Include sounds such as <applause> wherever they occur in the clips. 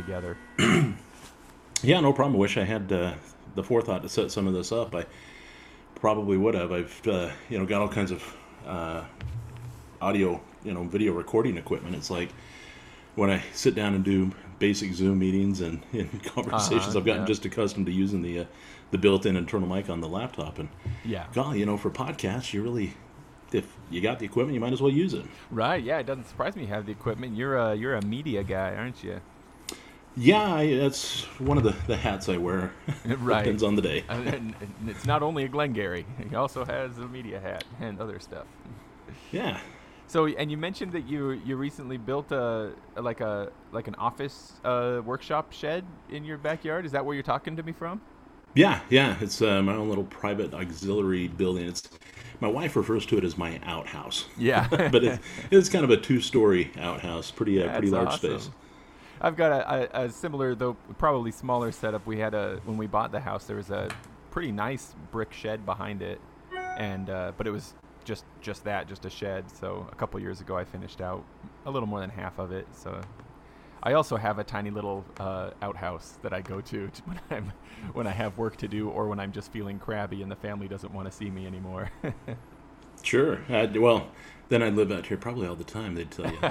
together. <clears throat> yeah, no problem. I wish I had uh, the forethought to set some of this up. I probably would have. I've uh, you know got all kinds of uh, audio, you know, video recording equipment. It's like when I sit down and do basic Zoom meetings and, <laughs> and conversations, uh-huh, I've gotten yeah. just accustomed to using the uh, the built-in internal mic on the laptop. And yeah, God, you know, for podcasts, you really if you got the equipment, you might as well use it. Right? Yeah, it doesn't surprise me you have the equipment. You're a you're a media guy, aren't you? Yeah, I, that's one of the, the hats I wear. <laughs> right. Depends on the day. and it's not only a Glengarry; <laughs> he also has a media hat and other stuff. Yeah. So, and you mentioned that you you recently built a, like a like an office uh, workshop shed in your backyard. Is that where you're talking to me from? Yeah, yeah. It's uh, my own little private auxiliary building. It's my wife refers to it as my outhouse. Yeah, <laughs> but it, it's kind of a two-story outhouse, pretty uh, pretty large awesome. space. I've got a, a, a, similar, though probably smaller setup. We had a when we bought the house, there was a pretty nice brick shed behind it, and uh, but it was just just that, just a shed. So a couple years ago, I finished out a little more than half of it. So I also have a tiny little uh, outhouse that I go to, to <laughs> when I'm when I have work to do or when I'm just feeling crabby and the family doesn't want to see me anymore. <laughs> sure. Well, then I'd live out here probably all the time. They'd tell you. <laughs>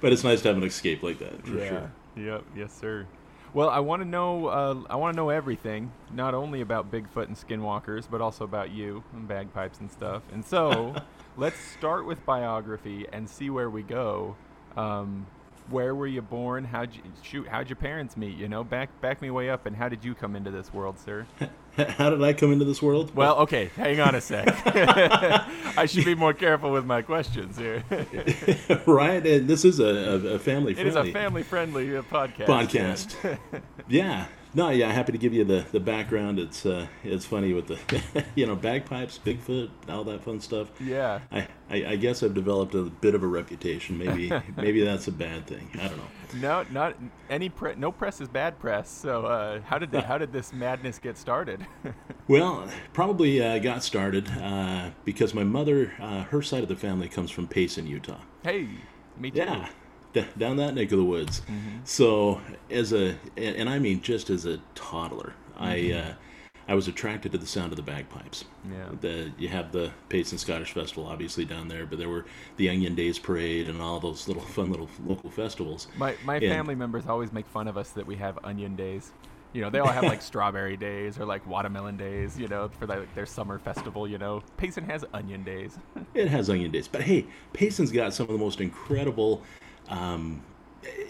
but it's nice to have an escape like that for yeah. sure. Yep. Yes, sir. Well, I want to know. Uh, I want to know everything, not only about Bigfoot and Skinwalkers, but also about you and bagpipes and stuff. And so, <laughs> let's start with biography and see where we go. Um, where were you born? How'd you shoot? How'd your parents meet? You know, back back me way up. And how did you come into this world, sir? <laughs> <laughs> How did I come into this world? Well, okay, hang on a sec. <laughs> I should be more careful with my questions here. <laughs> right, and this is a, a family. Friendly it is a family friendly uh, podcast. Podcast. yeah. No, yeah, happy to give you the, the background. It's uh, it's funny with the <laughs> you know bagpipes, Bigfoot, all that fun stuff. Yeah. I, I, I guess I've developed a bit of a reputation. Maybe <laughs> maybe that's a bad thing. I don't know. No, not any pre- no press is bad press. So uh, how did the, <laughs> how did this madness get started? well, probably uh, got started uh, because my mother, uh, her side of the family comes from Payson, Utah. Hey, me too. Yeah down that neck of the woods. Mm-hmm. So as a, and I mean just as a toddler, mm-hmm. I uh, I was attracted to the sound of the bagpipes. Yeah. The you have the Payson Scottish Festival obviously down there, but there were the Onion Days Parade and all those little fun little local festivals. My my and, family members always make fun of us that we have Onion Days. You know, they all have like <laughs> strawberry days or like watermelon days, you know, for like their summer festival, you know. Payson has onion days. it has onion days. But hey, Payson's got some of the most incredible um,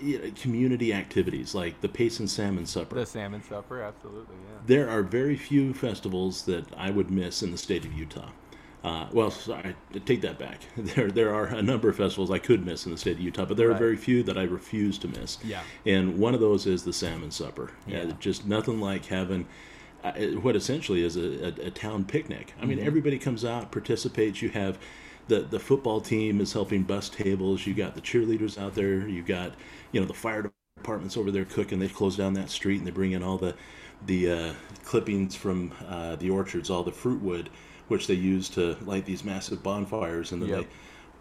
you know, community activities like the Payson Salmon Supper. The Salmon Supper, absolutely, yeah. There are very few festivals that I would miss in the state of Utah. Uh, well, sorry, take that back. <laughs> There, there are a number of festivals I could miss in the state of Utah, but there right. are very few that I refuse to miss. Yeah. And one of those is the Salmon Supper. Yeah. Uh, just nothing like having uh, what essentially is a, a, a town picnic. I mean, mm-hmm. everybody comes out, participates. You have the the football team is helping bus tables. You got the cheerleaders out there. You got you know the fire departments over there cooking. They close down that street and they bring in all the the uh, clippings from uh, the orchards, all the fruit wood, which they use to light these massive bonfires, and then yep. they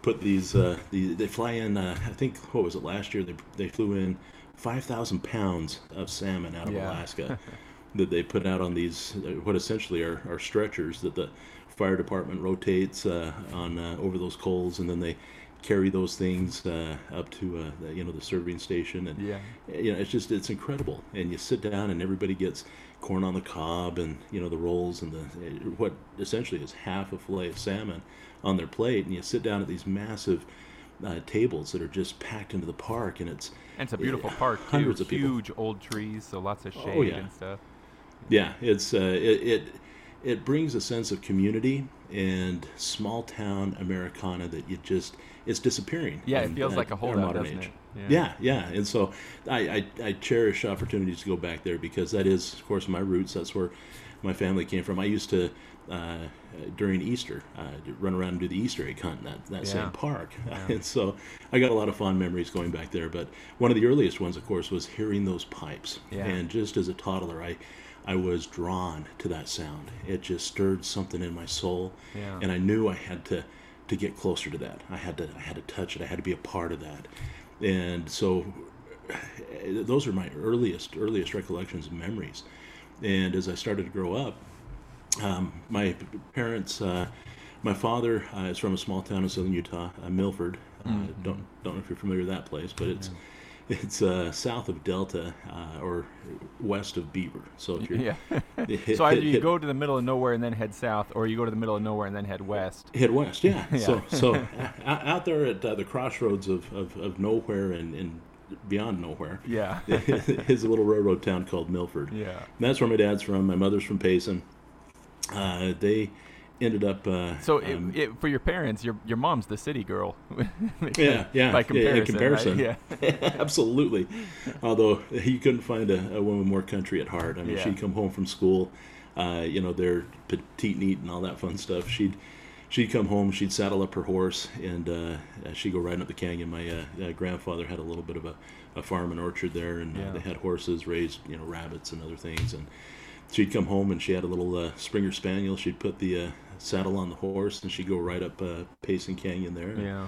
put these. Uh, the, they fly in. Uh, I think what was it last year? They they flew in five thousand pounds of salmon out of yeah. Alaska. <laughs> that they put out on these what essentially are, are stretchers that the fire department rotates uh, on uh, over those coals, and then they carry those things uh, up to uh, the, you know the serving station, and yeah, you know it's just it's incredible. And you sit down, and everybody gets corn on the cob, and you know the rolls, and the what essentially is half a fillet of salmon on their plate, and you sit down at these massive. Uh, tables that are just packed into the park, and it's and it's a beautiful park too. Hundreds of huge people. old trees, so lots of oh, shade oh, yeah. and stuff. Yeah, it's uh, it, it it brings a sense of community and small town Americana that you just it's disappearing. Yeah, it feels like a whole modern age. Yeah. yeah. yeah, and so I, I, I cherish opportunities to go back there because that is, of course, my roots. That's where my family came from. I used to uh, during Easter uh, run around and do the Easter egg hunt in that that yeah. same park, <laughs> yeah. and so I got a lot of fond memories going back there. But one of the earliest ones, of course, was hearing those pipes, yeah. and just as a toddler, I I was drawn to that sound. It just stirred something in my soul, yeah. and I knew I had to to get closer to that. I had to I had to touch it. I had to be a part of that. and so those are my earliest earliest recollections and memories. And as I started to grow up, um, my parents, uh, my father uh, is from a small town in southern Utah, uh, Milford. Uh, mm-hmm. Don't don't know if you're familiar with that place, but it's yeah. It's uh, south of Delta uh, or west of Beaver. So if you're yeah, <laughs> hit, so either hit, you hit, go to the middle of nowhere and then head south, or you go to the middle of nowhere and then head west. Head west, yeah. <laughs> yeah. So so out there at the crossroads of, of, of nowhere and, and beyond nowhere. Yeah. <laughs> is a little railroad town called Milford. Yeah. And that's where my dad's from. My mother's from Payson. Uh, they ended up. Uh, so um, it, it, for your parents, your your mom's the city girl. <laughs> yeah, yeah. By comparison, yeah, in comparison, right? yeah, <laughs> absolutely. Although you couldn't find a, a, woman more country at heart. I mean, yeah. she'd come home from school, uh, you know, they're petite, neat, and all that fun stuff. She'd she'd come home, she'd saddle up her horse, and uh, she'd go riding up the canyon. My uh, uh, grandfather had a little bit of a, a farm and orchard there, and uh, yeah. they had horses, raised you know rabbits and other things. And she'd come home and she had a little uh, Springer Spaniel. She'd put the uh, saddle on the horse, and she'd go right up Payson Canyon there. Yeah.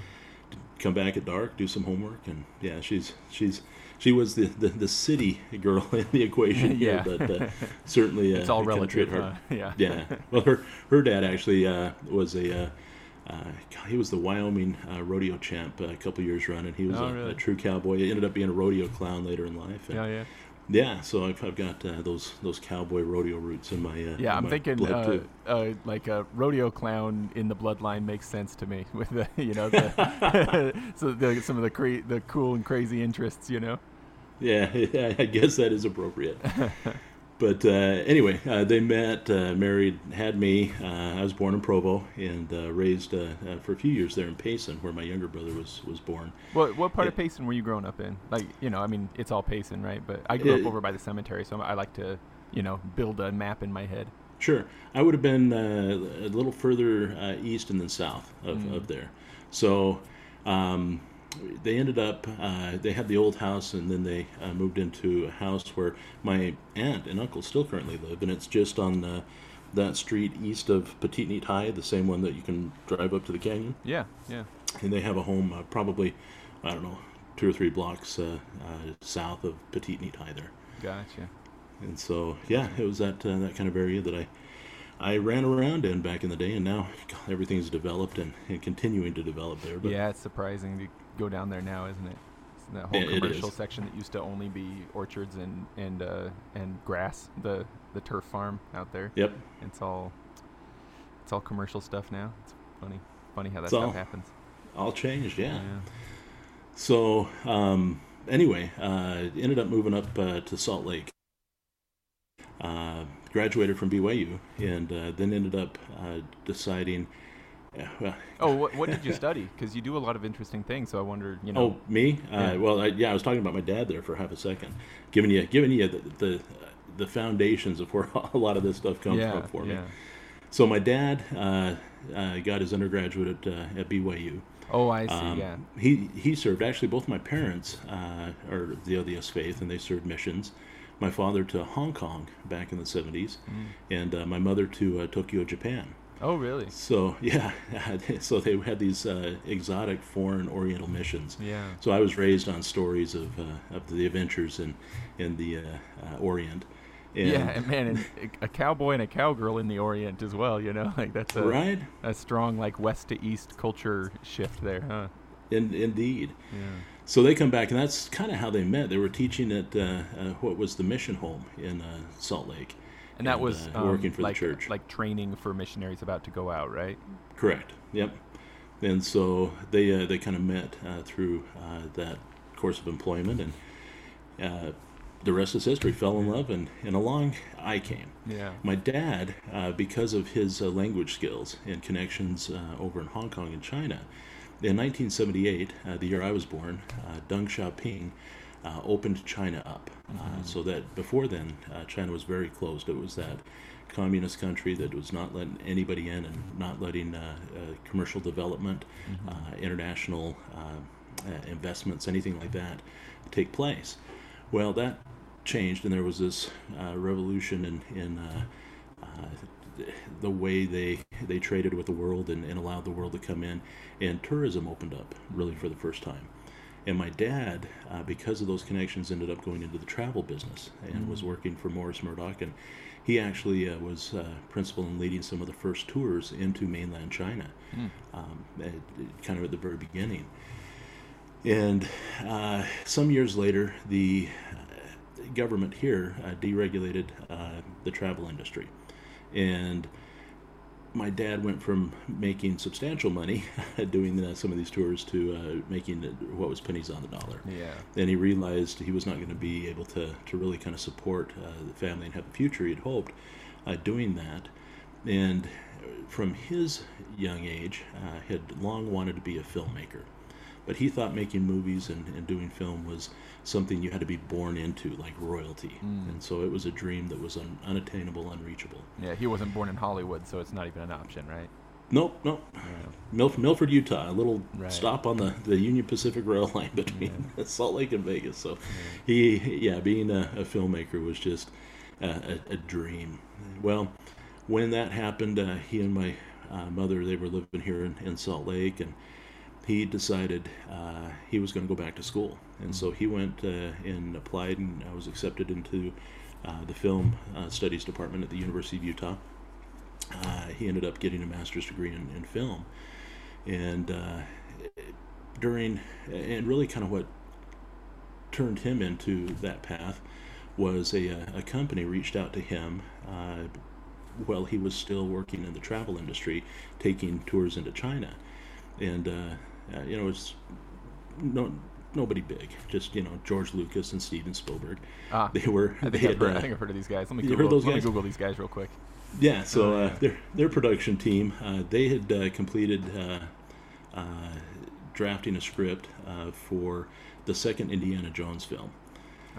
Come back at dark, do some homework, and yeah, she's she's she was the, the, the city girl in the equation <laughs> yeah. but uh, certainly uh, <laughs> it's all relative. Her, <laughs> yeah, yeah. Well, her her dad actually uh, was a uh, uh, he was the Wyoming uh, rodeo champ a couple years running. He was oh, a, really? a, true cowboy. He ended up being a rodeo clown later in life. And, yeah, yeah. Yeah, so I've, I've got uh, those those cowboy rodeo roots in my uh, yeah. I'm my thinking uh, uh, like a rodeo clown in the bloodline makes sense to me <laughs> with the you know the <laughs> <laughs> so the, some of the cre- the cool and crazy interests you know. Yeah, I guess that is appropriate. But uh, anyway, uh, they met, uh, married, had me. Uh, I was born in Provo and uh, raised uh, for a few years there in Payson, where my younger brother was was born. What what part of Payson were you growing up in? Like you know, I mean, it's all Payson, right? But I grew up over by the cemetery, so I like to you know build a map in my head. Sure, I would have been a little further east and then south of, mm. of there. So. Um, they ended up uh, they had the old house and then they uh, moved into a house where my aunt and uncle still currently live and it's just on uh, that street east of Peteetneet High the same one that you can drive up to the canyon. Yeah yeah. And they have a home uh, probably I don't know two or three blocks uh, uh, south of Peteetneet High there. Gotcha. And so yeah it was that that kind of area that I I ran around in back in the day, and now God, everything's developed and, and continuing to develop there. But yeah, it's surprising go down there now, isn't it? It's that whole it, commercial section that used to only be orchards and and uh, and grass, the the turf farm out there. Yep. It's all it's all commercial stuff now. It's funny, funny how that it's stuff all, happens. All changed, yeah. yeah. So um, anyway, uh, ended up moving up uh, to Salt Lake. Uh, graduated from BYU, and uh, then ended up uh, deciding yeah, well, oh, what, what did you <laughs> study? Because you do a lot of interesting things. So I wondered, you know. Oh, me? Uh, yeah. Uh, well, I, yeah, I was talking about my dad there for half a second, giving you giving you the the, the foundations of where <laughs> a lot of this stuff comes yeah, from for me. Yeah. So my dad uh, uh, got his undergraduate at, uh, at BYU. Oh, I see. Um, yeah. He he served actually both my parents uh, are the LDS faith, and they served missions. My father to Hong Kong back in the 70s, mm. and my mother to Tokyo, Japan. Oh, really? So <laughs> yeah, <laughs> so they had these uh, exotic foreign Oriental missions. Yeah. So I was raised on stories of uh, of the adventures in in the uh, uh Orient. And yeah, and man, and a cowboy and a cowgirl in the Orient as well. You know, <laughs> like that's a right. a strong like west to east culture shift there, huh? In, indeed. Yeah. So they come back, and that's kind of how they met. They were teaching at uh, uh, what was the mission home in Salt Lake and that was uh, working for like, the church, like training for missionaries about to go out, right? Correct. Yep. And so they uh, they kind of met uh, through uh, that course of employment, and uh, the rest is history. Fell in love, and, and along I came. Yeah. My dad, uh, because of his language skills and connections over in Hong Kong and China, in 1978, the year I was born, Deng Xiaoping uh, opened China up. Uh, mm-hmm. so that before then, uh, China was very closed. It was that communist country that was not letting anybody in and not letting uh, commercial development, mm-hmm. international investments, anything like that take place. Well, that changed, and there was this revolution in, in the way they they traded with the world and, and allowed the world to come in, and tourism opened up really for the first time And my dad, uh, because of those connections, ended up going into the travel business and mm. was working for Morris Murdock. And he actually uh, was uh, principal in leading some of the first tours into mainland China, mm. um, at, kind of at the very beginning. And uh, some years later, the government here uh, deregulated uh, the travel industry. And my dad went from making substantial money <laughs> doing uh, some of these tours to uh, making what was pennies on the dollar. Yeah. And he realized he was not going to be able to, to really kind of support uh, the family and have the future he'd hoped uh, doing that. And from his young age, uh, had long wanted to be a filmmaker. But he thought making movies and, and doing film was something you had to be born into, like royalty. Mm. And so it was a dream that was un- unattainable, unreachable. Yeah, he wasn't born in Hollywood, so it's not even an option, right? Nope, nope. Yeah. Milf- Milford, Utah, a little right. stop on the, the Union Pacific Rail line <laughs> between yeah. <laughs> Salt Lake and Vegas. So yeah. he, yeah, being a, a filmmaker was just a, a, a, dream. Well, when that happened, uh, he and my uh, mother, they were living here in, in Salt Lake, and he decided uh, he was going to go back to school, and so he went uh, and applied and was accepted into uh, the film uh, studies department at the University of Utah. Uh, he ended up getting a master's degree in, in film, and uh, during and really kind of what turned him into that path was a, a company reached out to him while he was still working in the travel industry, taking tours into China, and uh, you know, it's no nobody big, just you know George Lucas and Steven Spielberg. Ah, <laughs> they were. I think, they I've, heard, uh, I think I've heard of these guys. Let me Google, heard those let guys? me Google these guys real quick. Yeah, so uh, their their production team, uh, they had uh, completed uh, uh, drafting a script for the second Indiana Jones film.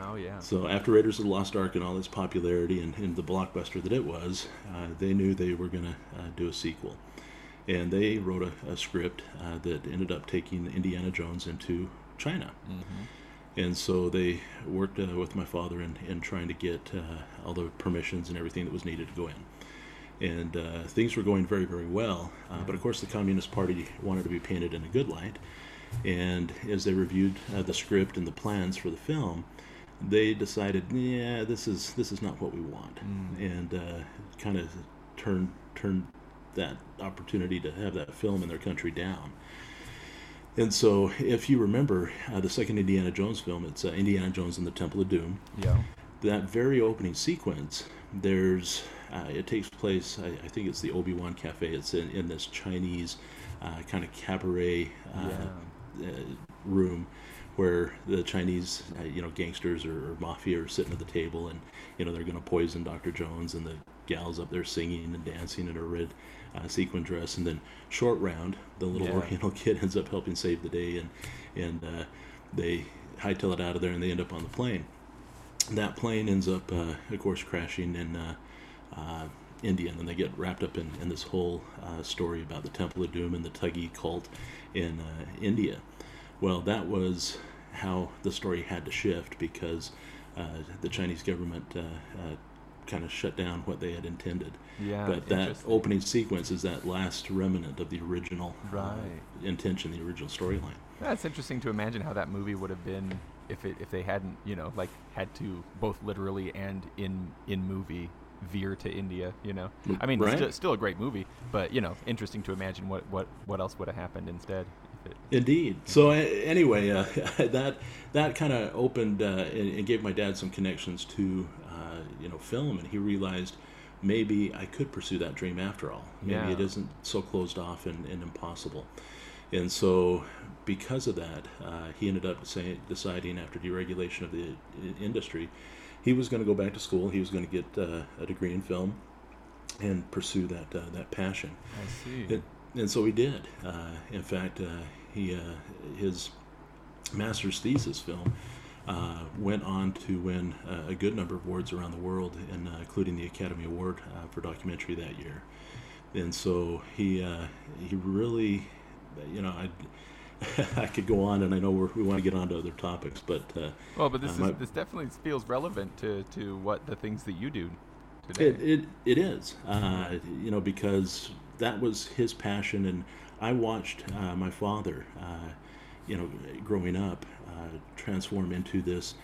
Oh yeah. So after Raiders of the Lost Ark and all its popularity and, and the blockbuster that it was, they knew they were going to do a sequel and they wrote a, a script uh, that ended up taking Indiana Jones into China. Mm-hmm. And so they worked uh, with my father in, in trying to get uh, all the permissions and everything that was needed to go in. And uh, things were going very, very well. Uh, but of course, the Communist Party wanted to be painted in a good light. And as they reviewed uh, the script and the plans for the film, they decided, yeah, this is this is not what we want, mm. and kind of turned turned that opportunity to have that film in their country down. And so, if you remember uh, the second Indiana Jones film, it's uh, Indiana Jones and the Temple of Doom. Yeah. That very opening sequence, there's uh, it takes place. I, I, think it's the Obi Wan Cafe. It's in, in this Chinese uh, kind of cabaret uh, yeah. Uh, room where the Chinese, you know, gangsters or, or mafia are sitting at the table, and you know they're going to poison Dr. Jones, and the gals up there singing and dancing in a red uh, sequin dress, and then short round, the little yeah. Oriental <laughs> kid ends up helping save the day, and and uh, they hightail it out of there, and they end up on the plane. That plane ends up, uh, of course, crashing in uh, uh, India, and then they get wrapped up in, in this whole uh, story about the Temple of Doom and the Thuggee cult in India. Well, that was how the story had to shift because the Chinese government kind of shut down what they had intended. Yeah, but that opening sequence is that last remnant of the original uh, right. uh, intention, the original storyline. That's interesting to imagine how that movie would have been if it if they hadn't you know like had to both literally and in in movie veer to India. You know, I mean, right? still a great movie, but you know, interesting to imagine what what what else would have happened instead. Indeed. So anyway, uh, <laughs> that that kind of opened uh, and, and, gave my dad some connections to uh, you know film, and he realized maybe I could pursue that dream after all. Maybe yeah. it isn't so closed off and, and, impossible. And so, because of that, uh, he ended up say, deciding after deregulation of the industry, he was going to go back to school. He was going to get uh, a degree in film and pursue that uh, that passion. I see. And, and so he did. Uh, in fact, uh, he his master's thesis film uh, went on to win uh, a good number of awards around the world, and uh, including the Academy Award uh, for documentary that year. And so he uh, he really, you know, I. <laughs> I could go on, and I know we want to get on to other topics, but well, but this is, this definitely feels relevant to, to what the things that you do today. It it, it is, you know, because that was his passion, and I watched my father you know, growing up, uh, transform into this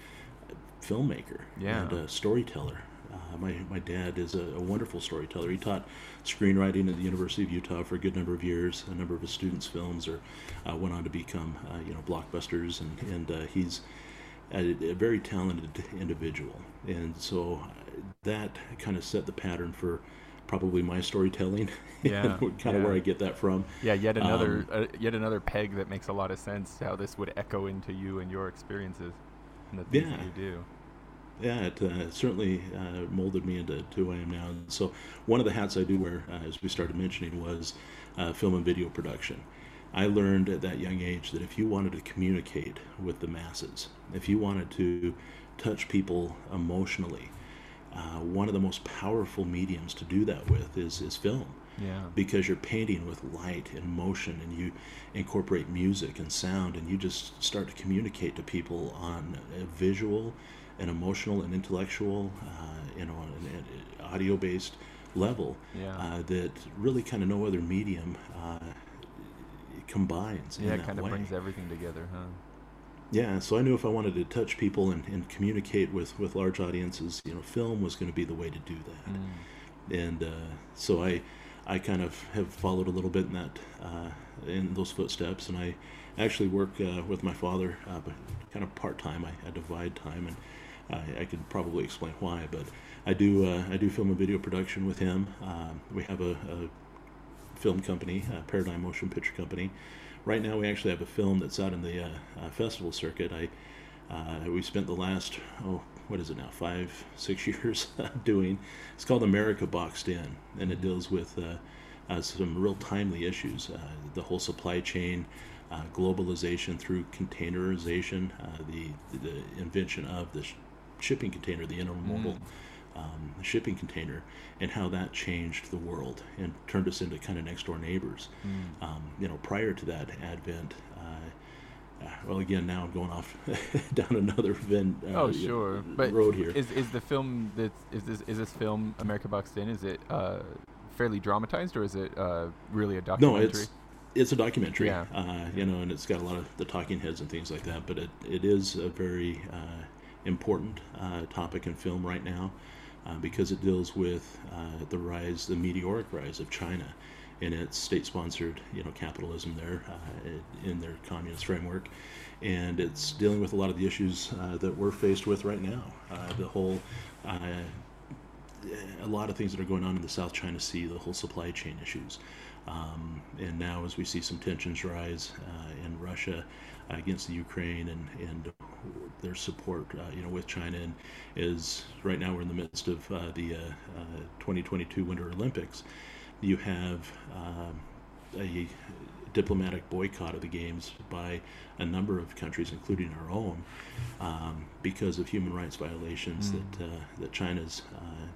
filmmaker Yeah. and a storyteller. Uh, my, my dad is a, a wonderful storyteller. He taught screenwriting at the University of Utah for a good number of years. A number of his students' films or uh, went on to become uh, you know blockbusters, and and uh, he's a, a very talented individual. And so uh, that kind of set the pattern for probably my storytelling. <laughs> Yeah, <laughs> kind of yeah. where I get that from. Yeah, yet another Um, uh, yet another peg that makes a lot of sense. How this would echo into you and your experiences and the things that Yeah. you do. Yeah, it uh, certainly uh, molded me into to who I am now. And so, one of the hats I do wear, uh, as we started mentioning, was uh, film and video production. I learned at that young age that if you wanted to communicate with the masses, if you wanted to touch people emotionally, uh, one of the most powerful mediums to do that with is, is film Yeah. because you're painting with light and motion and you incorporate music and sound and you just start to communicate to people on a visual and emotional and intellectual uh, you know an, an audio based level Yeah. uh, that really kind of no other medium uh, combines in yeah, it kind of brings everything together, huh? Yeah, so I knew if I wanted to touch people and, and communicate with, with large audiences, you know, film was going to be the way to do that Mm. and uh, so I I kind of have followed a little bit in that uh, in those footsteps, and I actually work uh, with my father, uh, but kind of part time. I, I divide time, and I, I could probably explain why, but I do uh, I do film and video production with him. Um, we have a, a film company, uh, Paradigm Motion Picture Company. Right now, we actually have a film that's out in the uh, uh, festival circuit. I uh, we spent the last oh what is it now five <laughs> six years <laughs> doing. It's called America Boxed In, and it deals with some real timely issues. The whole supply chain, uh, globalization through containerization, uh, the the invention of the sh- shipping container, the intermodal um, shipping container, and how that changed the world and turned us into kind of next door neighbors. Mm. Um, you know, prior to that advent, uh, well, again, now I'm going off <laughs> down another Venn. Uh, Oh, sure. But road here. Is is the film that is this is this film America Boxed In? Is it uh, fairly dramatized or is it uh, really a documentary? no, it's it's a documentary. Yeah. Uh, you know, and it's got a lot of the talking heads and things like that. But it, it is a very uh, important uh, topic in film right now uh, because it deals with uh, the rise, the meteoric rise of China, and its state-sponsored, you know, capitalism there uh, in their communist framework, and it's dealing with a lot of the issues uh, that we're faced with right now. Uh, the whole a lot of things that are going on in the South China Sea, the whole supply chain issues. Um, and now, as we see some tensions rise in Russia against the Ukraine and, and their support, uh, you know, with China, and is right now we're in the midst of uh, the uh, uh, 2022 Winter Olympics. You have um, a diplomatic boycott of the games by a number of countries, including our own, um, because of human rights violations Mm. that uh, that China's uh,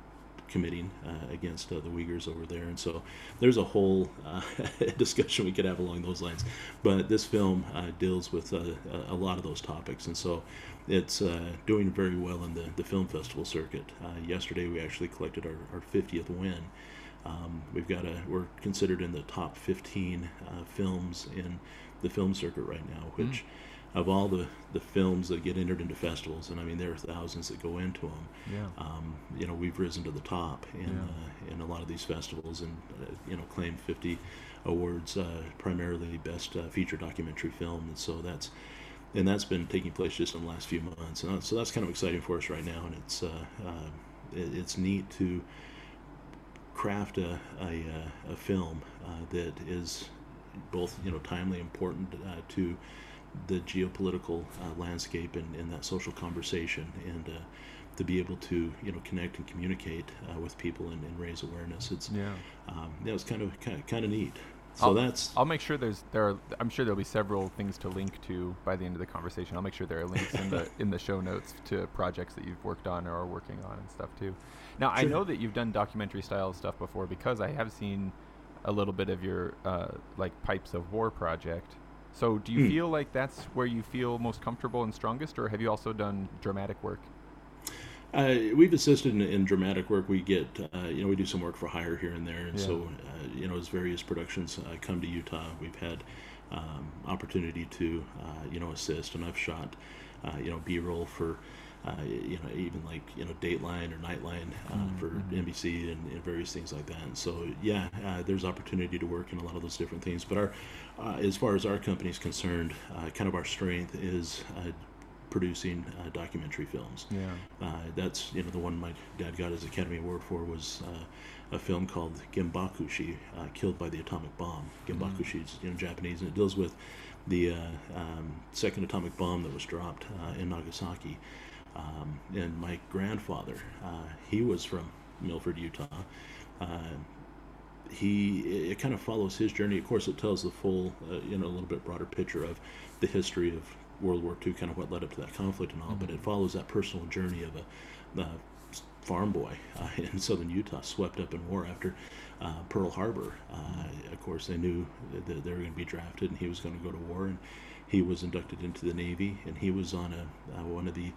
committing uh, against uh, the Uyghurs over there. And so there's a whole uh, <laughs> discussion we could have along those lines. But this film uh, deals with uh, a- a lot of those topics, and so it's uh, doing very well in the the film festival circuit. Uh, yesterday we actually collected our, our 50th win. Um, we've got a we're considered in the top 15 uh, films in the film circuit right now, which of all the the films that get entered into festivals, and I mean there are thousands that go into them. Yeah. Um, you know, we've risen to the top in Yeah. uh, in a lot of these festivals, and uh, you know, claimed 50 awards, uh, primarily best uh, feature documentary film, and so that's and that's been taking place just in the last few months, and so that's kind of exciting for us right now, and it's uh, uh, it, it's neat to craft a a, a film uh, that is both you know timely, important uh, to the geopolitical uh, landscape and, and that social conversation, and uh, to be able to you know connect and communicate uh, with people and, and raise awareness. It's Yeah. um, yeah, it's kind of kind of, kind of neat. So I'll, that's I'll make sure there's there. Are, I'm sure there'll be several things to link to by the end of the conversation. I'll make sure there are links in the <laughs> in the show notes to projects that you've worked on or are working on and stuff too. Now I know that you've done documentary style stuff before because I have seen a little bit of your uh, like Pipes of War project. So do you Hmm. feel like that's where you feel most comfortable and strongest, or have you also done dramatic work? Uh, we've assisted in, in dramatic work. We get, uh, you know, we do some work for hire here and there, and Yeah. so, uh, you know, as various productions uh, come to Utah, we've had um, opportunity to uh, you know assist, and I've shot uh, you know B-roll for. Uh, you know, even like you know, Dateline or Nightline uh, mm-hmm. for NBC and, and, various things like that. And so, yeah, uh, there's opportunity to work in a lot of those different things. But our, uh, as far as our company is concerned, uh, kind of our strength is producing documentary films. Yeah, that's you know the one my dad got his Academy Award for was a film called Genbakushi, uh, Killed by the Atomic Bomb. Genbakushi is you know, Japanese, and it deals with the uh, um, second atomic bomb that was dropped uh, in Nagasaki. Um, and my grandfather, uh, he was from Milford, Utah. Uh, he it kind of follows his journey. Of course, it tells the full, uh, you know, a little bit broader picture of the history of World War II, kind of what led up to that conflict and all. Mm-hmm. But it follows that personal journey of a, a farm boy <laughs> uh, in southern Utah, swept up in war after uh, Pearl Harbor. Uh, of course, they knew that they were going to be drafted, and he was going to go to war. And he was inducted into the Navy, and he was on a uh, one of the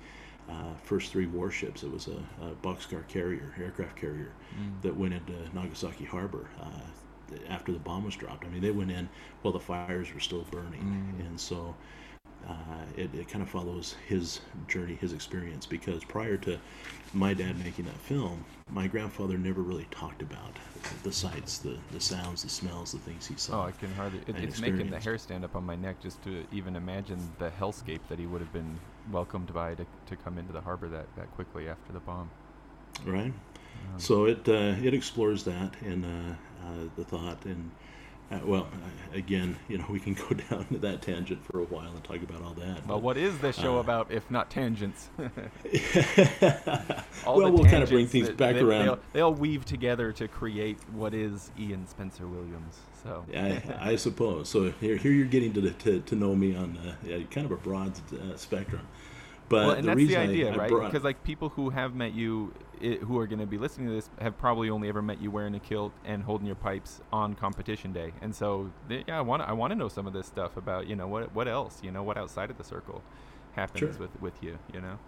uh, first three warships. It was a, a boxcar carrier, aircraft carrier, mm. that went into Nagasaki Harbor uh, after the bomb was dropped. I mean, they went in while the fires were still burning, mm. and so uh, it, it kind of follows his journey, his experience. Because prior to my dad making that film, my grandfather never really talked about the sights, the, the sounds, the smells, the things he saw. Oh, I can hardly. It, it's making the hair stand up on my neck just to even imagine the hellscape that he would have been welcomed by to, to come into the harbor that, that quickly after the bomb. Right. Um, so it uh, it explores that and uh, uh, the thought and uh, well, again, you know, we can go <laughs> down to that tangent for a while and talk about all that. Well, but, what is this show uh, about if not tangents? <laughs> <laughs> well, we'll kind of bring things that, back they, around. They all, they all, weave together to create what is Ian Spencer Williams. So I, I suppose. So here, here you're getting to to, to know me on uh, kind of a broad uh, spectrum. But well, and the that's the idea, I, right? Because like people who have met you, it, who are going to be listening to this, have probably only ever met you wearing a kilt and holding your pipes on competition day. And so, they, yeah, I want I want to know some of this stuff about you know what what else you know what outside of the circle happens sure. with with you, you know.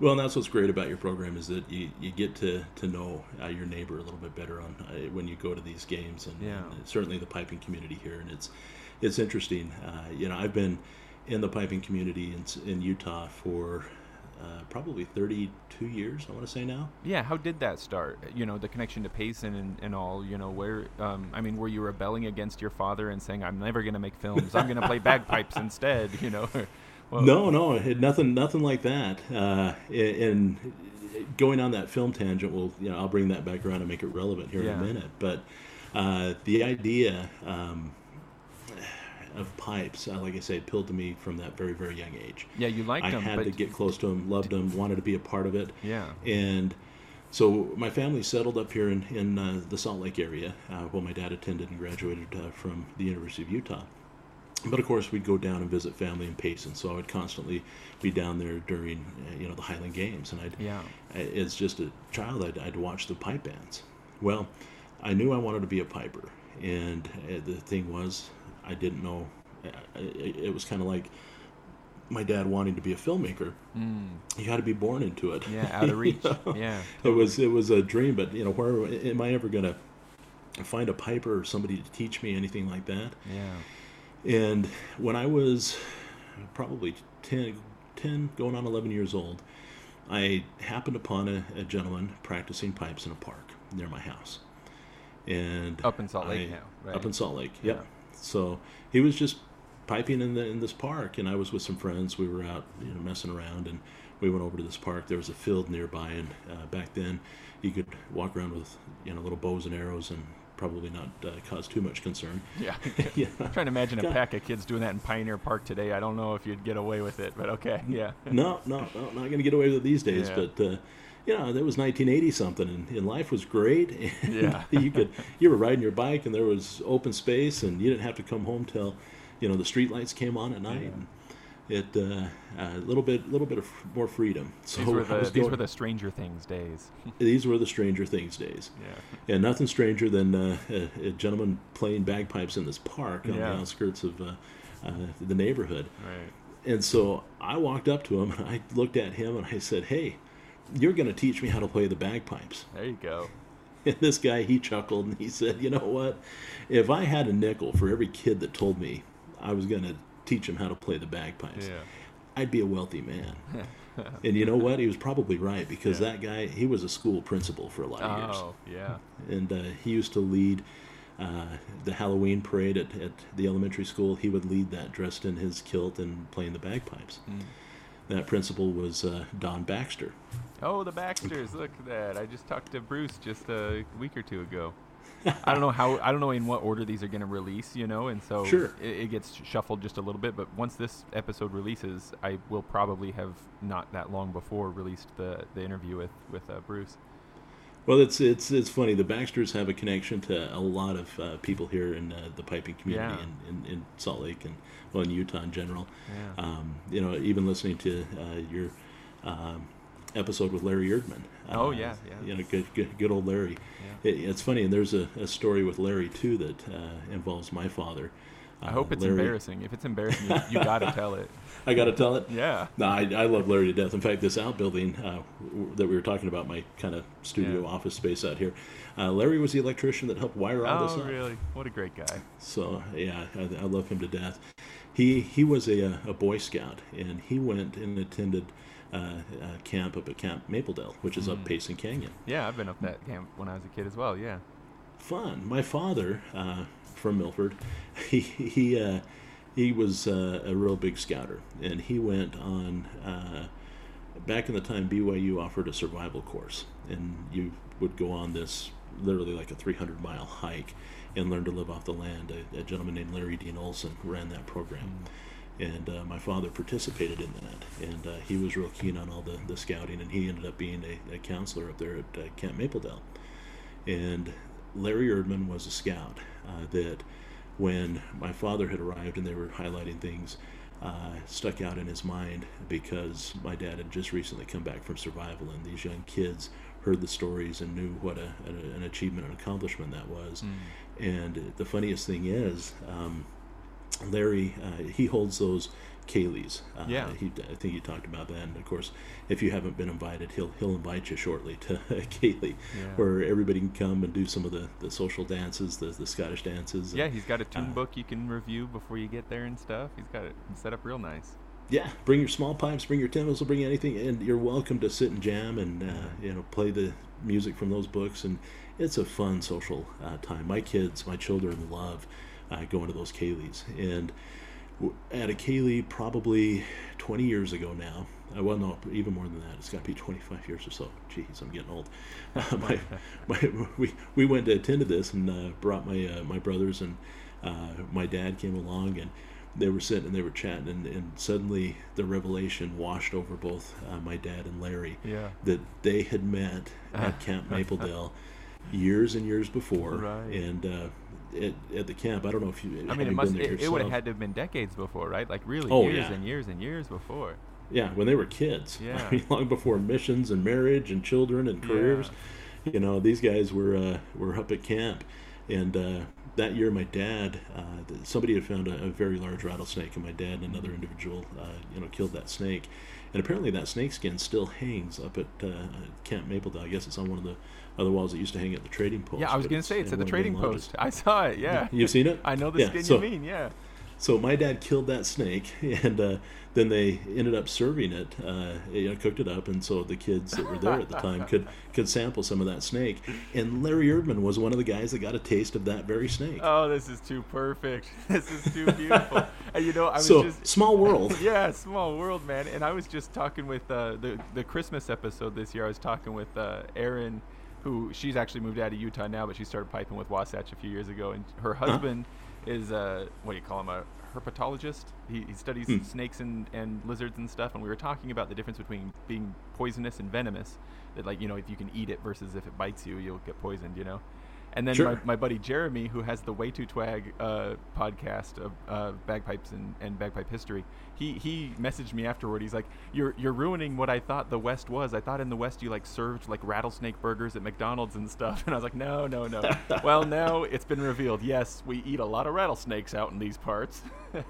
Well, and that's what's great about your program is that you, you get to, to know uh, your neighbor a little bit better on uh, when you go to these games and, yeah. and, certainly the piping community here and it's it's interesting. Uh, you know, I've been in the piping community in, in Utah for uh, probably 32 years, I want to say now. Yeah, how did that start? You know, the connection to Payson and, and all, you know, where, um, I mean, were you rebelling against your father and saying, I'm never going to make films, I'm going to play bagpipes instead, <laughs> you know? <laughs> well, no, no, nothing, nothing like that. Uh, and going on that film tangent, well, you know, I'll bring that back around and make it relevant here yeah. in a minute. But uh, the idea, um, of pipes, uh, like I say, appealed to me from that very, very young age. Yeah, you liked I them. I had to get close to them, loved them, wanted to be a part of it. Yeah. And so my family settled up here in, in uh, the Salt Lake area uh, while my dad attended and graduated uh, from the University of Utah. But of course, we'd go down and visit family in Payson, so I would constantly be down there during, uh, you know, the Highland Games, and I'd, yeah, as just a child, I'd, I'd watch the pipe bands. Well, I knew I wanted to be a piper, and the thing was, I didn't know. It, was kind of like my dad wanting to be a filmmaker. Mm. You had to be born into it. Yeah, out of <laughs> reach. know? Yeah, totally. it was it was a dream. But you know, where am I ever gonna find a piper or somebody to teach me anything like that? Yeah. And when I was probably 10, 10 going on 11 years old, I happened upon a, a gentleman practicing pipes in a park near my house. And up in Salt Lake I, now, right? Up in Salt Lake, yeah. Yeah. So he was just piping in the in this park, and I was with some friends. We were out, you know, messing around, and we went over to this park. There was a field nearby, and uh, back then you could walk around with you know little bows and arrows and probably not uh, cause too much concern. Yeah. <laughs> <laughs> yeah. I'm trying to imagine a pack of kids doing that in Pioneer Park today. I don't know if you'd get away with it, but okay. Yeah. no, no, no, not going to get away with it these days. Yeah. But uh, you know, that was 1980 something, and, and life was great. And <laughs> yeah. <laughs> you could you were riding your bike, and there was open space, and you didn't have to come home till, you know, the street lights came on at night. Yeah. And it uh, a little bit, little bit of more freedom. <laughs> So these were the, these going, were the Stranger Things days. these were the Stranger Things days. Yeah. Yeah, nothing stranger than uh, a, a, gentleman playing bagpipes in this park on yeah. the outskirts of uh, uh, the neighborhood. Right. And so I walked up to him and I looked at him and I said, "Hey." You're going to teach me how to play the bagpipes. There you go. <laughs> And this guy, he chuckled and he said, you know what? If I had a nickel for every kid that told me I was going to teach him how to play the bagpipes, Yeah. I'd be a wealthy man. <laughs> and you know what? He was probably right because Yeah. that guy, he was a school principal for a lot of years. Oh, yeah. And uh, he used to lead uh, the Halloween parade at, at the elementary school. He would lead that dressed in his kilt and playing the bagpipes. Mm. That principal was uh, Don Baxter. Oh, the Baxters! Look at that. I just talked to Bruce just a week or two ago. I don't know how. I don't know in what order these are going to release. You know, and so Sure. it, it gets shuffled just a little bit. But once this episode releases, I will probably have not that long before released the the interview with with uh, Bruce. Well, it's it's it's funny. The Baxters have a connection to a lot of uh, people here in uh, the piping community Yeah. in, in, in Salt Lake and well in Utah in general. Yeah. Um, you know, even listening to uh, your um, episode with Larry Erdman. Oh, uh, yeah, yeah. You know, good good, good old Larry. Yeah. It, it's funny, and there's a, a story with Larry too that uh, involves my father. I hope Uh, it's Larry- embarrassing. If it's embarrassing, you, you got to tell it. <laughs> I got to tell it. Yeah. No, I, I love Larry to death. In fact, this outbuilding uh, w- that we were talking about, my kind of studio Yeah. office space out here, uh, Larry was the electrician that helped wire all this Oh, up. really? What a great guy. So yeah, I, I love him to death. He he was a, a Boy Scout, and he went and attended uh, uh, camp up at Camp Maple Dell, which is Mm. up Payson Canyon. Yeah, I've been up that camp when I was a kid as well. Yeah. Fun. My father uh, from Milford, <laughs> he he uh, he was uh, a real big scouter, and he went on. Uh, back in the time, BYU offered a survival course, and you would go on this literally like a 300 mile hike and learn to live off the land. A, a gentleman named Larry Dean Olsen ran that program. And uh, my father participated in that, and uh, he was real keen on all the, the scouting, and he ended up being a, a counselor up there at uh, Camp Maple Dell. And Larry Erdman was a scout uh, that, when my father had arrived and they were highlighting things, uh, stuck out in his mind because my dad had just recently come back from survival, and these young kids heard the stories and knew what a, a, an achievement and accomplishment that was. And the funniest thing is, um, Larry, uh, he holds those ceilidhs. Uh, Yeah. He, I think he talked about that. And of course, if you haven't been invited, he'll he'll invite you shortly to <laughs> ceilidh, Yeah. where everybody can come and do some of the, the social dances, the, the Scottish dances. and- Yeah, he's got a tune Uh, book you can review before you get there and stuff. He's got it set up real nice. yeah. Bring your small pipes, bring your timbales, bring anything, and you're welcome to sit and jam and uh, you know play the music from those books. And it's a fun social uh, time. My kids, my children love uh, going to those ceilidhs. And at a ceilidh, probably 20 years ago now. Uh, well, no, even more than that. It's got to be 25 years or so. Jeez, I'm getting old. <laughs> Uh, my, <laughs> my, we, we went to attend to this and uh, brought my uh, my brothers and uh, my dad came along and they were sitting and they were chatting and, and suddenly the revelation washed over both uh, my dad and Larry Yeah. that they had met at <laughs> Camp Maple Dell years and years before Right. and uh, at, at the camp I don't know if you I mean, it must. been there It, it would have had to have been decades before, right? Like really Oh, years yeah. and years and years before. Yeah, when they were kids. <laughs> Yeah. I mean, long before missions and marriage and children and careers. You know, these guys were uh, were up at camp, and uh, that year, my dad, uh, somebody had found a, a very large rattlesnake, and my dad and another individual, uh, you know, killed that snake. And apparently, that snake skin still hangs up at uh, Camp Maple Dell. I guess it's on one of the other walls that used to hang at the trading post. Yeah, I was gonna say it's at the trading post. I saw it. Yeah. You've seen it? I know the Yeah, skin so- you mean. Yeah. So my dad killed that snake, <laughs> and uh, then they ended up serving it. Uh, you know, cooked it up, and so the kids that were there at the time could <laughs> could sample some of that snake. And Larry Erdman was one of the guys that got a taste of that very snake. Oh, this is too perfect. <laughs> This is too beautiful. and you know, I was so just small world. yeah, small world, man. And I was just talking with uh, the the Christmas episode this year. I was talking with uh, Erin, who she's actually moved out of Utah now, but she started piping with Wasatch a few years ago. And her husband is uh, what do you call him a herpetologist? He, he studies Hmm. snakes and, and lizards and stuff. And we were talking about the difference between being poisonous and venomous. That like you know if you can eat it versus if it bites you, you'll get poisoned. You know. And then Sure. my, my buddy Jeremy, who has the Way Too Twag uh, podcast of uh, bagpipes and, and bagpipe history, he, he messaged me afterward. He's like, "You're you're ruining what I thought the West was. I thought in the West you like served like rattlesnake burgers at McDonald's and stuff." <laughs> And I was like, "No, no, no. <laughs> well, now it's been revealed. Yes, we eat a lot of rattlesnakes out in these parts." <laughs>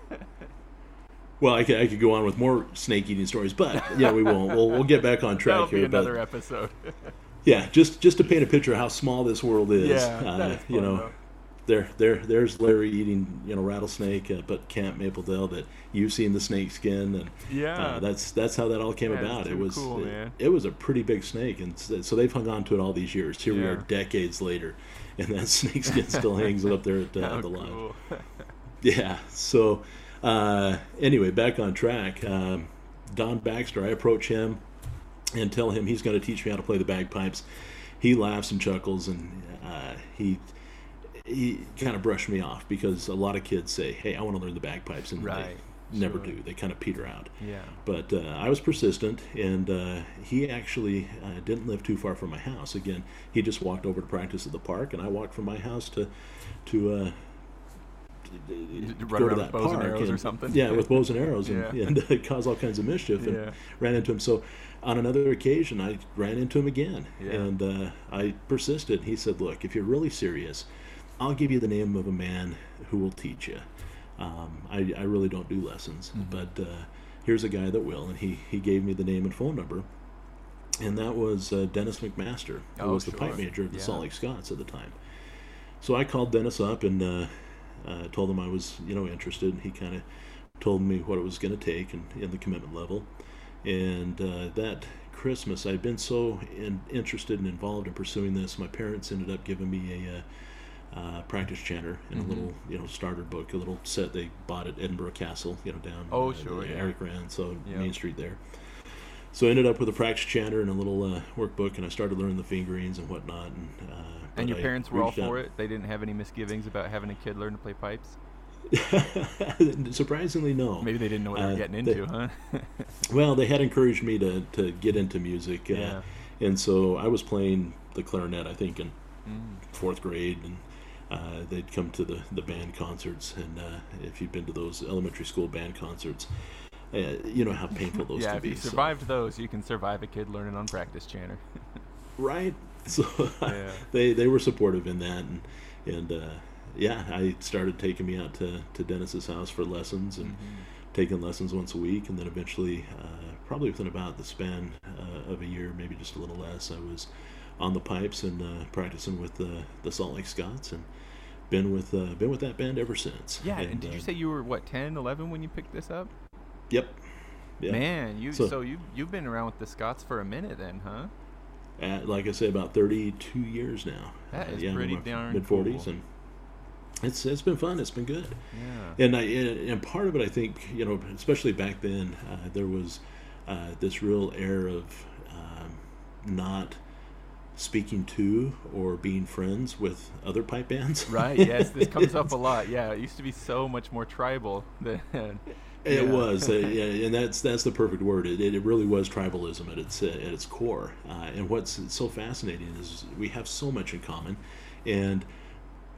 Well, I could, I could go on with more snake eating stories, but yeah, we won't. We'll, we'll get back on track That'll here. be another but episode. Yeah, just just to paint a picture of how small this world is. yeah, uh, you know, though. there, there, there's Larry eating, you know, rattlesnake up at Camp Maple Dell that you've seen the snake skin, and Yeah. uh, that's that's how that all came Yeah, about. It was cool, it, it was a pretty big snake, and so they've hung on to it all these years. Here we are, decades later, and that <laughs> snake skin <laughs> still hangs up there at uh, the lodge. <laughs> Yeah. So, uh, anyway, back on track. Um, Don Baxter, I approach him and tell him he's going to teach me how to play the bagpipes. He laughs and chuckles, and uh, he he kind of brushed me off because a lot of kids say, "Hey, I want to learn the bagpipes," and Right. they never Sure. do. They kind of peter out. yeah. But uh, I was persistent, and uh, he actually uh, didn't live too far from my house. Again, he just walked over to practice at the park, and I walked from my house to to. Run go to that bows and park arrows or something? Yeah, with bows and arrows, and, Yeah. and uh, <laughs> cause all kinds of mischief, and Yeah. ran into him. So, on another occasion, I ran into him again, Yeah. and uh, I persisted. He said, "Look, if you're really serious, I'll give you the name of a man who will teach you. Um, I, I really don't do lessons, Mm-hmm. but uh, here's a guy that will." And he he gave me the name and phone number, and that was uh, Dennis McMaster, who Oh, was the pipe sure. major of the. Salt Lake Scots at the time. So I called Dennis up and uh, uh, told him I was, you know, interested. And he kind of told me what it was going to take and, and the commitment level. And uh, that Christmas, I'd been so in, interested and involved in pursuing this. My parents ended up giving me a uh, uh, practice chanter and Mhm. a little, you know, starter book, a little set they bought at Edinburgh Castle, you know, down Oh, uh, sure, yeah. Eric Rand, so Yeah. Main Street there. So I ended up with a practice chanter and a little uh, workbook, and I started learning the fingerings and whatnot. And, uh, And your I parents were all reached out- for it? They didn't have any misgivings about having a kid learn to play pipes? <laughs> Surprisingly, no. Maybe they didn't know what they Uh, were getting they- into, huh? <laughs> Well, they had encouraged me to, to get into music, uh, Yeah. and so I was playing the clarinet. I think in Mm. fourth grade, and uh, they'd come to the, the band concerts. And uh, if you've been to those elementary school band concerts, uh, you know how <laughs> painful those yeah, can if be. you so- survived those, you can survive a kid learning on practice chanter. right? <laughs> So Yeah. they they were supportive in that, and and uh, yeah, I started taking me out to to Dennis's house for lessons and. Mm-hmm. taking lessons once a week, and then eventually, uh, probably within about the span uh, of a year, maybe just a little less, I was on the pipes and uh, practicing with the the Salt Lake Scots, and been with uh, been with that band ever since. Yeah, and, did uh, you say you were what 10, 11 when you picked this up? Yep. Yeah. Man, you so, So- you you've been around with the Scots for a minute then, huh? At, like I say, about thirty-two years now. That is yeah, pretty darn mid forties, cool. and it's it's been fun. It's been good. Yeah. and I and part of it, I think, you know, especially back then, uh, there was uh, this real air of um, not speaking to or being friends with other pipe bands. Right. Yes, this <laughs> comes up a lot. Yeah, it used to be so much more tribal than. It Yeah. was, uh, yeah, and that's that's the perfect word. It, it really was tribalism at its uh, at its core. Uh, and what's so fascinating is we have so much in common, and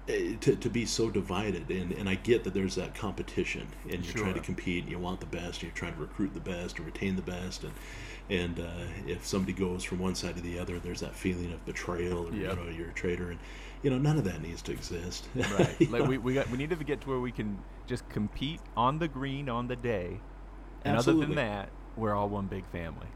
uh, to, to be so divided. And, and I get that there's that competition, and you're trying to compete, and you want the best, and you're trying to recruit the best and retain the best. And and uh, if somebody goes from one side to the other, there's that feeling of betrayal, or Yep. you know, you're a traitor, and you know, none of that needs to exist. right. <laughs> Like know? we we got we need to get to where we can just compete on the green on the day, and other than that, we're all one big family.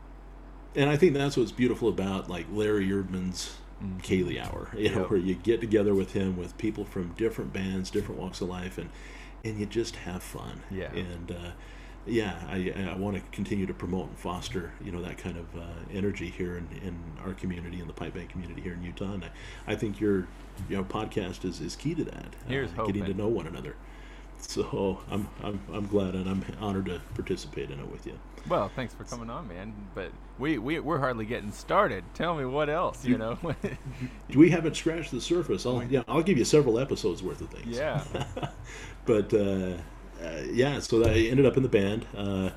and I think that's what's beautiful about like Larry Erdman's Mhm. ceilidh Hour, you know, Yep. where you get together with him with people from different bands, different walks of life, and and you just have fun. Yeah. And uh, yeah, I, I want to continue to promote and foster, you know, that kind of uh, energy here in, in our community, in the pipe band community here in Utah. And I, I think your, you know, podcast is, is key to that. Here's uh, getting to know one another. So I'm, I'm I'm glad and I'm honored to participate in it with you. Well, thanks for coming on, man. But we we we're hardly getting started. Tell me what else, you know? <laughs> <laughs> We haven't scratched the surface. I'll yeah, I'll give you several episodes worth of things. yeah. <laughs> but uh, uh, yeah, so I ended up in the band. Uh,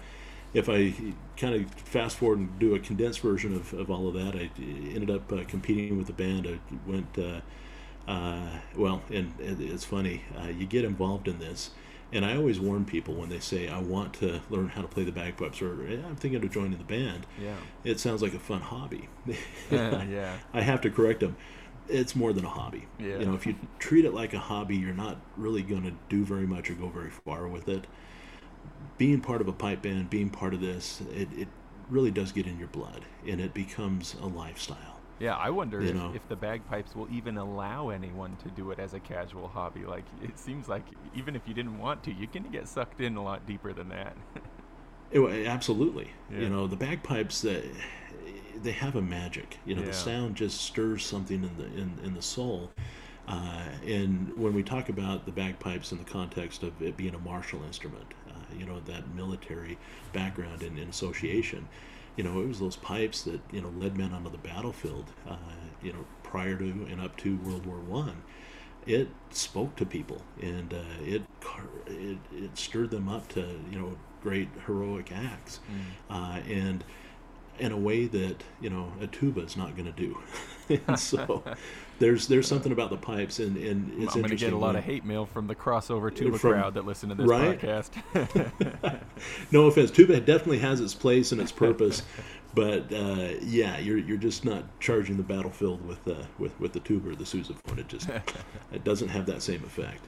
if I kind of fast forward and do a condensed version of, of all of that, I ended up uh, competing with the band. I went, uh, uh, well, and, and it's funny, uh, you get involved in this. And I always warn people when they say, I want to learn how to play the bagpipes or "Eh, I'm thinking of joining the band. Yeah. It sounds like a fun hobby. <laughs> yeah. I have to correct them. It's more than a hobby. Yeah. You know, if you treat it like a hobby, you're not really going to do very much or go very far with it. Being part of a pipe band, being part of this, it, it really does get in your blood and it becomes a lifestyle. Yeah, I wonder if, know. if the bagpipes will even allow anyone to do it as a casual hobby. Like <laughs> it seems like even if you didn't want to, you can get sucked in a lot deeper than that. It wa- absolutely. Yeah. You know, the bagpipes that they have a magic. You know, Yeah. the sound just stirs something in the in, in the soul. Uh, and when we talk about the bagpipes in the context of it being a martial instrument, uh, you know, that military background and, and association, you know, it was those pipes that you know led men onto the battlefield. Uh, you know, prior to and up to World War One. It spoke to people and uh, it, it it stirred them up to you know great heroic acts. Uh, and in a way that you know a tuba is not going to do. <laughs> And so <laughs> there's there's something about the pipes and and it's I'm going to get a lot of hate mail from the crossover tuba From- crowd that listen to this right? podcast. <laughs> <laughs> no offense tuba definitely has its place and its purpose <laughs> but uh, yeah you're you're just not charging the battlefield with uh, with with the tuba or the sousaphone it just it doesn't have that same effect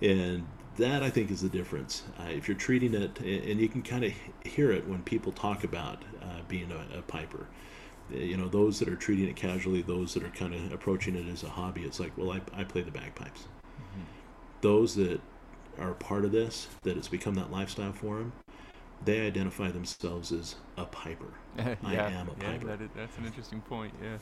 and that I think is the difference. Uh, if you're treating it, and you can kind of hear it when people talk about uh, being a, a piper. Uh, You know, those that are treating it casually, those that are kind of approaching it as a hobby. It's like, well, I, I play the bagpipes. Those that are part of this, that it's become that lifestyle for them, they identify themselves as a piper. <laughs> yeah, I am a yeah, piper. that is, that's an interesting point. Yeah.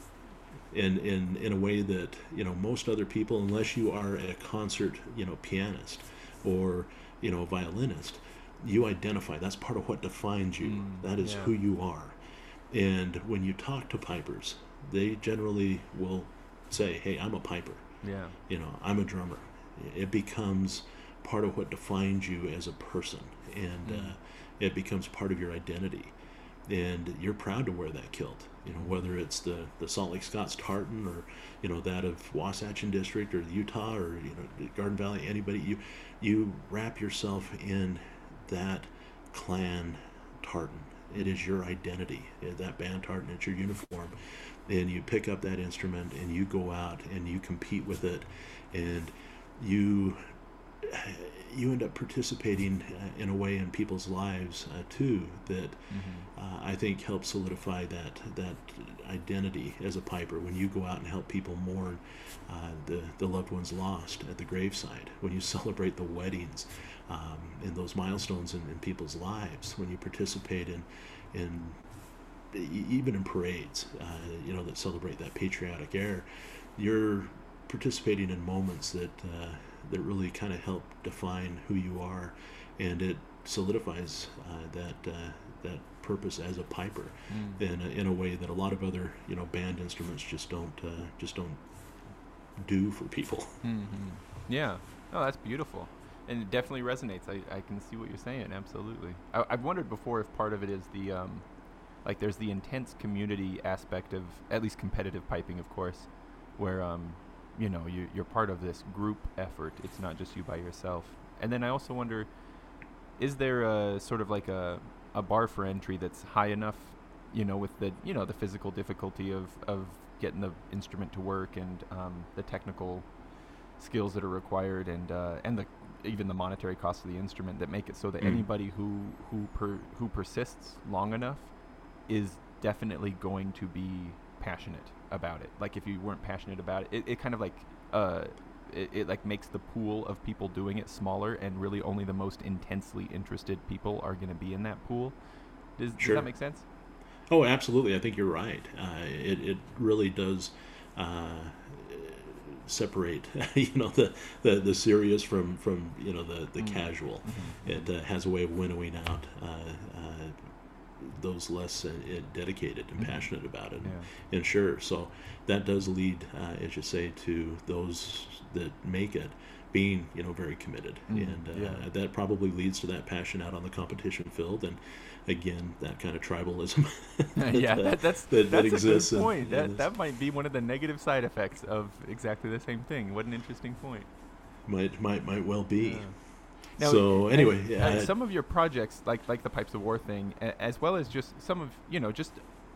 in in in a way that you know most other people unless you are a concert you know pianist or you know violinist you identify that's part of what defines you Mm, that is yeah. who you are and when you talk to pipers they generally will say hey i'm a piper Yeah. you know i'm a drummer it becomes part of what defines you as a person and Mm. uh, it becomes part of your identity and you're proud to wear that kilt you know whether it's the, the salt lake scots tartan or you know that of wasatch district or utah or you know garden valley anybody you you wrap yourself in that clan tartan it is your identity Uh, that band tartan it's your uniform and you pick up that instrument and you go out and you compete with it and you you end up participating uh, in a way in people's lives uh, too that uh, I think helps solidify that that identity as a piper. When you go out and help people mourn uh, the the loved ones lost at the graveside, when you <laughs> celebrate the weddings um, and those milestones in, in people's lives, when you participate in in even in parades, uh, you know that celebrate that patriotic air, you're participating in moments that uh, that really kind of help define who you are, and it solidifies uh, that uh, that purpose as a piper Mm. in a, in a way that a lot of other you know band instruments just don't uh, just don't do for people. hmm Yeah. Oh, that's beautiful. And it definitely resonates. I, I can see what you're saying. Absolutely. I, I've wondered before if part of it is the, um, like, there's the intense community aspect of, at least competitive piping, of course, where, um, you know, you, you're part of this group effort. It's not just you by yourself. And then I also wonder, is there a sort of like a, a bar for entry that's high enough, you know, with the, you know, the physical difficulty of, of getting the instrument to work and um, the technical skills that are required and uh, and the even the monetary cost of the instrument that make it so that Mm. anybody who who per, who persists long enough is definitely going to be passionate about it. Like if you weren't passionate about it, it, it kind of like uh it, it like makes the pool of people doing it smaller and really only the most intensely interested people are going to be in that pool. Does, does that make sense? Oh, absolutely. I think you're right. Uh, it, it really does uh, separate, <laughs> you know, the, the, the serious from, from, you know, the, the Mm. casual. It uh, has a way of winnowing out uh, uh, those less uh, dedicated and Mhm. passionate about it. Yeah. And sure, so that does lead, uh, as you say, to those that make it being, you know, very committed, Mm, and uh, yeah. that probably leads to that passion out on the competition field, and again, that kind of tribalism. <laughs> yeah, uh, that, that's that- that exists a good point. in that this. that might be one of the negative side effects of exactly the same thing. What an interesting point. might might might well be. Yeah. Now, so anyway, uh, yeah, I- some of your projects, like like the pipes of war thing, as well as just some of you know, just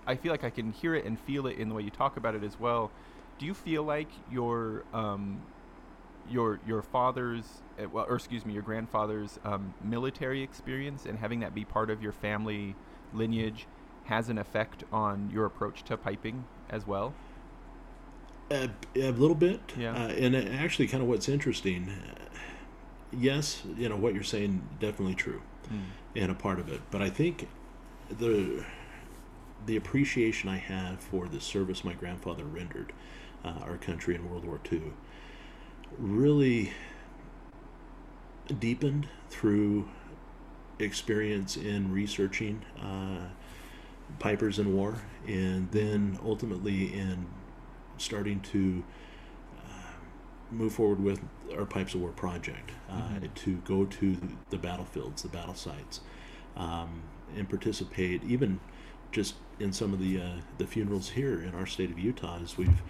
I feel like I can hear it and feel it in the way you talk about it as well. Do you feel like your um, your your father's, uh, well, or excuse me, your grandfather's um, military experience and having that be part of your family lineage has an effect on your approach to piping as well? A, a little bit, Yeah. Uh, and actually, kind of what's interesting. Yes, you know what you're saying, definitely true, Mm. and a part of it. But I think the the appreciation I have for the service my grandfather rendered uh, our country in World War II really deepened through experience in researching uh, pipers in war, and then ultimately in starting to uh, move forward with our Pipes of War project uh, Mhm. to go to the battlefields, the battle sites, um, and participate even just in some of the uh, the funerals here in our state of Utah as we've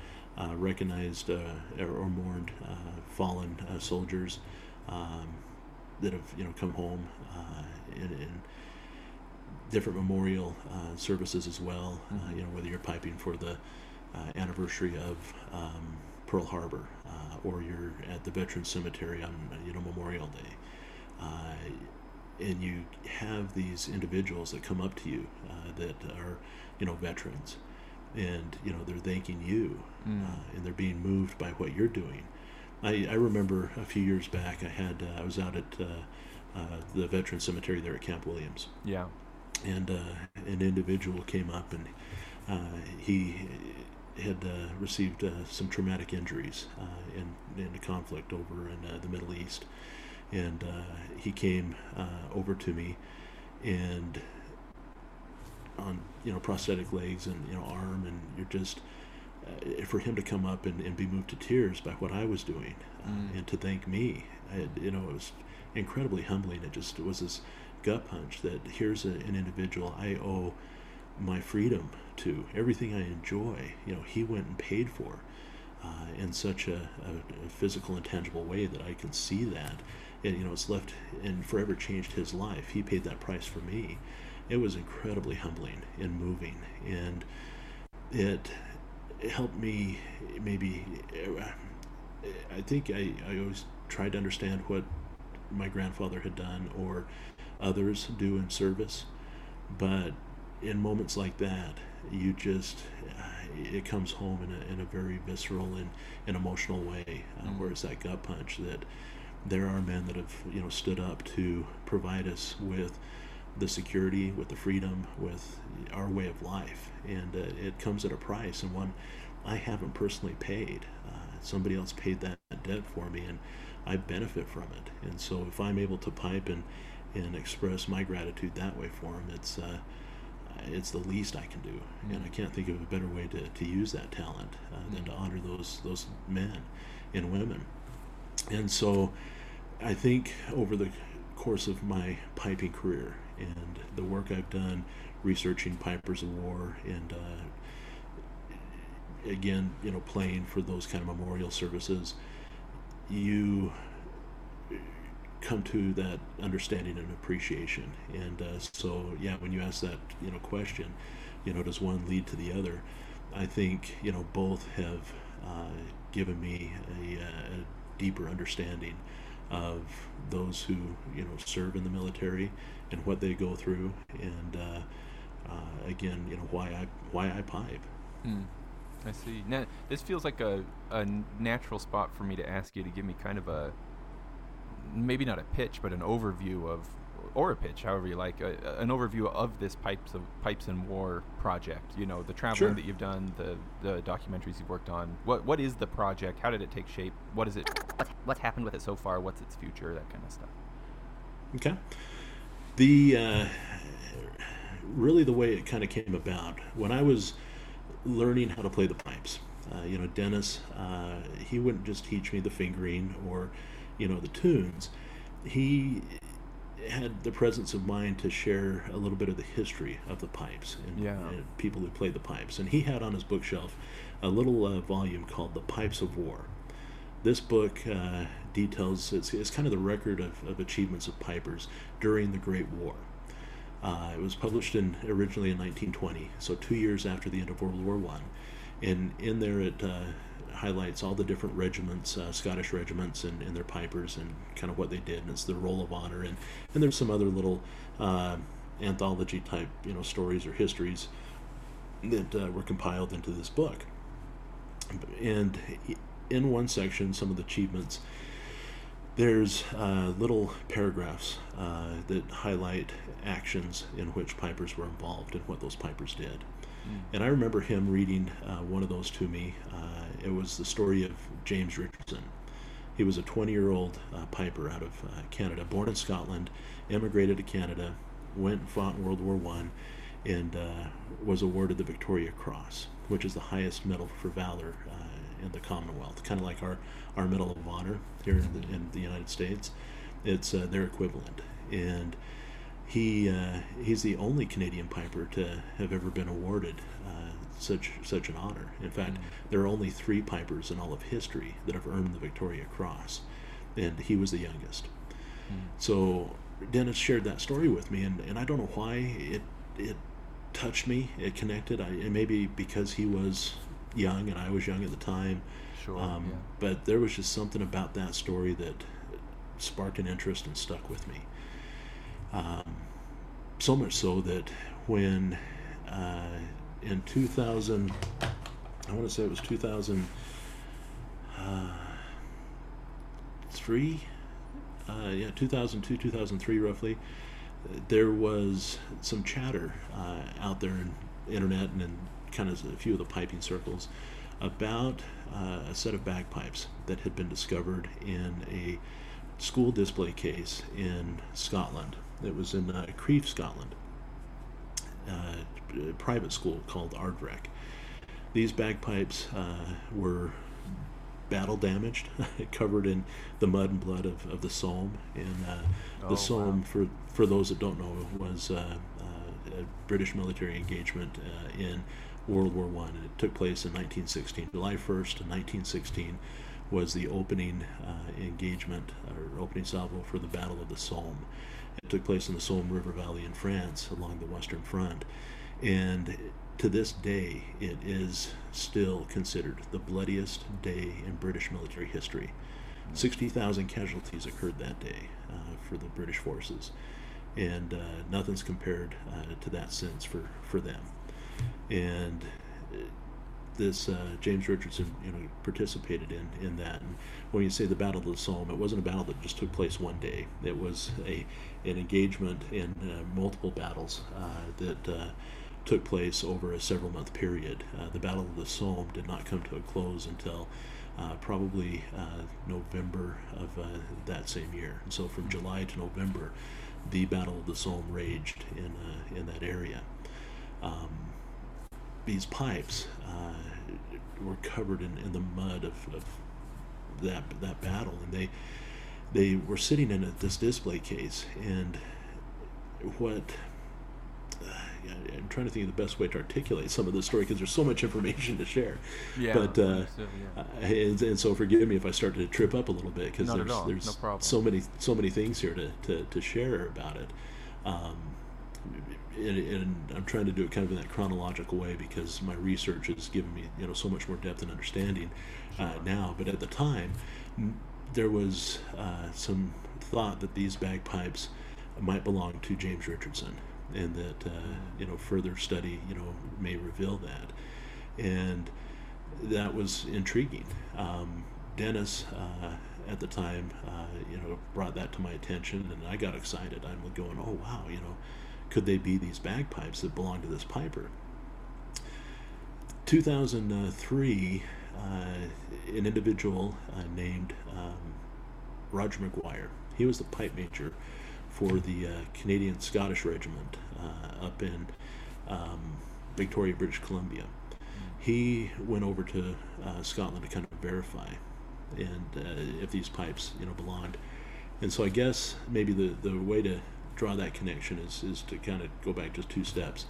recognized uh, or, mourned uh, fallen uh, soldiers um, that have you know come home uh, in, different memorial uh, services as well. Uh, you know whether you're piping for the uh, anniversary of um, Pearl Harbor uh, or you're at the Veterans Cemetery on you know Memorial Day. Uh, and you have these individuals that come up to you uh, that are, you know, veterans, and you know they're thanking you, Mm. uh, and they're being moved by what you're doing. I, I remember a few years back, I had uh, I was out at uh, uh, the veteran cemetery there at Camp Williams, Yeah. and uh, an individual came up and uh, he had uh, received uh, some traumatic injuries uh, in, in a conflict over in uh, the Middle East. And uh, he came uh, over to me and on you know prosthetic legs and you know arm and you're just uh, for him to come up and, and be moved to tears by what I was doing uh, Mm. and to thank me I, you know it was incredibly humbling. It just it was this gut punch that here's a, an individual I owe my freedom to everything I enjoy you know he went and paid for uh, in such a, a, a physical and tangible way that I can see that. And you know it's left and forever changed his life. He paid that price for me it was incredibly humbling and moving and it, it helped me maybe I think I, I always tried to understand what my grandfather had done or others do in service but in moments like that you just it comes home in a, in a very visceral and, and emotional way uh, Mm. where it's that gut punch that there are men that have you know stood up to provide us with the security with the freedom with our way of life. And uh, it comes at a price and one I haven't personally paid. Uh, somebody else paid that debt for me and I benefit from it. And so if I'm able to pipe and and express my gratitude that way for him it's uh, it's the least I can do, and I can't think of a better way to, to use that talent uh, than to honor those those men and women. And so, I think over the course of my piping career and the work I've done researching pipers of war and uh, again, you know, playing for those kind of memorial services, you come to that understanding and appreciation. And uh, so, yeah, when you ask that, you know, question, you know, does one lead to the other? I think you know both have uh, given me a, a deeper understanding of those who you know serve in the military and what they go through, and uh, uh, again, you know, why I why I pipe. Mm. I see. Now, this feels like a a natural spot for me to ask you to give me kind of a maybe not a pitch, but an overview of, or a pitch, however you like, a, a- an overview of this pipes of pipes and war project. You know, the traveling Sure. that you've done, the the documentaries you've worked on. What what is the project? How did it take shape? What is it? What's, what's happened with it so far? What's its future? That kind of stuff. Okay. The uh, really the way it kind of came about when I was learning how to play the pipes. Uh, you know, Dennis, uh, he wouldn't just teach me the fingering or, you know, the tunes. He had the presence of mind to share a little bit of the history of the pipes and, Yeah. and people who played the pipes. And he had on his bookshelf a little uh, volume called The Pipes of War. This book uh, details, it's, it's kind of the record of, of achievements of pipers during the Great War. Uh, it was published in originally in 1920, so two years after the end of World War One, and in there it uh, highlights all the different regiments, uh, Scottish regiments, and, and their pipers, and kind of what they did, and it's the Roll of Honor, and and there's some other little uh, anthology type, you know, stories or histories that uh, were compiled into this book. And in one section, some of the achievements, there's uh, little paragraphs uh, that highlight actions in which pipers were involved and what those pipers did. Mm. And I remember him reading uh, one of those to me. Uh, it was the story of James Richardson. He was a 20 year old uh, piper out of uh, Canada, born in Scotland, immigrated to Canada, went and fought in World War One, and was awarded the Victoria Cross, which is the highest medal for valor in the Commonwealth, kind of like our, our Medal of Honor here in the, in the United States. It's uh, their equivalent, and he uh, he's the only Canadian piper to have ever been awarded uh, such such an honor. In fact, mm. there are only three pipers in all of history that have earned the Victoria Cross, and he was the youngest. Mm. So Dennis shared that story with me, and, and I don't know why it it touched me. It connected. I, and maybe because he was young and I was young at the time. Sure. Um, yeah. But there was just something about that story that sparked an interest and stuck with me. Um, so much so that when uh, in 2000, I want to say it was 2003, uh, uh, yeah, 2002, 2003 roughly, there was some chatter uh, out there in internet and in kind of a few of the piping circles about uh, a set of bagpipes that had been discovered in a school display case in Scotland. It was in uh, Crieff, Scotland, uh, a private school called Ardvreck. These bagpipes uh, were battle damaged, <laughs> covered in the mud and blood of, of the Somme. And uh, oh, the Somme, wow. for, for those that don't know, was uh, uh, a British military engagement uh, in World War One, and it took place in 1916. July 1st, 1916, was the opening uh, engagement or opening salvo for the Battle of the Somme. It took place in the Somme River Valley in France along the Western Front, and to this day, it is still considered the bloodiest day in British military history. 60,000 casualties occurred that day uh, for the British forces, and uh, nothing's compared uh, to that since for, for them and uh, this uh, James Richardson, you know, participated in in that. And when you say the Battle of the Somme, it wasn't a battle that just took place one day. It was a an engagement in uh, multiple battles uh, that uh, took place over a several month period. Uh, the Battle of the Somme did not come to a close until. probably November of that same year. And so, from July to November, the Battle of the Somme raged in in that area. Um, these pipes uh, were covered in, in the mud of, of that that battle, and they they were sitting in a, this display case. And what uh, I'm trying to think of the best way to articulate some of this story because there's so much information to share. Yeah. But uh, so, yeah. Uh, and, and, so forgive me if I start to trip up a little bit because there's there's no so many so many things here to, to, to share about it. Um, and, and, I'm trying to do it kind of in that chronological way because my research has given me you know so much more depth and understanding uh, now. But at the time, there was uh, some thought that these bagpipes might belong to James Richardson, and that uh, you know further study you know may reveal that, and that was intriguing. Um, Dennis uh, at the time, uh, you know, brought that to my attention, and I got excited. I'm going, oh wow, you know could they be these bagpipes that belong to this piper? 2003, uh, an individual uh, named um, Roger McGuire, he was the pipe major for the uh, Canadian Scottish Regiment uh, up in um, Victoria, British Columbia. He went over to uh, Scotland to kind of verify and uh, if these pipes, you know, belonged. And so I guess maybe the, the way to draw that connection is, is to kind of go back just two steps.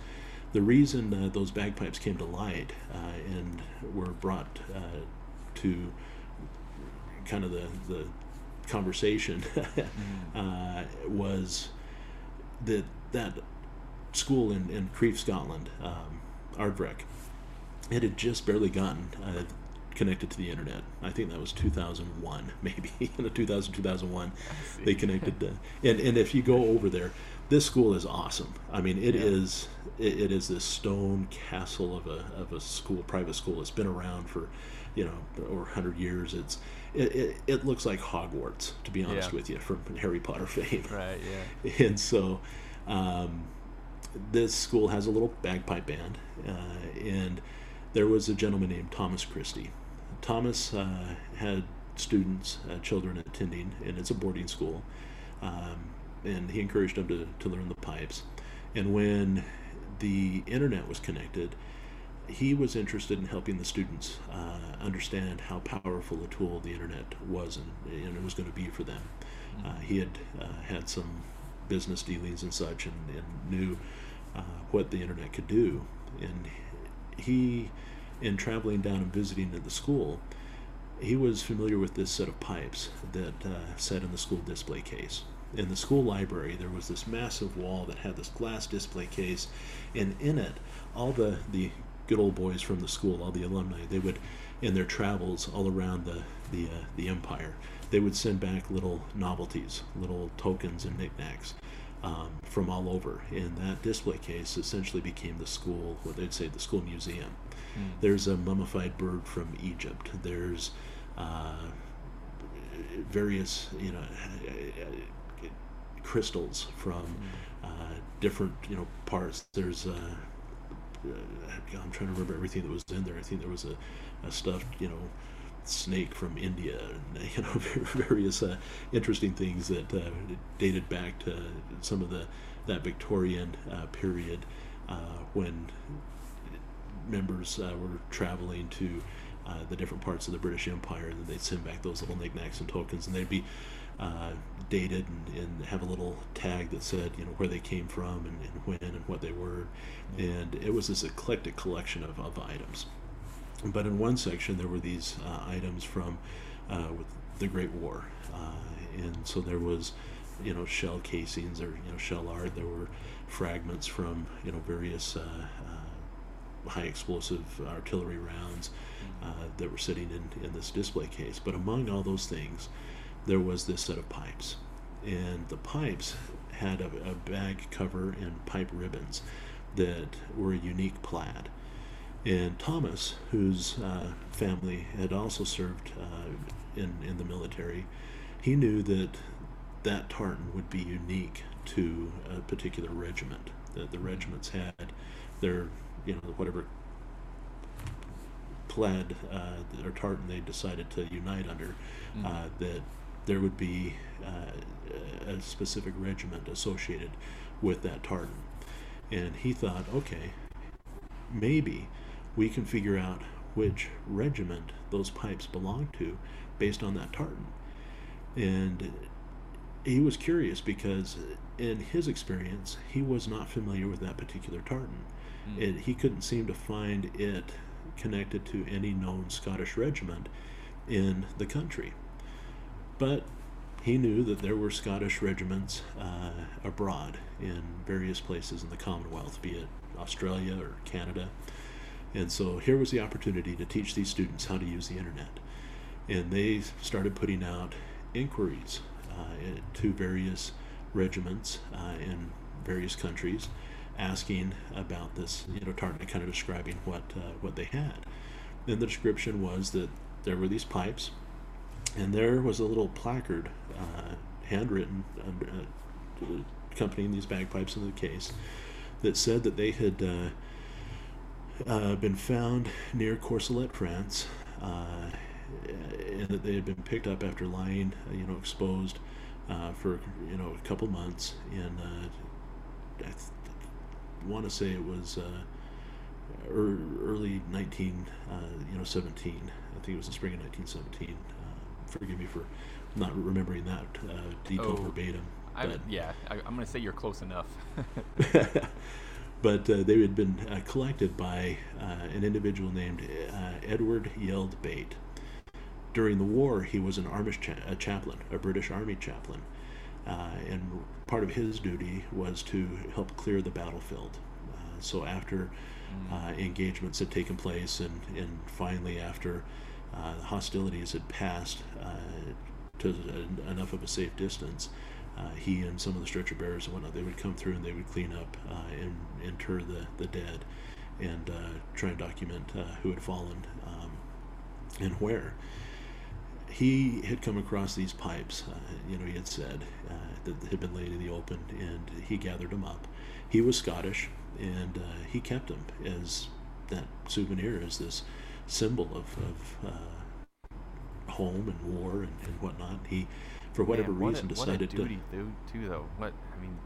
The reason uh, those bagpipes came to light uh, and were brought uh, to kind of the, the conversation mm-hmm. <laughs> was that that school in, in Crieff, Scotland, um, it had just barely gotten uh, connected to the internet. I think that was 2001, <laughs> maybe in the 2000 2001 they connected. To, and and if you go over there, this school is awesome. I mean, it yeah. is it, it is this stone castle of a of a school, private school. It's been around for you know over hundred years. It's it, it, it, looks like Hogwarts, to be honest yeah. with you, from Harry Potter fame. Right. Yeah. <laughs> And so, um, this school has a little bagpipe band, uh, and there was a gentleman named Thomas Christie. Thomas uh, had students, uh, children attending, and it's a boarding school. Um, and he encouraged them to, to learn the pipes. And when the internet was connected, he was interested in helping the students uh, understand how powerful a tool the internet was and, and it was going to be for them. Uh, he had uh, had some business dealings and such and, and knew uh, what the internet could do. And he, in traveling down and visiting at the school, he was familiar with this set of pipes that uh, sat in the school display case. In the school library there was this massive wall that had this glass display case and in it all the the good old boys from the school all the alumni they would in their travels all around the the uh, the empire they would send back little novelties little tokens and knickknacks um, from all over. And that display case essentially became the school what they'd say the school museum mm. there's a mummified bird from egypt there's uh, various you know crystals from mm-hmm. uh, different you know parts. There's uh, uh, I'm trying to remember everything that was in there. I think there was a, a stuffed you know snake from India, and <laughs> you know <laughs> various uh, interesting things that uh, dated back to some of the that Victorian uh, period uh, when members uh, were traveling to uh, the different parts of the British Empire, and then they'd send back those little knickknacks and tokens, and they'd be uh, dated and, and, have a little tag that said you know where they came from and, and when and what they were. And it was this eclectic collection of, of items. But in one section there were these uh, items from uh, the Great War. Uh, and so there was you know shell casings or you know shell art. There were fragments from you know various uh, high explosive artillery rounds that were sitting in, in this display case but among all those things there was this set of pipes. And the pipes had a, a bag cover and pipe ribbons that were a unique plaid. And Thomas, whose uh, family had also served uh, in, in the military, he knew that that tartan would be unique to a particular regiment. That the regiments had their, you know, whatever plaid uh, or tartan they decided to unite under, mm-hmm. uh, that there would be uh, a specific regiment associated with that tartan. And he thought, okay, maybe we can figure out which regiment those pipes belong to based on that tartan. And he was curious because in his experience, he was not familiar with that particular tartan. Mm. It, he couldn't seem to find it connected to any known Scottish regiment in the country. But he knew that there were Scottish regiments uh, abroad in various places in the Commonwealth, be it Australia or Canada. And so here was the opportunity to teach these students how to use the internet. And they started putting out inquiries uh, to various regiments uh, in various countries, asking about this, you know, tartan, kind of describing what uh, what they had. And the description was that there were these pipes and there was a little placard, uh, handwritten, uh, accompanying these bagpipes in the case, that said that they had uh, uh been found near Courcelette, France, uh, and that they had been picked up after lying, you know, exposed for you know a couple months. And I th- want to say it was early 19, you know, 17. I think it was the spring of 1917 forgive me for not remembering that uh, detail oh, verbatim. I, yeah, I, am going to say you're close enough. <laughs> <laughs> but uh, they had been uh, collected by uh, an individual named uh, Edward Yeld Bate. During the war, he was an Amish cha- a chaplain, a British Army chaplain, uh, and part of his duty was to help clear the battlefield. so after mm. engagements had taken place, and, and finally after uh, hostilities had passed uh, to enough of a safe distance, uh, he and some of the stretcher bearers and whatnot, they would come through and they would clean up uh, and inter the, the dead and uh, try and document uh, who had fallen um, and where. He had come across these pipes, uh, you know, he had said uh, that had been laid in the open, and he gathered them up. He was Scottish, and he kept them as that souvenir, as this symbol of, of home and war and, and whatnot. He for whatever Man, what reason, a, decided what a duty, to. too, though. What I mean,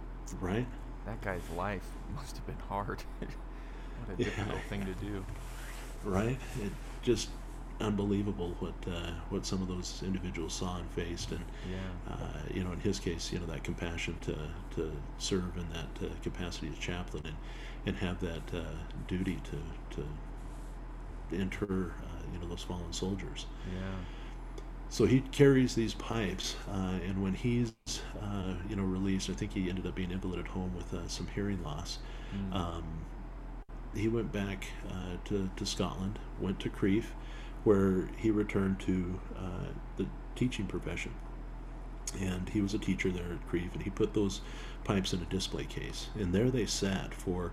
right? That guy's life <laughs> must have been hard. <laughs> what a difficult yeah. thing to do. Right? It just unbelievable what uh, what some of those individuals saw and faced, and yeah. uh, you know, in his case, you know, that compassion to to serve in that uh, capacity as chaplain and and have that uh, duty to to inter uh, you know those fallen soldiers. Yeah so he carries these pipes, uh, and when he's uh, you know released, I think he ended up being invalided home with uh, some hearing loss. Mm. Um, he went back uh, to to Scotland, went to Crieff, where he returned to uh, the teaching profession, and he was a teacher there at Crieff, and he put those pipes in a display case, and there they sat for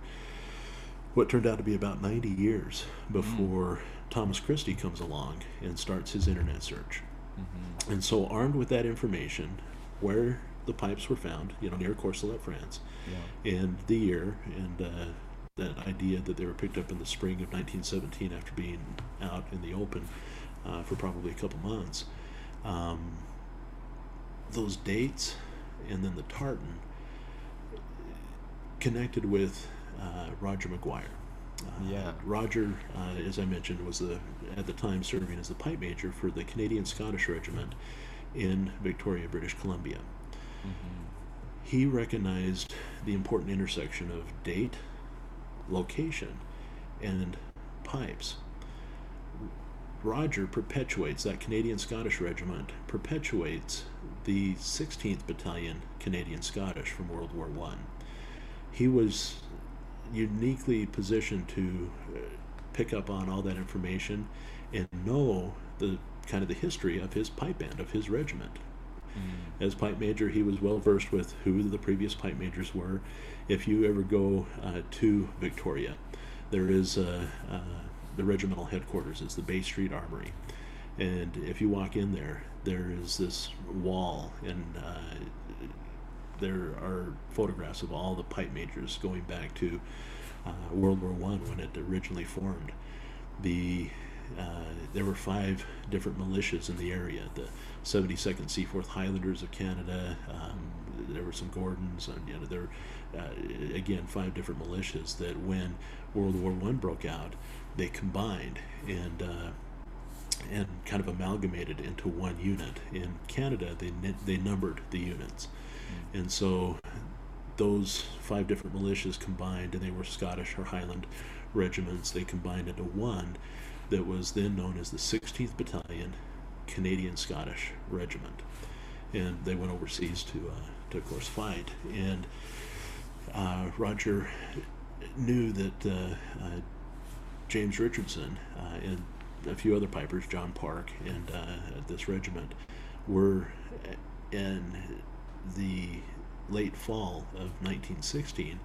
what turned out to be about 90 years before. Mm. Thomas Christie comes along and starts his internet search. Mm-hmm. And so, armed with that information, where the pipes were found, you know, near Courcelette, France, yeah. and the year, and uh, that idea that they were picked up in the spring of 1917 after being out in the open uh, for probably a couple months. Um, those dates and then the tartan connected with uh, Roger McGuire. Uh, yeah. Roger, uh, as I mentioned, was the at the time serving as the pipe major for the Canadian Scottish Regiment in Victoria, British Columbia. Mm-hmm. He recognized the important intersection of date, location, and pipes. Roger perpetuates that Canadian Scottish Regiment perpetuates the 16th Battalion Canadian Scottish from World War One. He was uniquely positioned to uh, pick up on all that information and know the kind of the history of his pipe band of his regiment. Mm. As pipe major, he was well versed with who the previous pipe majors were. If you ever go uh, to Victoria, there is uh, uh, the regimental headquarters it's the Bay Street Armory, and if you walk in there, there is this wall, and uh, there are photographs of all the pipe majors going back to uh, World War One when it originally formed. The uh, there were five different militias in the area. The 72nd Seaforth Highlanders of Canada. Um, there were some Gordons, and you know there, uh, again, five different militias that when World War One broke out, they combined and uh, and kind of amalgamated into one unit. In Canada, they they numbered the units, mm. and so those five different militias combined, and they were Scottish or Highland regiments. They combined into one that was then known as the 16th Battalion Canadian Scottish Regiment, and they went overseas to uh, to of course fight. And uh, Roger knew that uh, uh James Richardson uh, and a few other pipers, John Park, and uh, this regiment were in the late fall of 1916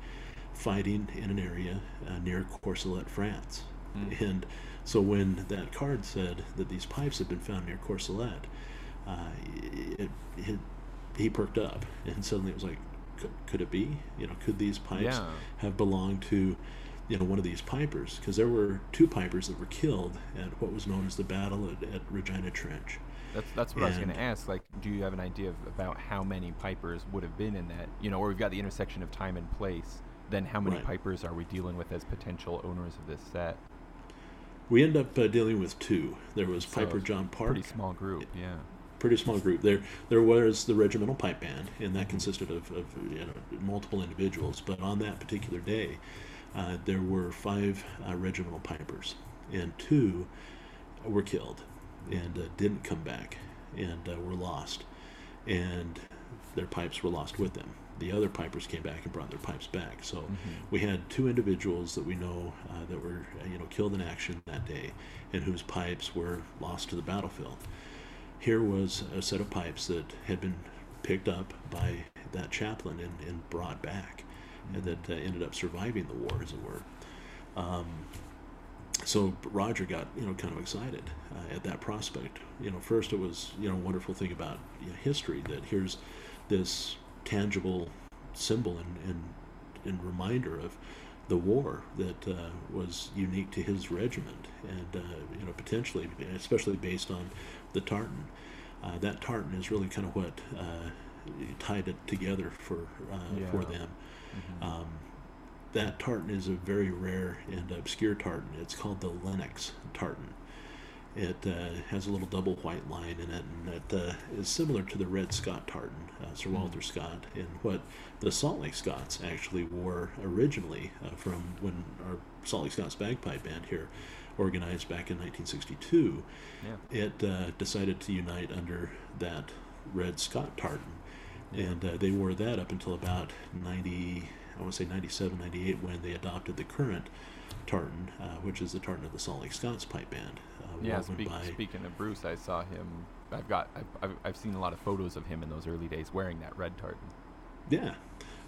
fighting in an area uh, near Courcelette, France. Mm. And so when that card said that these pipes had been found near Courcelette, uh, it, it, he perked up and suddenly it was like, could, could it be? You know, could these pipes yeah. have belonged to, you know, one of these pipers? Because there were two pipers that were killed at what was known as the Battle at, at Regina Trench. That's that's what and I was going to ask. Like, do you have an idea of, about how many pipers would have been in that? You know, where we've got the intersection of time and place. Then how many right. pipers are we dealing with as potential owners of this set? We end up uh, dealing with two. There was so Piper John Park. Pretty small group, yeah. Pretty small group. There, there was the regimental pipe band, and that consisted of, of you know, multiple individuals. But on that particular day, uh, there were five uh, regimental pipers, and two were killed and uh, didn't come back and uh, were lost, and their pipes were lost with them. The other pipers came back and brought their pipes back. So mm-hmm. we had two individuals that we know uh, that were you know killed in action that day, and whose pipes were lost to the battlefield. Here was a set of pipes that had been picked up by that chaplain and, and brought back, and that uh, ended up surviving the war, as it were. Um, so Roger got you know kind of excited uh, at that prospect. You know, first it was you know wonderful thing about you know, history that here's this tangible symbol and, and, and reminder of the war that uh, was unique to his regiment, and uh, you know potentially, especially based on the tartan. Uh, that tartan is really kind of what uh, tied it together for uh, yeah. for them. Mm-hmm. Um, that tartan is a very rare and obscure tartan. It's called the Lennox tartan. It uh, has a little double white line in it, and it uh, is similar to the Red Scott tartan, uh, Sir Walter mm. Scott, and what the Salt Lake Scots actually wore originally uh, from when our Salt Lake Scots Bagpipe Band here organized back in 1962. Yeah. It uh, decided to unite under that Red Scott tartan, yeah. and uh, they wore that up until about 90, I want to say 97, 98, when they adopted the current tartan, uh, which is the tartan of the Salt Lake Scots Pipe Band. Uh, yeah, speak, speaking of Bruce, I saw him. I've got, I've, I've, I've, seen a lot of photos of him in those early days wearing that red tartan. Yeah.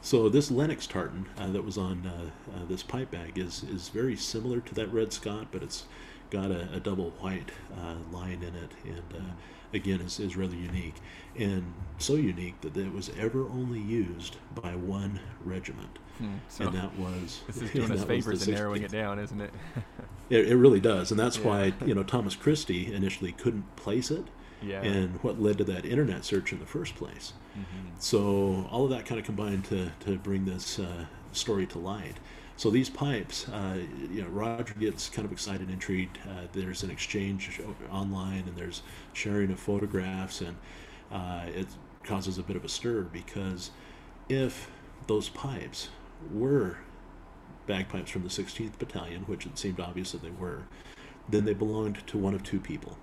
So this Lennox tartan uh, that was on uh, uh, this pipe bag is is very similar to that Red Scott, but it's got a, a double white uh, line in it, and mm again is, is rather unique and so unique that it was ever only used by one regiment hmm. so and that was this is <laughs> doing us favors and narrowing it down isn't it? <laughs> it it really does and that's yeah. why <laughs> you know thomas christie initially couldn't place it yeah. and what led to that internet search in the first place mm-hmm. so all of that kind of combined to, to bring this uh, story to light so these pipes, uh, you know, Roger gets kind of excited, intrigued. Uh, there's an exchange online, and there's sharing of photographs, and uh, it causes a bit of a stir because if those pipes were bagpipes from the 16th Battalion, which it seemed obvious that they were, then they belonged to one of two people,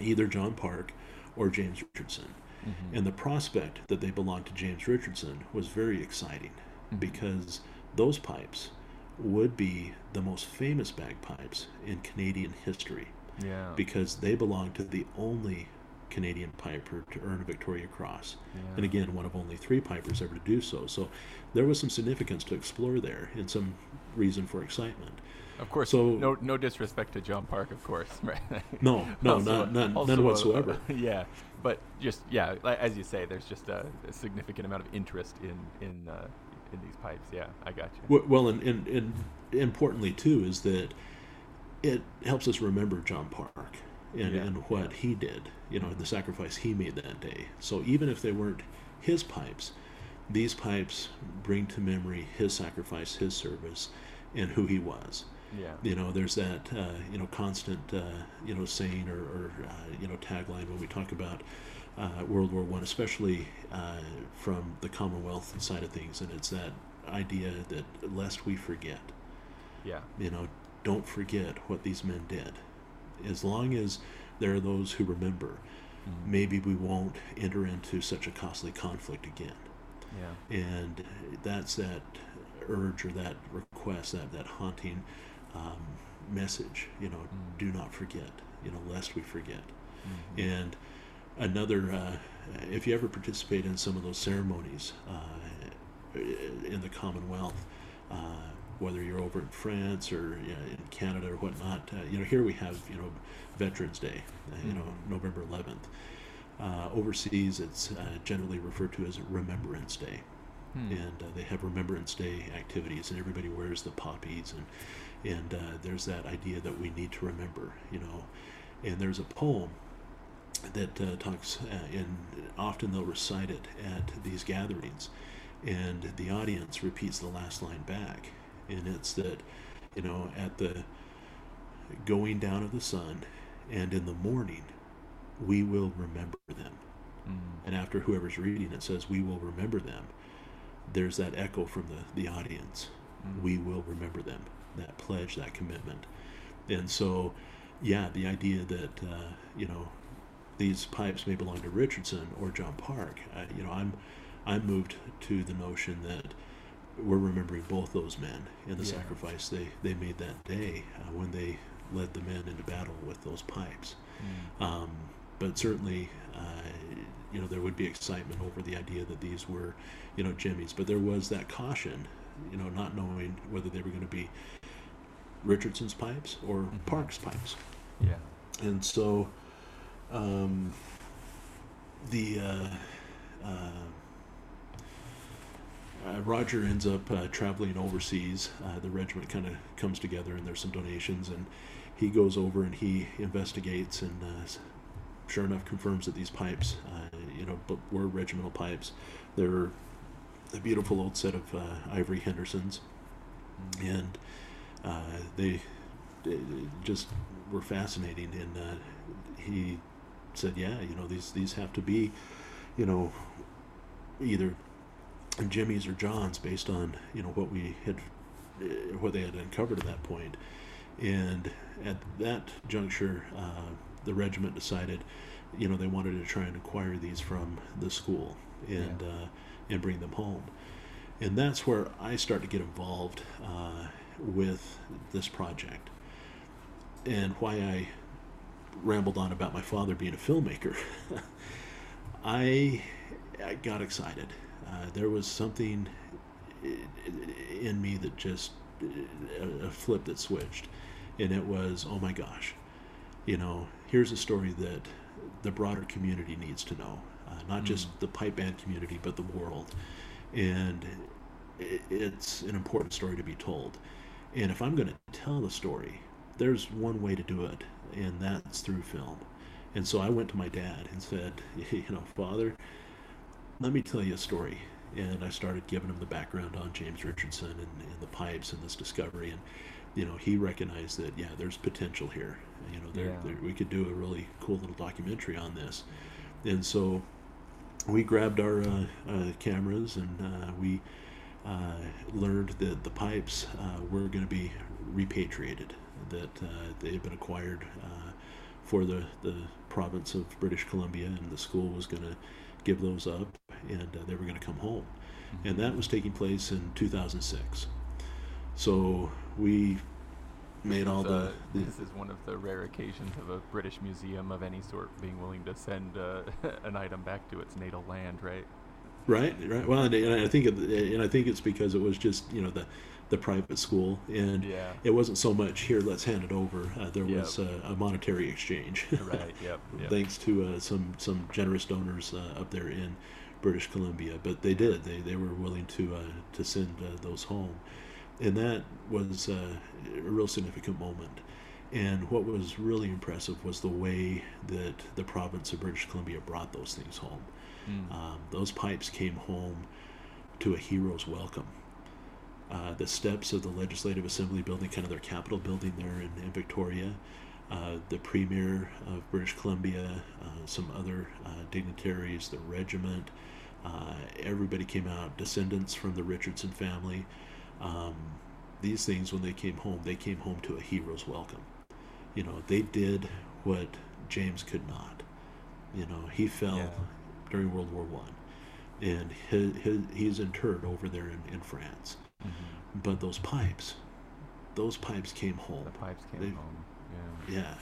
either John Park or James Richardson. Mm-hmm. And the prospect that they belonged to James Richardson was very exciting mm-hmm. because those pipes would be the most famous bagpipes in Canadian history. Yeah. Because they belong to the only Canadian piper to earn a Victoria Cross. Yeah. And again, one of only three pipers ever to do so. So there was some significance to explore there and some reason for excitement. Of course, so, no no disrespect to John Park, of course, <laughs> right? No, no, <laughs> also, none, none, none whatsoever. A, <laughs> yeah, but just yeah, as you say, there's just a, a significant amount of interest in in uh, in these pipes. Yeah, I got you. Well, and, and, and importantly too is that it helps us remember John Park and, yeah. and what he did. You know, the sacrifice he made that day. So even if they weren't his pipes, these pipes bring to memory his sacrifice, his service, and who he was. Yeah. You know, there's that uh, you know constant uh, you know saying or, or uh, you know tagline when we talk about World War One, especially uh, from the Commonwealth side of things, and it's that idea that lest we forget. Yeah. You know, don't forget what these men did. As long as there are those who remember, mm-hmm. maybe we won't enter into such a costly conflict again. Yeah. And that's that urge or that request, that that haunting um, message. You know, mm-hmm. do not forget. You know, lest we forget. Mm-hmm. And another, uh, if you ever participate in some of those ceremonies uh, in the Commonwealth, uh, whether you're over in France or you know, in Canada or whatnot, uh, you know, here we have, you know, Veterans Day, mm-hmm. you know, mm-hmm. November 11th. Uh, overseas, it's generally referred to as Remembrance Day. Hmm. and uh, they have Remembrance Day activities, and everybody wears the poppies, and and uh, there's that idea that we need to remember, you know. And there's a poem that uh, talks, uh, and often they'll recite it at these gatherings, and the audience repeats the last line back, and it's that, you know, at the going down of the sun, and in the morning, we will remember them. Mm. And after whoever's reading it says, "We will remember them," there's that echo from the the audience. Mm. We will remember them. That pledge, that commitment, and so, yeah, the idea that uh, you know these pipes may belong to Richardson or John Park. I, you know, I'm I'm moved to the notion that we're remembering both those men and the yeah. sacrifice they, they made that day uh, when they led the men into battle with those pipes. Mm. Um, but certainly, uh, you know, there would be excitement over the idea that these were, you know, Jimmy's. But there was that caution, you know, not knowing whether they were going to be Richardson's pipes or mm-hmm. Park's pipes. Yeah. And so, um, the uh, uh, uh, Roger ends up uh, traveling overseas. Uh, the regiment kind of comes together, and there's some donations, and he goes over and he investigates, and uh, sure enough, confirms that these pipes, you know, but were regimental pipes. They're a beautiful old set of ivory Hendersons, and they, they, just were fascinating. And he said, "Yeah, you know, these these have to be, you know, either." Jimmy's or John's based on you know what we had uh, what they had uncovered at that point. And at that juncture, uh, the regiment decided, you know, they wanted to try and acquire these from the school and yeah. uh, and bring them home. And that's where I start to get involved uh, with this project, and why I rambled on about my father being a filmmaker. <laughs> I, I got excited uh, there was something in me that just a flip that switched, and it was, oh my gosh, you know, here's a story that the broader community needs to know, uh, not mm. just the pipe band community, but the world, and it's an important story to be told. And if I'm going to tell the story, there's one way to do it, and that's through film. And so I went to my dad and said, <laughs> you know, Father, let me tell you a story. And I started giving him the background on James Richardson and, and the pipes and this discovery. And, you know, he recognized that, yeah, there's potential here. You know, there, yeah. there, we could do a really cool little documentary on this. And so we grabbed our uh, uh, cameras and uh, we uh, learned that the pipes uh, were going to be repatriated, that uh, they had been acquired for the, the province of British Columbia, and the school was going to give those up, and uh, they were going to come home. Mm-hmm. And that was taking place in 2006. So we made all the, the, This is one of the rare occasions of a British museum of any sort being willing to send uh, <laughs> an item back to its natal land, right? Right, right. Well, and, and I think, it, and I think it's because it was just you know the the private school, and yeah. it wasn't so much here. Let's hand it over. Uh, there yep. was uh, a monetary exchange. <laughs> right. Yep. <laughs> yep. Thanks to uh, some some generous donors uh, up there in British Columbia, but they did. They they were willing to uh, to send uh, those home, and that was a real significant moment. And what was really impressive was the way that the province of British Columbia brought those things home. Mm. Um, those pipes came home to a hero's welcome uh, the steps of the Legislative Assembly building, kind of their Capitol building there in, in Victoria. Uh, the Premier of British Columbia, uh, some other uh, dignitaries, the regiment, uh, everybody came out, descendants from the Richardson family. Um, these things, when they came home, they came home to a hero's welcome. You know, they did what James could not. You know, he fell yeah. during World War One, and his, his, he's interred over there in, in France. Mm-hmm. But those pipes, those pipes came home. The pipes came they, home. Yeah.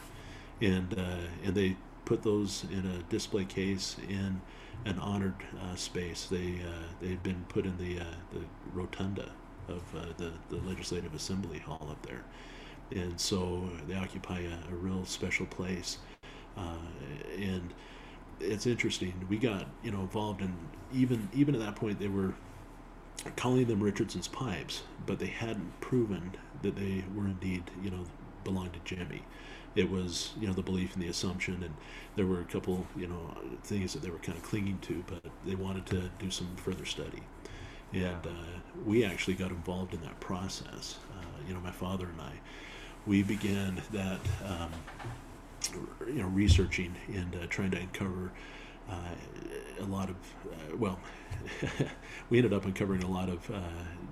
Yeah, and uh, and they put those in a display case in an honored uh, space. They uh, they've been put in the uh, the rotunda of uh, the the Legislative Assembly Hall up there, and so they occupy a, a real special place. Uh, and it's interesting. We got you know involved in even even at that point they were calling them Richardson's pipes, but they hadn't proven that they were indeed, you know, belonged to Jimmy. It was, you know, the belief and the assumption, and there were a couple, you know, things that they were kind of clinging to, but they wanted to do some further study. And yeah. uh, we actually got involved in that process. Uh, you know, my father and I, we began that, um, you know, researching and uh, trying to uncover a lot of, uh, well, <laughs> we ended up uncovering a lot of uh,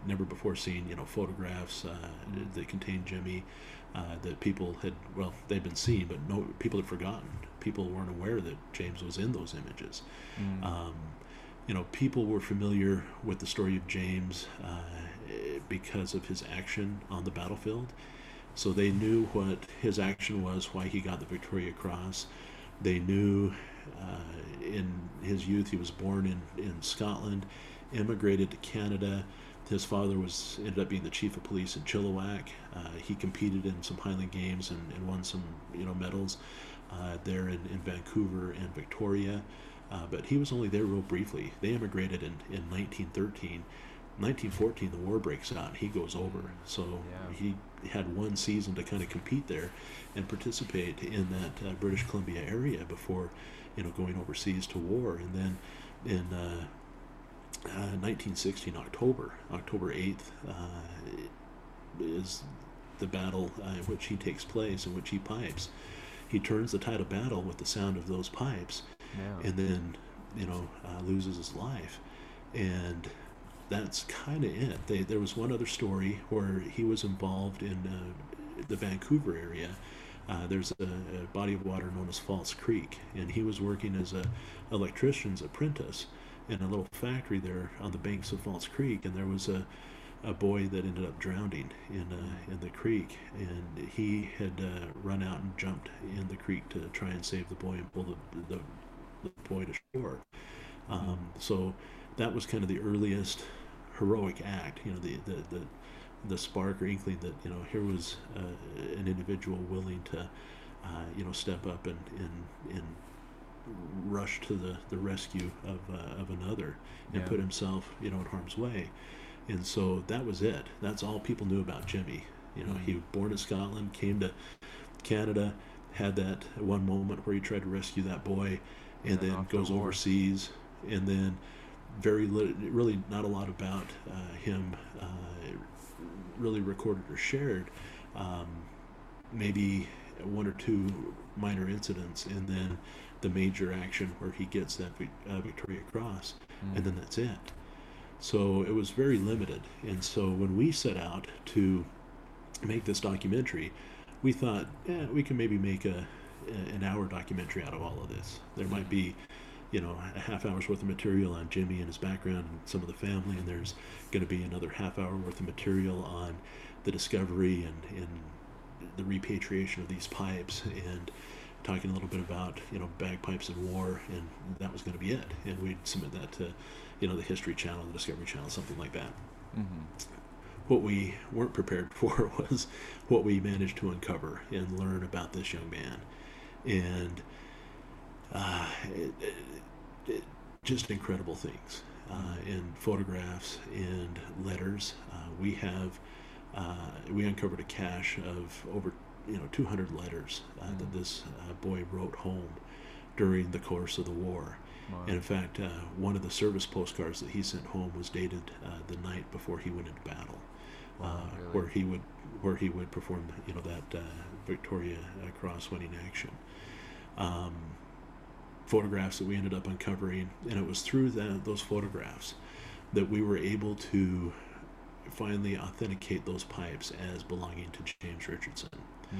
never before seen, you know, photographs that contained Jimmy that people had, well, they'd been seen, but no, people had forgotten. People weren't aware that James was in those images. Mm. Um, you know, people were familiar with the story of James uh, because of his action on the battlefield. So they knew what his action was, why he got the Victoria Cross, They knew uh, in his youth he was born in, in Scotland, immigrated to Canada. His father was ended up being the chief of police in Chilliwack. Uh, he competed in some Highland Games and, and won some you know medals uh, there in, in Vancouver and Victoria. Uh, but he was only there real briefly. They immigrated in, in 1913. 1914, the war breaks out. He goes over. So yeah. he had one season to kind of compete there and participate in that uh, British Columbia area before, you know, going overseas to war. And then in 1916, uh, uh, October, October 8th, uh, is the battle in which he takes place, in which he pipes. He turns the tide of battle with the sound of those pipes yeah. and then you know uh, loses his life and that's kind of it they, there was one other story where he was involved in uh, the vancouver area uh, there's a, a, body of water known as false creek and he was working as a electrician's apprentice in a little factory there on the banks of false creek and there was a a boy that ended up drowning in uh, in the creek, and he had uh, run out and jumped in the creek to try and save the boy and pull the, the the boy to shore. Um, so that was kind of the earliest heroic act. You know, the the the, the spark or inkling that you know here was uh, an individual willing to uh, you know step up and and, and rush to the, the rescue of uh, of another and yeah. put himself you know in harm's way. And so that was it. That's all people knew about Jimmy. You know, mm-hmm. he was born in Scotland, came to Canada, had that one moment where he tried to rescue that boy, and then goes overseas, and then very little, really not a lot about uh, him uh, really recorded or shared. Um, maybe one or two minor incidents, and then the major action where he gets that uh, Victoria Cross, mm. and then that's it. So it was very limited. And so when we set out to make this documentary, we thought, yeah, we can maybe make a an hour documentary out of all of this. There might be, you know, a half hour's worth of material on Jimmy and his background and some of the family, and there's going to be another half hour worth of material on the discovery and, and the repatriation of these pipes and talking a little bit about you know bagpipes and war and that was going to be it. And we'd submit that to you know the history channel the discovery channel something like that. Mm-hmm. what we weren't prepared <laughs> for was what we managed to uncover and learn about this young man. And uh, it, it, it, just incredible things uh, in photographs and letters. Uh, we have uh, we uncovered a cache of over you know 200 letters uh, mm. that this uh, boy wrote home during the course of the war. Wow. And in fact, one of the service postcards that he sent home was dated the night before he went into battle, wow, really? where he would where he would perform you know that Victoria Cross winning action um, photographs that we ended up uncovering, and it was through that, those photographs that we were able to finally authenticate those pipes as belonging to James Richardson. Mm.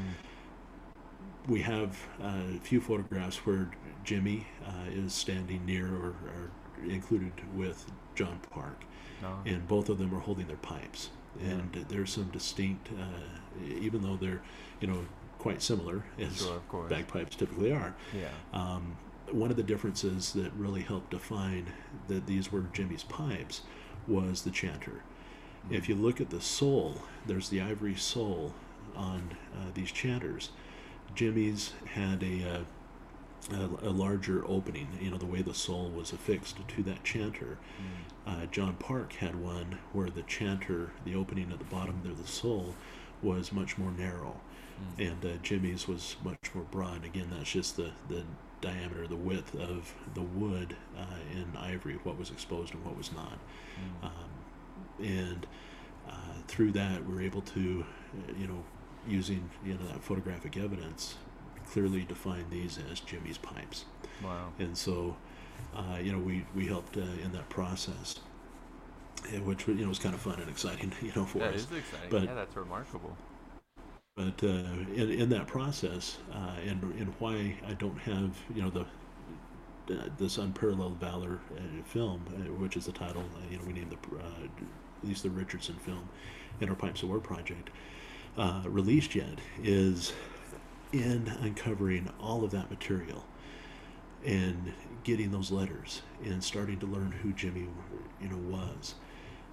We have uh, a few photographs where Jimmy uh, is standing near or, or, included with John Park, oh. and both of them are holding their pipes. Yeah. And there's some distinct, uh, even though they're, you know, quite similar as sure, bagpipes typically are. Yeah. Um, one of the differences that really helped define that these were Jimmy's pipes was the chanter. Mm-hmm. If you look at the sole, there's the ivory sole on uh, these chanters. Jimmy's had a, uh, a, a larger opening. You know the way the sole was affixed to that chanter. Mm-hmm. Uh, John Park had one where the chanter, the opening at the bottom of the sole, was much more narrow mm. and uh, Jimmy's was much more broad. Again, that's just the the diameter, the width of the wood uh, in ivory, what was exposed and what was not. Mm. Um, and uh, through that, we are able to, uh, you know, using you know that photographic evidence, clearly define these as Jimmy's pipes. Wow. And so, uh, you know, we we helped uh, in that process. Which you know was kind of fun and exciting, <laughs> you know, for that us. That is exciting. But, yeah, that's remarkable. But uh, in, in that process, uh, and and why I don't have you know the uh, this unparalleled valor uh, film, uh, which is the title, uh, you know, we named the at least the Richardson film, in our Pipes of War project, released yet, is in uncovering all of that material. and getting those letters and starting to learn who Jimmy, you know, was,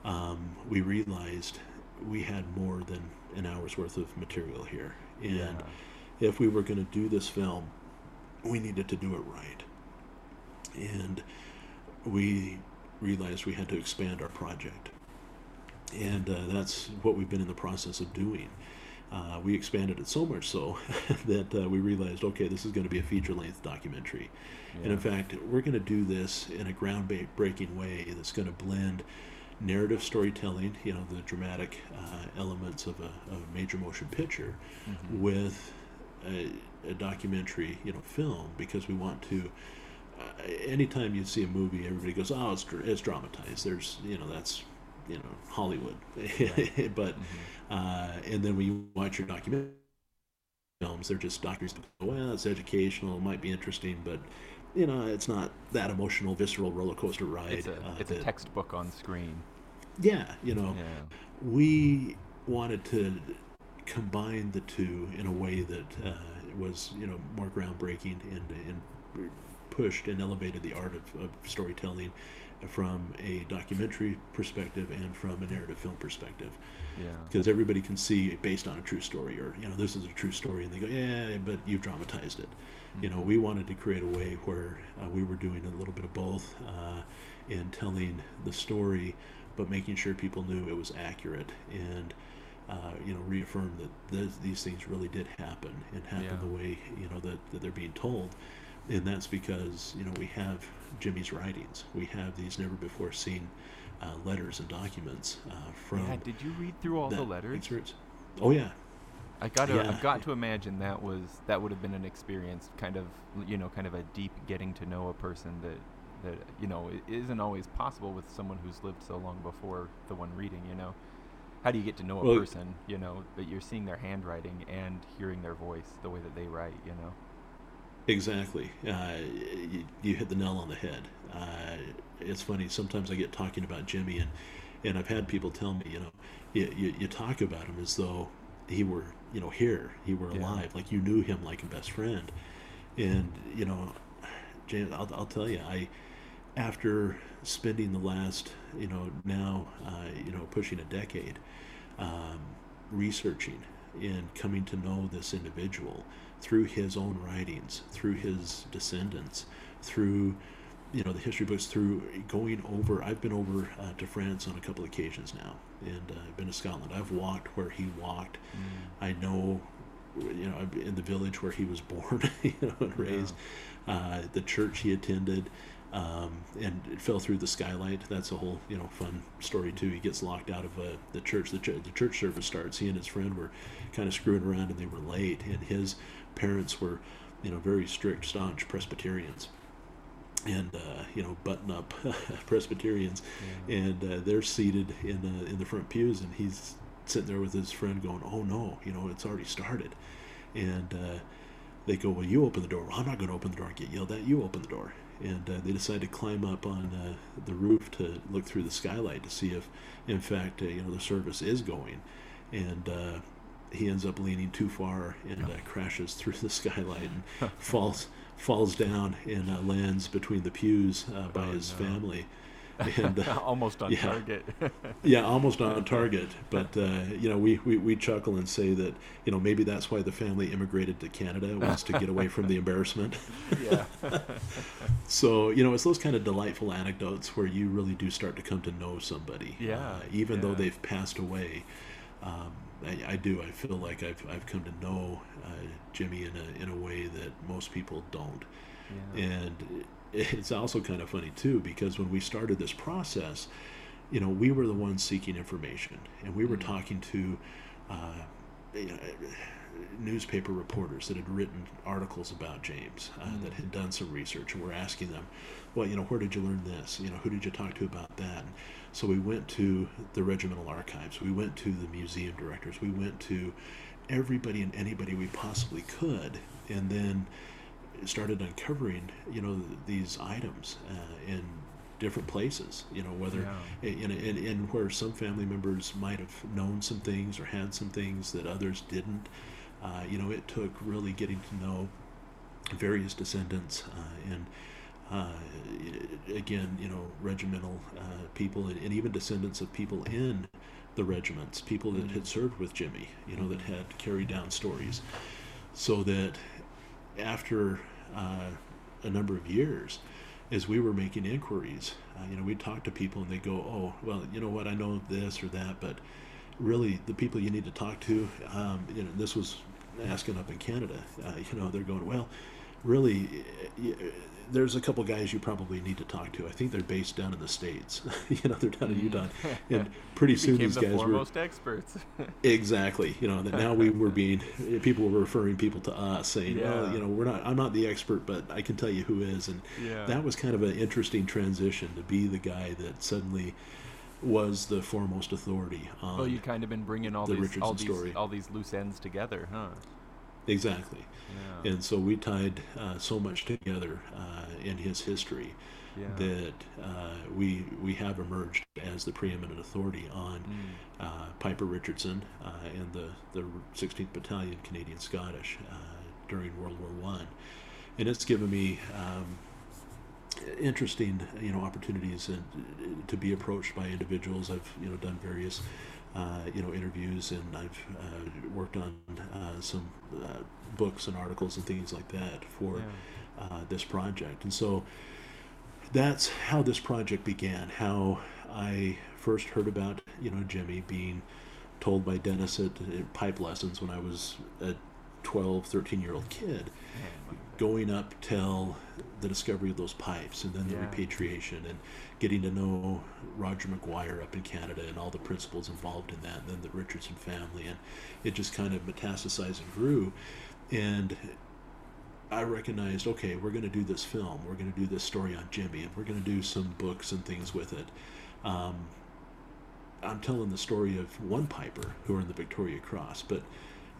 um, we realized we had more than an hour's worth of material here, and Yeah. if we were going to do this film, we needed to do it right, and we realized we had to expand our project, and uh, that's what we've been in the process of doing. Uh, we expanded it so much so <laughs> that uh, we realized, okay, this is going to be a feature-length documentary. And in fact, we're going to do this in a groundbreaking way that's going to blend narrative storytelling, you know, the dramatic uh, elements of a, of a major motion picture, Mhm. with a, a documentary, you know, film, because we want to. Uh, anytime you see a movie, everybody goes, "Oh, it's it's dramatized." There's, you know, that's, you know, Hollywood. <laughs> but Mhm. uh, and then when you watch your documentary films, they're just documentaries. Well, it's educational, it might be interesting, but you know, it's not that emotional, visceral roller coaster ride. It's a uh, it's a textbook on screen. Yeah, you know, Yeah. we wanted to combine the two in a way that uh, was, you know, more groundbreaking and and pushed and elevated the art of, of storytelling from a documentary perspective and from a narrative film perspective Yeah. because everybody can see it based on a true story or you know this is a true story and they go yeah but you've dramatized it you know we wanted to create a way where uh, we were doing a little bit of both uh, in telling the story but making sure people knew it was accurate and uh, you know reaffirm that th- these things really did happen and happen Yeah. the way you know that, that they're being told and that's because you know we have Jimmy's writings we have these never before seen uh, letters and documents uh, from Yeah. Did you read through all the letters? experience. Oh yeah, I got to Yeah. I've got to imagine that was that would have been an experience, kind of you know, kind of a deep getting to know a person that that you know isn't always possible with someone who's lived so long before the one reading. You know, how do you get to know a Well- person? You know, that you're seeing their handwriting and hearing their voice, the way that they write. You know. exactly. Uh, you, you hit the nail on the head. Uh, it's funny. Sometimes I get talking about Jimmy, and and I've had people tell me, you know, you, you, you talk about him as though he were, you know, here, he were Yeah. alive, like you knew him like a best friend. And you know, James, I'll, I'll tell you, I after spending the last, you know, now, uh, you know, pushing a decade, um, researching and coming to know this individual through his own writings, through his descendants, through you know the history books, through going over. I've been over uh, to France on a couple of occasions now, and uh, I've been to Scotland. I've walked where he walked. I know, you know, in the village where he was <laughs> born, you know, and raised, uh, the church he attended, um, and it fell through the skylight. That's a whole, you know, fun story too. He gets locked out of uh, the church. The, ch- the church service starts. He and his friend were kind of screwing around, and they were late. And his parents were, you know, very strict, staunch Presbyterians. And uh, you know, button up <laughs> Presbyterians, Yeah. and uh, they're seated in the in the front pews, and he's sitting there with his friend, going, "Oh no, you know, it's already started." And uh, they go, "Well, you open the door." Well, I'm not going to open the door and get yelled at. You open the door. And uh, they decide to climb up on uh, the roof to look through the skylight to see if, in fact, uh, you know, the service is going. And uh, he ends up leaning too far and uh, <laughs> crashes through the skylight and falls falls down and uh, lands between the pews uh, by Oh, his family. <laughs> And uh, Almost on yeah. target. <laughs> yeah, almost on target. But uh, you know, we, we we chuckle and say that you know maybe that's why the family immigrated to Canada was to get away from the embarrassment. <laughs> yeah. So you know, it's those kind of delightful anecdotes where you really do start to come to know somebody. Yeah, Uh, even though they've passed away, um, I, I do. I feel like I've I've come to know uh, Jimmy in a in a way that most people don't. yeah. And it's also kind of funny too because when we started this process, you know, we were the ones seeking information, and we were Mm. talking to uh, you know, newspaper reporters that had written articles about James, uh, Mm. that had done some research, and we're asking them, well, you know, where did you learn this? You know, who did you talk to about that? And so we went to the regimental archives, we went to the museum directors, we went to everybody and anybody we possibly could, and then started uncovering, you know, these items uh, in different places. You know, whether Yeah. in, in, in where some family members might have known some things or had some things that others didn't. Uh, you know, it took really getting to know various descendants, uh, and uh, again, you know, regimental uh, people, and, and, even descendants of people in the regiments, people that had served with Jimmy, you know, that had carried down stories, so that after uh, a number of years, as we were making inquiries, you know, we'd talk to people and they go, "Oh, well, you know what? I know this or that, but really, the people you need to talk to, um, you know, this was asking up in Canada. Uh, you know, they're going, well, really, there's a couple guys you probably need to talk to. I think they're based down in the states. <laughs> you know, they're down in mm. Utah, <laughs> and pretty soon these the guys were most experts. <laughs> exactly. You know that now we were being eh, people were referring people to us, saying, oh, yeah. "Well, you know, we're not. I'm not the expert, but I can tell you who is." And yeah. that was kind of an interesting transition to be the guy that suddenly was the foremost authority on. Well, you kind of been bringing all the these Richardson all these story. all these loose ends together, huh? Exactly. Yeah. And so we tied uh, so much together uh, in his history yeah. that uh, we we have emerged as the preeminent authority on mm. uh, Piper Richardson uh, and the the 16th Battalion Canadian Scottish uh, during World War One, and it's given me. Um, interesting you know opportunities and to be approached by individuals i've you know done various you know interviews and I've uh, worked on uh, some uh, books and articles and things like that for yeah. Uh, this project and so that's how this project began how I first heard about you know Jimmy being told by Dennis at, at pipe lessons when I was a 12 13 year old kid going up till the discovery of those pipes and then the Yeah. repatriation and getting to know Roger McGuire up in Canada and all the principals involved in that, and then the Richardson family, and it just kind of metastasized and grew. And I recognized, okay, we're going to do this film, we're going to do this story on Jimmy, and we're going to do some books and things with it. Um, I'm telling the story of one piper who are in the Victoria Cross, but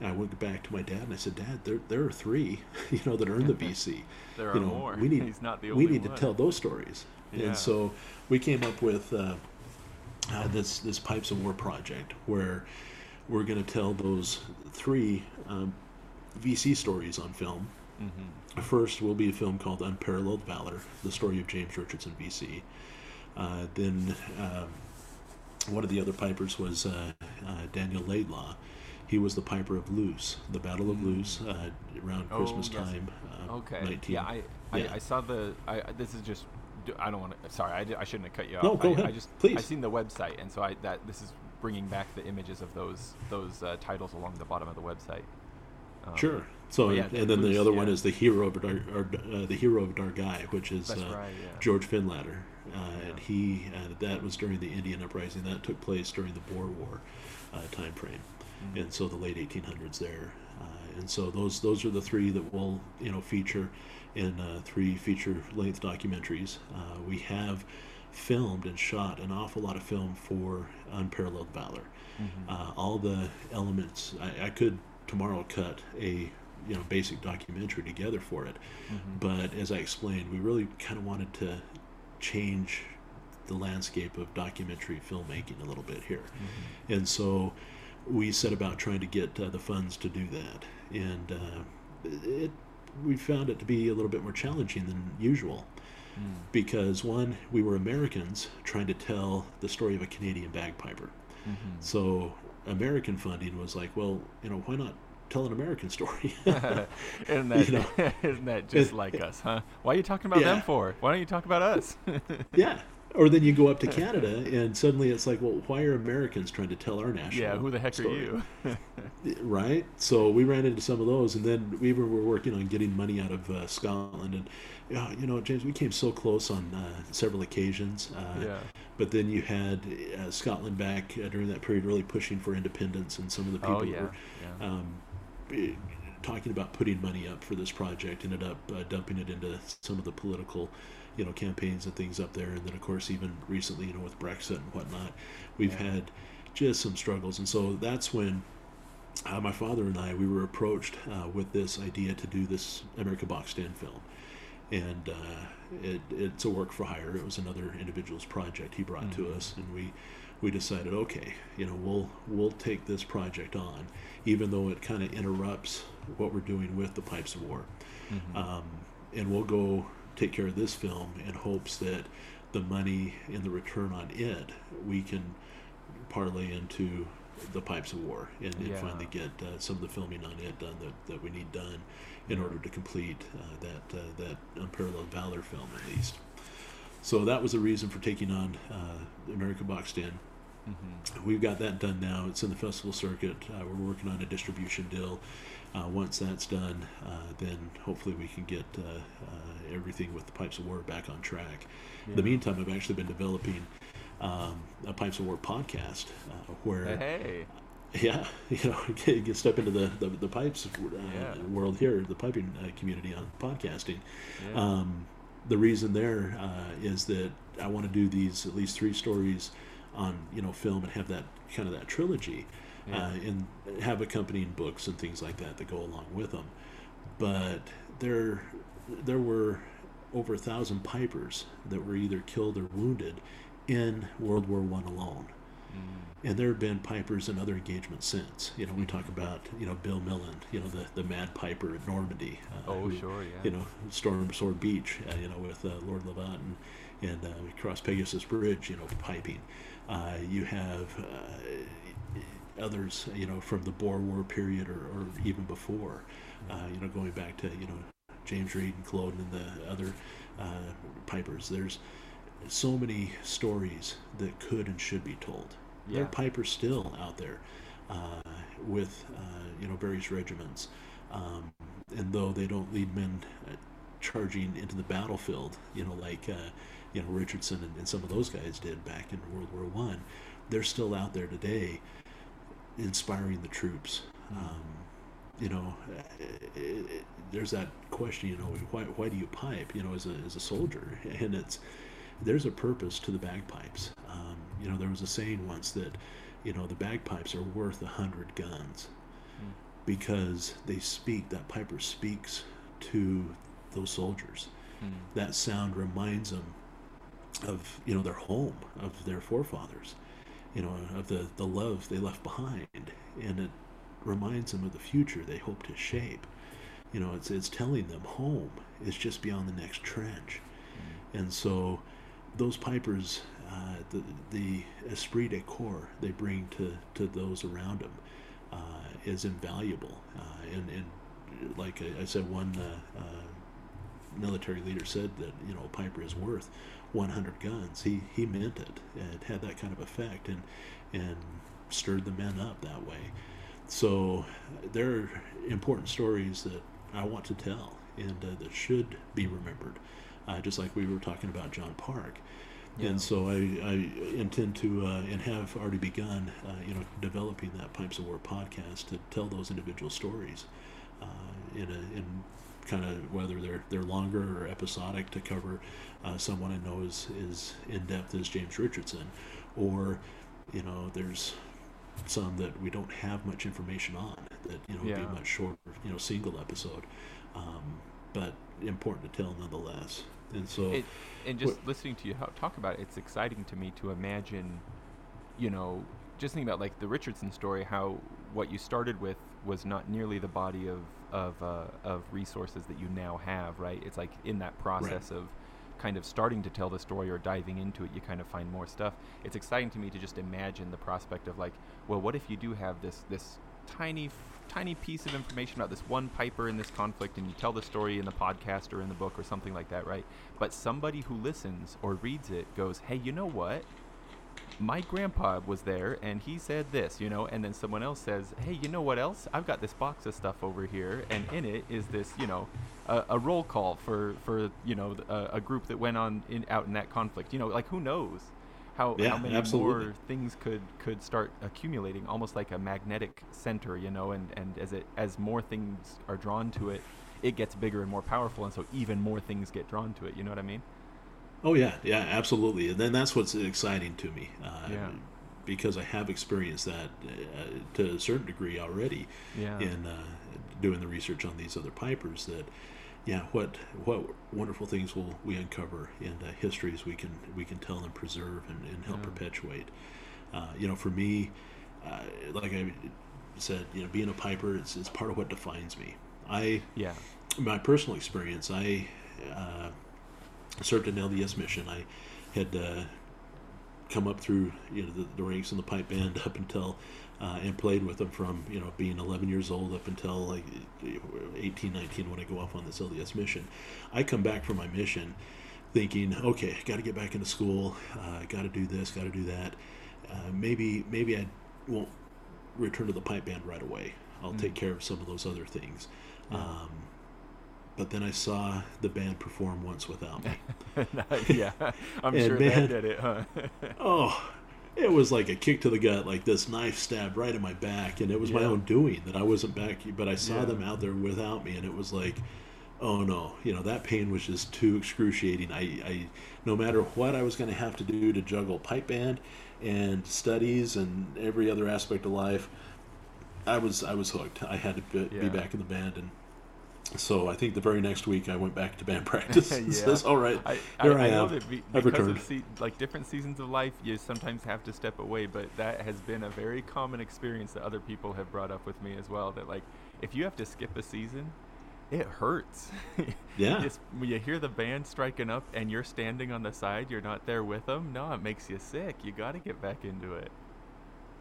I went back to my dad and I said, Dad, there there are three, <laughs> you know, that earned the <laughs> VC. There are you know, more. We need <laughs> He's not the only we need one. to tell those stories. Yeah. And so we came up with uh, uh, this this Pipes of War project where we're going to tell those three um, VC stories on film. Mm-hmm. First will be a film called Unparalleled Valor, the story of James Richardson, VC. Uh, then um, one of the other pipers was uh, uh, Daniel Laidlaw. He was the piper of Loos, the Battle of Loos, uh, around Oh, Christmas yes. time. Uh, Okay. 19. Yeah, I, I, Yeah. I saw the. I I- this is just. I don't want to. Sorry, I, I shouldn't have cut you off. No, go I, ahead, I just please. I seen the website, and so I that this is bringing back the images of those those uh, titles along the bottom of the website. Um, Sure. So, yeah, and then the Loos, other one is the hero of Dar, or, uh, the hero of Dargai, which is uh, right. Yeah. George Findlater, uh, Yeah. and he uh, that was during the Indian uprising that took place during the Boer War uh, time frame, Mhm. and so the late 1800s there, uh, and so those those are the three that will you know feature in uh, three feature length documentaries. Uh, we have filmed and shot an awful lot of film for Unparalleled Valor. Mhm. Uh, all the elements I, I could tomorrow cut a you know basic documentary together for it Mhm. but as I explained, we really kind of wanted to change the landscape of documentary filmmaking a little bit here. Mhm. And so we set about trying to get uh, the funds to do that. And uh, it, we found it to be a little bit more challenging than usual Mm. because, one, we were Americans trying to tell the story of a Canadian bagpiper. Mhm. So American funding was like, well, you know, why not tell an American story? <laughs> isn't that <laughs> You know. <laughs> not that just It- like us, huh? Why are you talking about them for? Why don't you talk about us? Yeah. Or then you go up to Canada and suddenly it's like, well, why are Americans trying to tell our national? yeah, who the heck story? are you? <laughs> Right. So we ran into some of those, and then we were, were working on getting money out of uh, Scotland, and yeah, you know, James, we came so close on uh, several occasions. Uh, yeah. But then you had uh, Scotland back uh, during that period, really pushing for independence, and some of the people Oh yeah. were yeah. um, eh, talking about putting money up for this project ended up uh, dumping it into some of the political you know campaigns and things up there and then of course even recently you know with brexit and whatnot we've Yeah. had just some struggles and so that's when uh, my father and i we were approached uh, with this idea to do this america boxed in film and uh, it, it's a work for hire it was another individual's project he brought to Mhm. us and we we decided, okay, you know, we'll we'll take this project on, even though it kind of interrupts what we're doing with the Pipes of War, mm-hmm. um, and we'll go take care of this film in hopes that the money and the return on it we can parlay into the Pipes of War and, and yeah. finally get uh, some of the filming on it done that, that we need done in order to complete uh, that uh, that unparalleled valor film at least. So that was the reason for taking on uh, America Boxed In. Mm-hmm. We've got that done now. It's in the festival circuit. Uh, we're working on a distribution deal. Uh, once that's done, then hopefully we can get everything with the Pipes of War back on track. Yeah. In the meantime, I've actually been developing um, a Pipes of War podcast uh, where. Hey. Yeah, <laughs> you know, <laughs> get step into the the, the pipes uh, yeah. world here, the piping uh, community on podcasting. Yeah. Um, the reason there uh, is that I want to do these at least three stories on you know film and have that kind of that trilogy, yeah. uh, and have accompanying books and things like that that go along with them. But there, there were over a thousand pipers that were either killed or wounded in World War One alone. Mm. And there have been pipers in other engagements since. You know, we talk about you know Bill Millin, you know the, the Mad Piper at Normandy. Uh, oh, who, sure, yeah. You know, Storm Sword Beach. Uh, you know, with uh, Lord Lovat and, and uh, across Pegasus Bridge. You know, piping. Uh, you have uh, others. You know, from the Boer War period or, or even before. Mm. you know, going back to you know James Reid and Culloden and the other pipers. There's so many stories that could and should be told. Yeah. There are pipers still out there uh, with uh, you know various regiments, um, and though they don't lead men uh, charging into the battlefield, you know like uh, you know Richardson and, and, some of those guys did back in World War One, they're still out there today, inspiring the troops. Um, you know, it, it, there's that question, you know, why, why do you pipe, you know, as a, as a soldier? And it's, there's a purpose to the bagpipes. Um, you know, there was a saying once that, you know, the bagpipes are worth a hundred guns mm. because they speak. That piper speaks to those soldiers. Mm. That sound reminds them of you know their home, of their forefathers, you know, of the the love they left behind, and it reminds them of the future they hope to shape. You know, it's it's telling them home is just beyond the next trench, mm. and so those pipers, uh, the, the esprit de corps they bring to, to those around them uh, is invaluable. Uh, and, and like I, I said, one uh, uh, military leader said that you know a piper is worth 100 guns. He he meant it. It had that kind of effect and and stirred the men up that way. So there are important stories that I want to tell and uh, that should be remembered uh, just like we were talking about John Park. Yeah. And so I, I intend to uh, and have already begun, uh, you know, developing that Pipes of War podcast to tell those individual stories uh, in a in kind of whether they're they're longer or episodic to cover uh, someone I know is is in depth as James Richardson, or you know there's some that we don't have much information on that you know yeah. would be much shorter you know single episode, um, but important to tell nonetheless. And so, it, and just listening to you talk about it, it's exciting to me to imagine, you know, just think about like the Richardson story, how what you started with was not nearly the body of of uh, of resources that you now have, right? It's like in that process right. of kind of starting to tell the story or diving into it, you kind of find more stuff. It's exciting to me to just imagine the prospect of like, well, what if you do have this this tiny tiny piece of information about this one piper in this conflict and you tell the story in the podcast or in the book or something like that, right? But somebody who listens or reads it goes, hey, you know what? My grandpa was there and he said this, you know, and then someone else says, hey, you know what else? I've got this box of stuff over here and in it is this, you know, a, a roll call for, for you know, a, a group that went on in, out in that conflict. You know, like who knows? how, yeah, how many absolutely. more things could could start accumulating almost like a magnetic center you know and and as it as more things are drawn to it it gets bigger and more powerful and so even more things get drawn to it you know what i mean oh yeah yeah absolutely and then that's what's exciting to me uh, yeah. because i have experienced that uh, to a certain degree already yeah. in uh, doing the research on these other pipers that yeah, what what wonderful things will we uncover in uh, histories we can we can tell and preserve and, and help yeah. perpetuate. Uh, you know, for me, uh, like I said, you know, being a piper is, is part of what defines me. I yeah. My personal experience, I uh, served an LDS mission. I had uh, come up through you know the, the, ranks in the pipe band <laughs> up until uh, and played with them from you know being 11 years old up until like 18 19 when i go off on this lds mission. I come back from my mission thinking okay got to get back into school. Uh, got to do this got to do that. Uh, maybe maybe i won't return to the pipe band right away. I'll mm. take care of some of those other things. Um, but then I saw the band perform once without me. <laughs> yeah, <laughs> I'm sure man, that did it, huh? <laughs> oh, it was like a kick to the gut, like this knife stabbed right in my back, and it was yeah. my own doing that I wasn't back. But I saw yeah. them out there without me, and it was like, oh no, you know that pain was just too excruciating. I, I no matter what I was going to have to do to juggle pipe band and studies and every other aspect of life, I was I was hooked. I had to be, yeah. be back in the band and so I think the very next week I went back to band <laughs> <laughs> practice. <laughs> yeah. says, "All right, I, here I, I, I am. Be, I've returned." Se- like different seasons of life, you sometimes have to step away, but that has been a very common experience that other people have brought up with me as well. That like, if you have to skip a season, it hurts. Yeah. Just, when you hear the band striking up and you're standing on the side, you're not there with them. No, it makes you sick. You got to get back into it.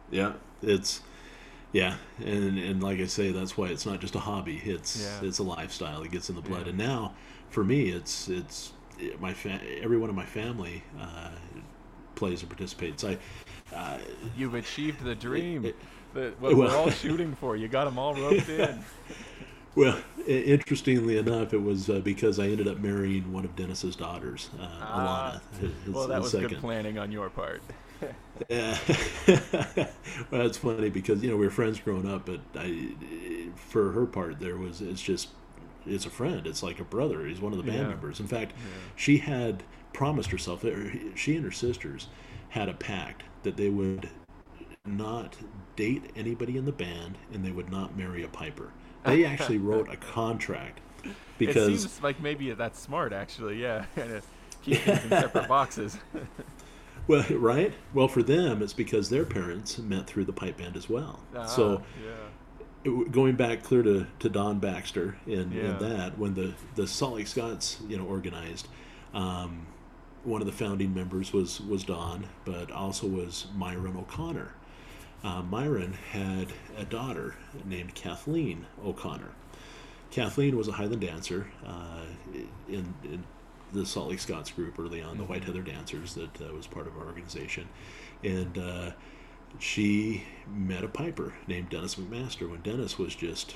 Yeah, it's yeah, and and like I say, that's why it's not just a hobby. It's yeah. it's a lifestyle. It gets in the blood. Yeah. And now, for me, it's it's my fa- everyone in my family uh, plays and participates. I uh, you've achieved the dream it, that what well, we're all <laughs> shooting for. You got them all roped in. <laughs> Well, interestingly enough, it was uh, because I ended up marrying one of Dennis's daughters, uh, ah, Alana. His, well, that was second. good planning on your part yeah, <laughs> well, it's funny because you know we were friends growing up, but I, for her part, there was it's just it's a friend. It's like a brother. He's one of the band yeah. members. In fact, yeah. she had promised herself. That she and her sisters had a pact that they would not date anybody in the band and they would not marry a piper. They actually <laughs> wrote a contract because it seems like maybe that's smart. Actually, yeah, <laughs> keep things in separate boxes. Well, <laughs> right. Well, for them, it's because their parents met through the pipe band as well. Ah, so, yeah. it, going back clear to, to Don Baxter and, yeah. and, that, when the, the Salt Lake Scots, you know, organized, um, one of the founding members was was Don, but also was Myron O'Connor. Uh, Myron had a daughter named Kathleen O'Connor. Kathleen was a Highland dancer uh, in, in the Salt Lake Scots group early on, mm-hmm. the White Heather Dancers, that uh, was part of our organization, and uh, she met a piper named Dennis McMaster when Dennis was just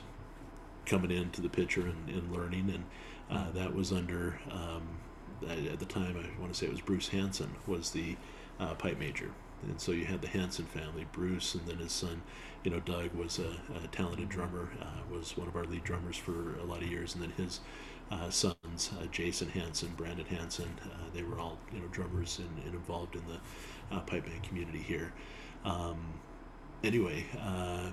coming into the picture and, and learning, and uh, mm-hmm. that was under um, at the time I want to say it was Bruce Hanson was the uh, pipe major, and so you had the Hanson family, Bruce, and then his son. You know, Doug was a, a talented drummer, uh, was one of our lead drummers for a lot of years, and then his sons, uh, Jason Hanson, Brandon Hanson. Uh, they were all you know drummers and, and involved in the uh, pipe band community here. Um, anyway, uh,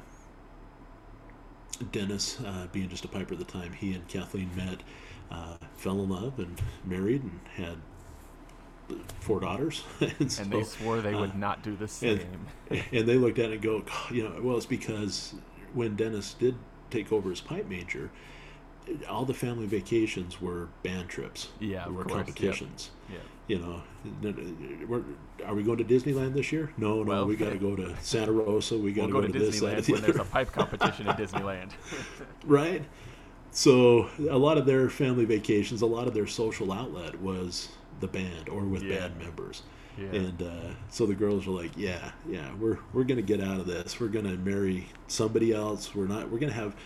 Dennis, uh, being just a piper at the time, he and Kathleen met, fell in love, and married, and had four daughters. <laughs> and, so, they swore they would not do the same. And, <laughs> and they looked at it and go, you know, well, it's because when Dennis did take over as pipe major, all the family vacations were band trips. Yeah, were course. competitions. Yep. Yeah. You know, are we going to Disneyland this year? No, no, well, we got to go to <laughs> Santa Rosa. We got we'll to go, to, this Disneyland when there's a <laughs> pipe competition at Disneyland. <laughs> right. So a lot of their family vacations, a lot of their social outlet was the band or with yeah. band members. Yeah. And uh, so the girls were like, "Yeah, yeah, we're we're gonna get out of this. We're gonna marry somebody else. We're not. We're gonna have."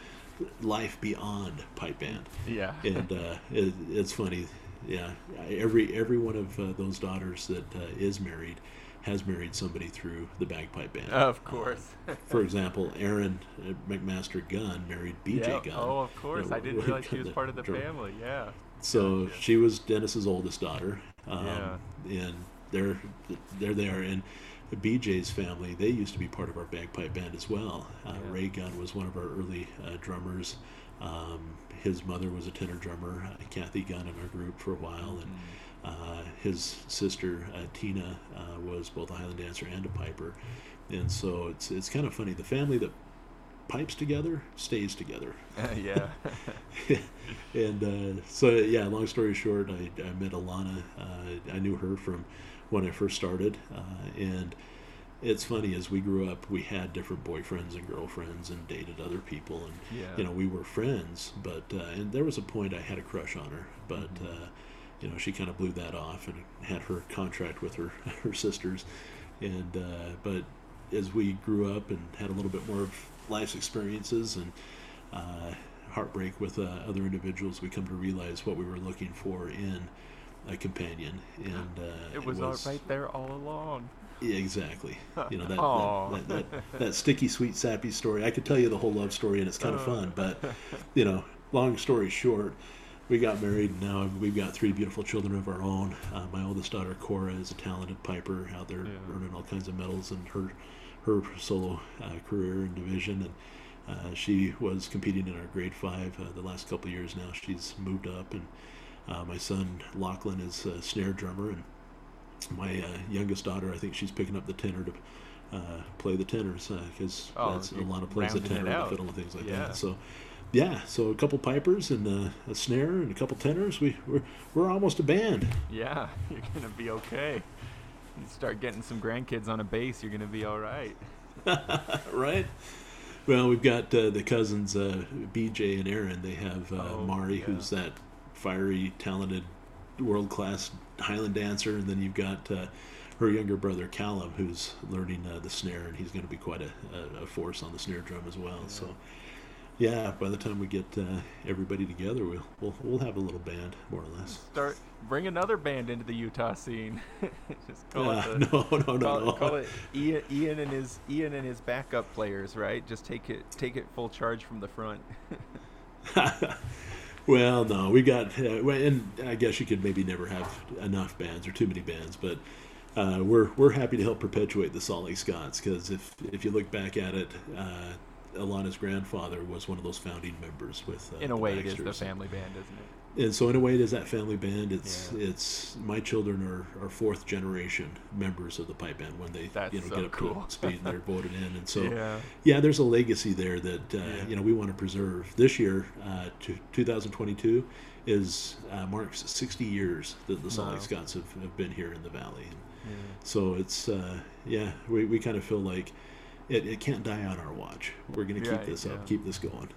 Life beyond pipe band. Yeah. and uh, it, it's funny. Yeah, every every one of uh, those daughters that uh, is married has married somebody through the bagpipe band. Of course. for example, Aaron uh, McMaster Gunn married BJ yep. Gunn. Oh, of course. You know, I didn't realize she was <laughs> part of the family. Yeah. So yeah. she was Dennis's oldest daughter. Um, yeah. And they're they're there, and BJ's family, they used to be part of our bagpipe band as well. Uh, Yeah. Ray Gunn was one of our early uh, drummers. Um, his mother was a tenor drummer, uh, Kathy Gunn, in our group for a while, and uh, his sister uh, Tina uh, was both a Highland dancer and a piper. And so it's it's kind of funny. The family that pipes together stays together. <laughs> <laughs> yeah. and uh, so yeah, long story short, I, I met Alana. Uh, I knew her from when I first started, uh, and it's funny as we grew up, we had different boyfriends and girlfriends and dated other people, and Yeah. you know we were friends. But uh, and there was a point I had a crush on her, but uh, you know she kind of blew that off and had her contract with her <laughs> her sisters, and uh, but as we grew up and had a little bit more of life's experiences and uh, heartbreak with uh, other individuals, we come to realize what we were looking for in a companion, and uh, It was, all right there all along. yeah, exactly. <laughs> You know that that, that, that that sticky, sweet, sappy story. I could tell you the whole love story, and it's kind of fun. But <laughs> you know, long story short, we got married. And now we've got three beautiful children of our own. Uh, my oldest daughter Cora is a talented piper out there, Yeah. earning all kinds of medals in her her solo uh, career and division. And uh, she was competing in our grade five uh, the last couple of years. Now she's moved up, and uh, my son Lachlan is a snare drummer, and my uh, youngest daughter, I think she's picking up the tenor to uh, play the tenors because Oh, that's a lot of plays the tenor and the fiddle and things like Yeah. that. So, yeah, so a couple pipers and uh, a snare and a couple tenors. We we're, we're almost a band. Yeah, <laughs> you're gonna be okay. You start getting some grandkids on a bass, you're gonna be all right. <laughs> right? Well, we've got uh, the cousins uh, BJ and Aaron. They have uh, Oh, Mari, yeah. who's that fiery, talented, world class Highland dancer, and then you've got uh, her younger brother Callum, who's learning uh, the snare, and he's going to be quite a, a, a force on the snare drum as well. So. Yeah, by the time we get uh, everybody together, we'll, we'll we'll have a little band, more or less. Start bring another band into the Utah scene. <laughs> Just call it the, <laughs> no, no, no, call, no. call it Ian, Ian and his Ian and his backup players, right? Just take it take it full charge from the front. <laughs> well, no, we got, uh, and I guess you could maybe never have enough bands or too many bands, but uh, we're we're happy to help perpetuate the Salt Lake Scots because if if you look back at it, uh, Alana's grandfather was one of those founding members with. Uh, In a way, it is the family band, isn't it? And so, in a way, it is that family band. It's Yeah. it's my children are, are fourth generation members of the pipe band when they That's you know so get up cool. to speed and they're <laughs> voted in, and so yeah. yeah, there's a legacy there that uh, Yeah. you know we want to preserve. This year, uh, to 2022, is uh, marks 60 years that the Salt Lake Wow. Scots have, have been here in the valley. And so it's uh, yeah, we, we kind of feel like it, it can't die on our watch. We're going to keep this up, keep this going.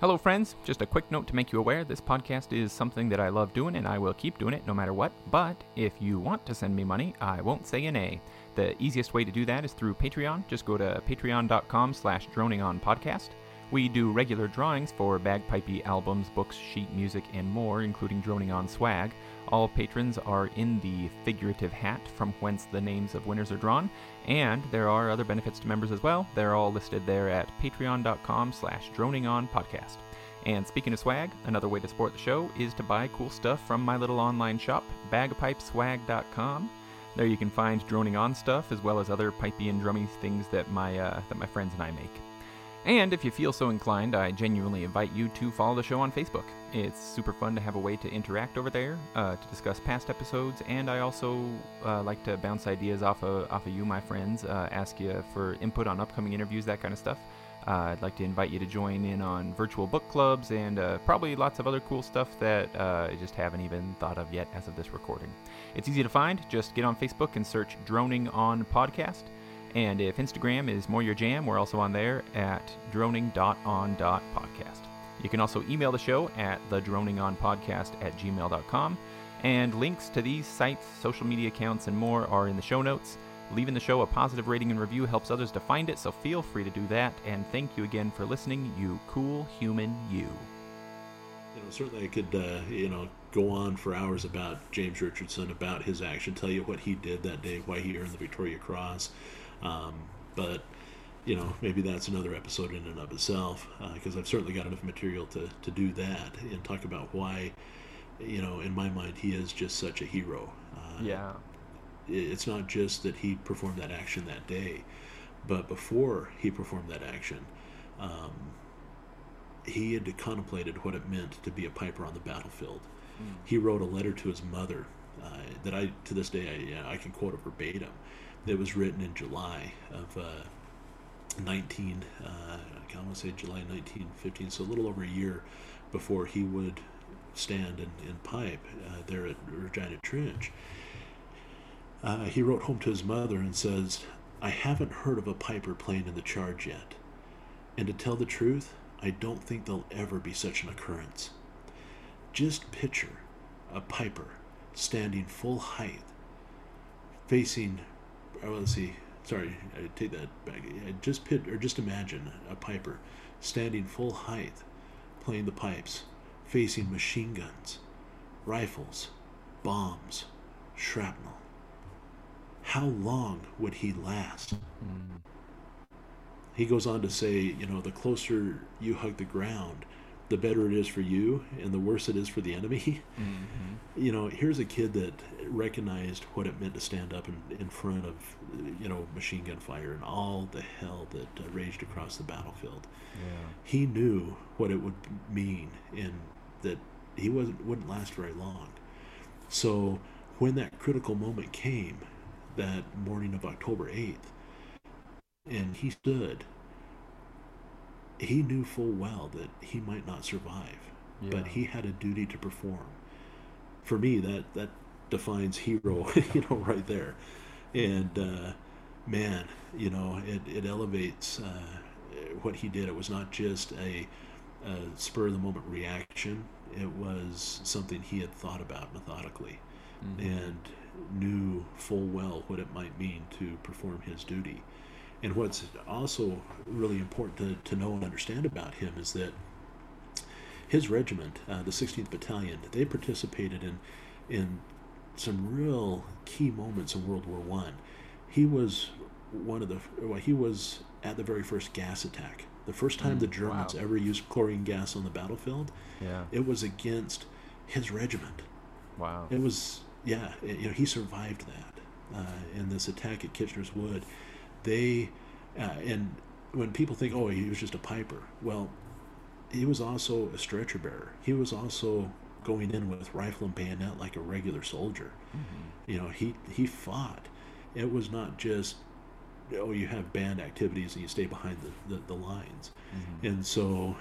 Hello, friends. Just a quick note to make you aware this podcast is something that I love doing and I will keep doing it no matter what. But if you want to send me money, I won't say a nay. The easiest way to do that is through Patreon. Just go to patreon.com slash droningonpodcast. We do regular drawings for bagpipey albums, books, sheet music, and more, including Droning On swag. All patrons are in the figurative hat from whence the names of winners are drawn, and there are other benefits to members as well. They're all listed there at patreon.com slash droningonpodcast. And speaking of swag, another way to support the show is to buy cool stuff from my little online shop, bagpipeswag.com. There you can find droning on stuff as well as other pipey and drummy things that my uh, that my friends and I make. And if you feel so inclined, I genuinely invite you to follow the show on Facebook. It's super fun to have a way to interact over there, uh, to discuss past episodes, and I also uh, like to bounce ideas off of, off of you, my friends, uh, ask you for input on upcoming interviews, that kind of stuff. Uh, I'd like to invite you to join in on virtual book clubs and uh, probably lots of other cool stuff that uh, I just haven't even thought of yet as of this recording. It's easy to find. Just get on Facebook and search Droning On Podcast. And if Instagram is more your jam, we're also on there at droning.on.podcast. You can also email the show at the droningonpodcast at gmail.com. And links to these sites, social media accounts, and more are in the show notes. Leaving the show a positive rating and review helps others to find it, so feel free to do that. And thank you again for listening, you cool human you. You know, certainly I could, uh, you know, go on for hours about James Richardson, about his action, tell you what he did that day, why he earned the Victoria Cross. Um, but, you know, maybe that's another episode in and of itself, because I've certainly got enough material to, to do that and talk about why, you know, in my mind, he is just such a hero. Uh, Yeah. it's not just that he performed that action that day, but before he performed that action, um, he had contemplated what it meant to be a piper on the battlefield. Mm. He wrote a letter to his mother uh, that I, to this day, I, I can quote it verbatim. That was written in July of uh, 19, uh, I want to say July 1915, so a little over a year before he would stand and, and pipe uh, there at Regina Trench. Uh, he wrote home to his mother and says, I haven't heard of a piper playing in the charge yet. And to tell the truth, I don't think there'll ever be such an occurrence. Just picture a piper standing full height, facing, oh, let's see, sorry, I take that back. Just pit, or just imagine a piper standing full height, playing the pipes, facing machine guns, rifles, bombs, shrapnel. How long would he last? Mm. He goes on to say, you know, the closer you hug the ground, the better it is for you and the worse it is for the enemy. <laughs> Mm-hmm. You know, here's a kid that recognized what it meant to stand up in, in front of, you know, machine gun fire and all the hell that uh, raged across the battlefield. Yeah. He knew what it would mean and that he wasn't wouldn't last very long. So when that critical moment came, that morning of October 8th, and he stood he knew full well that he might not survive, yeah. but he had a duty to perform. For me, that that defines hero, <laughs> you know, right there. And uh, man, you know, it it elevates uh, what he did. It was not just a, a spur of the moment reaction. It was something he had thought about methodically, mm-hmm. and knew full well what it might mean to perform his duty. And what's also really important to, to know and understand about him is that his regiment, uh, the 16th Battalion, they participated in in some real key moments in World War One. He was one of the well, he was at the very first gas attack. The first time mm, the Germans wow. ever used chlorine gas on the battlefield, yeah. it was against his regiment. Wow. It was yeah, it, you know, he survived that uh, in this attack at Kitchener's Wood they uh, and when people think, oh, he was just a piper, well, he was also a stretcher bearer. He was also going in with rifle and bayonet like a regular soldier. Mm-hmm. You know, he he fought. It was not just oh, you have band activities and you stay behind the the, the lines, mm-hmm. and so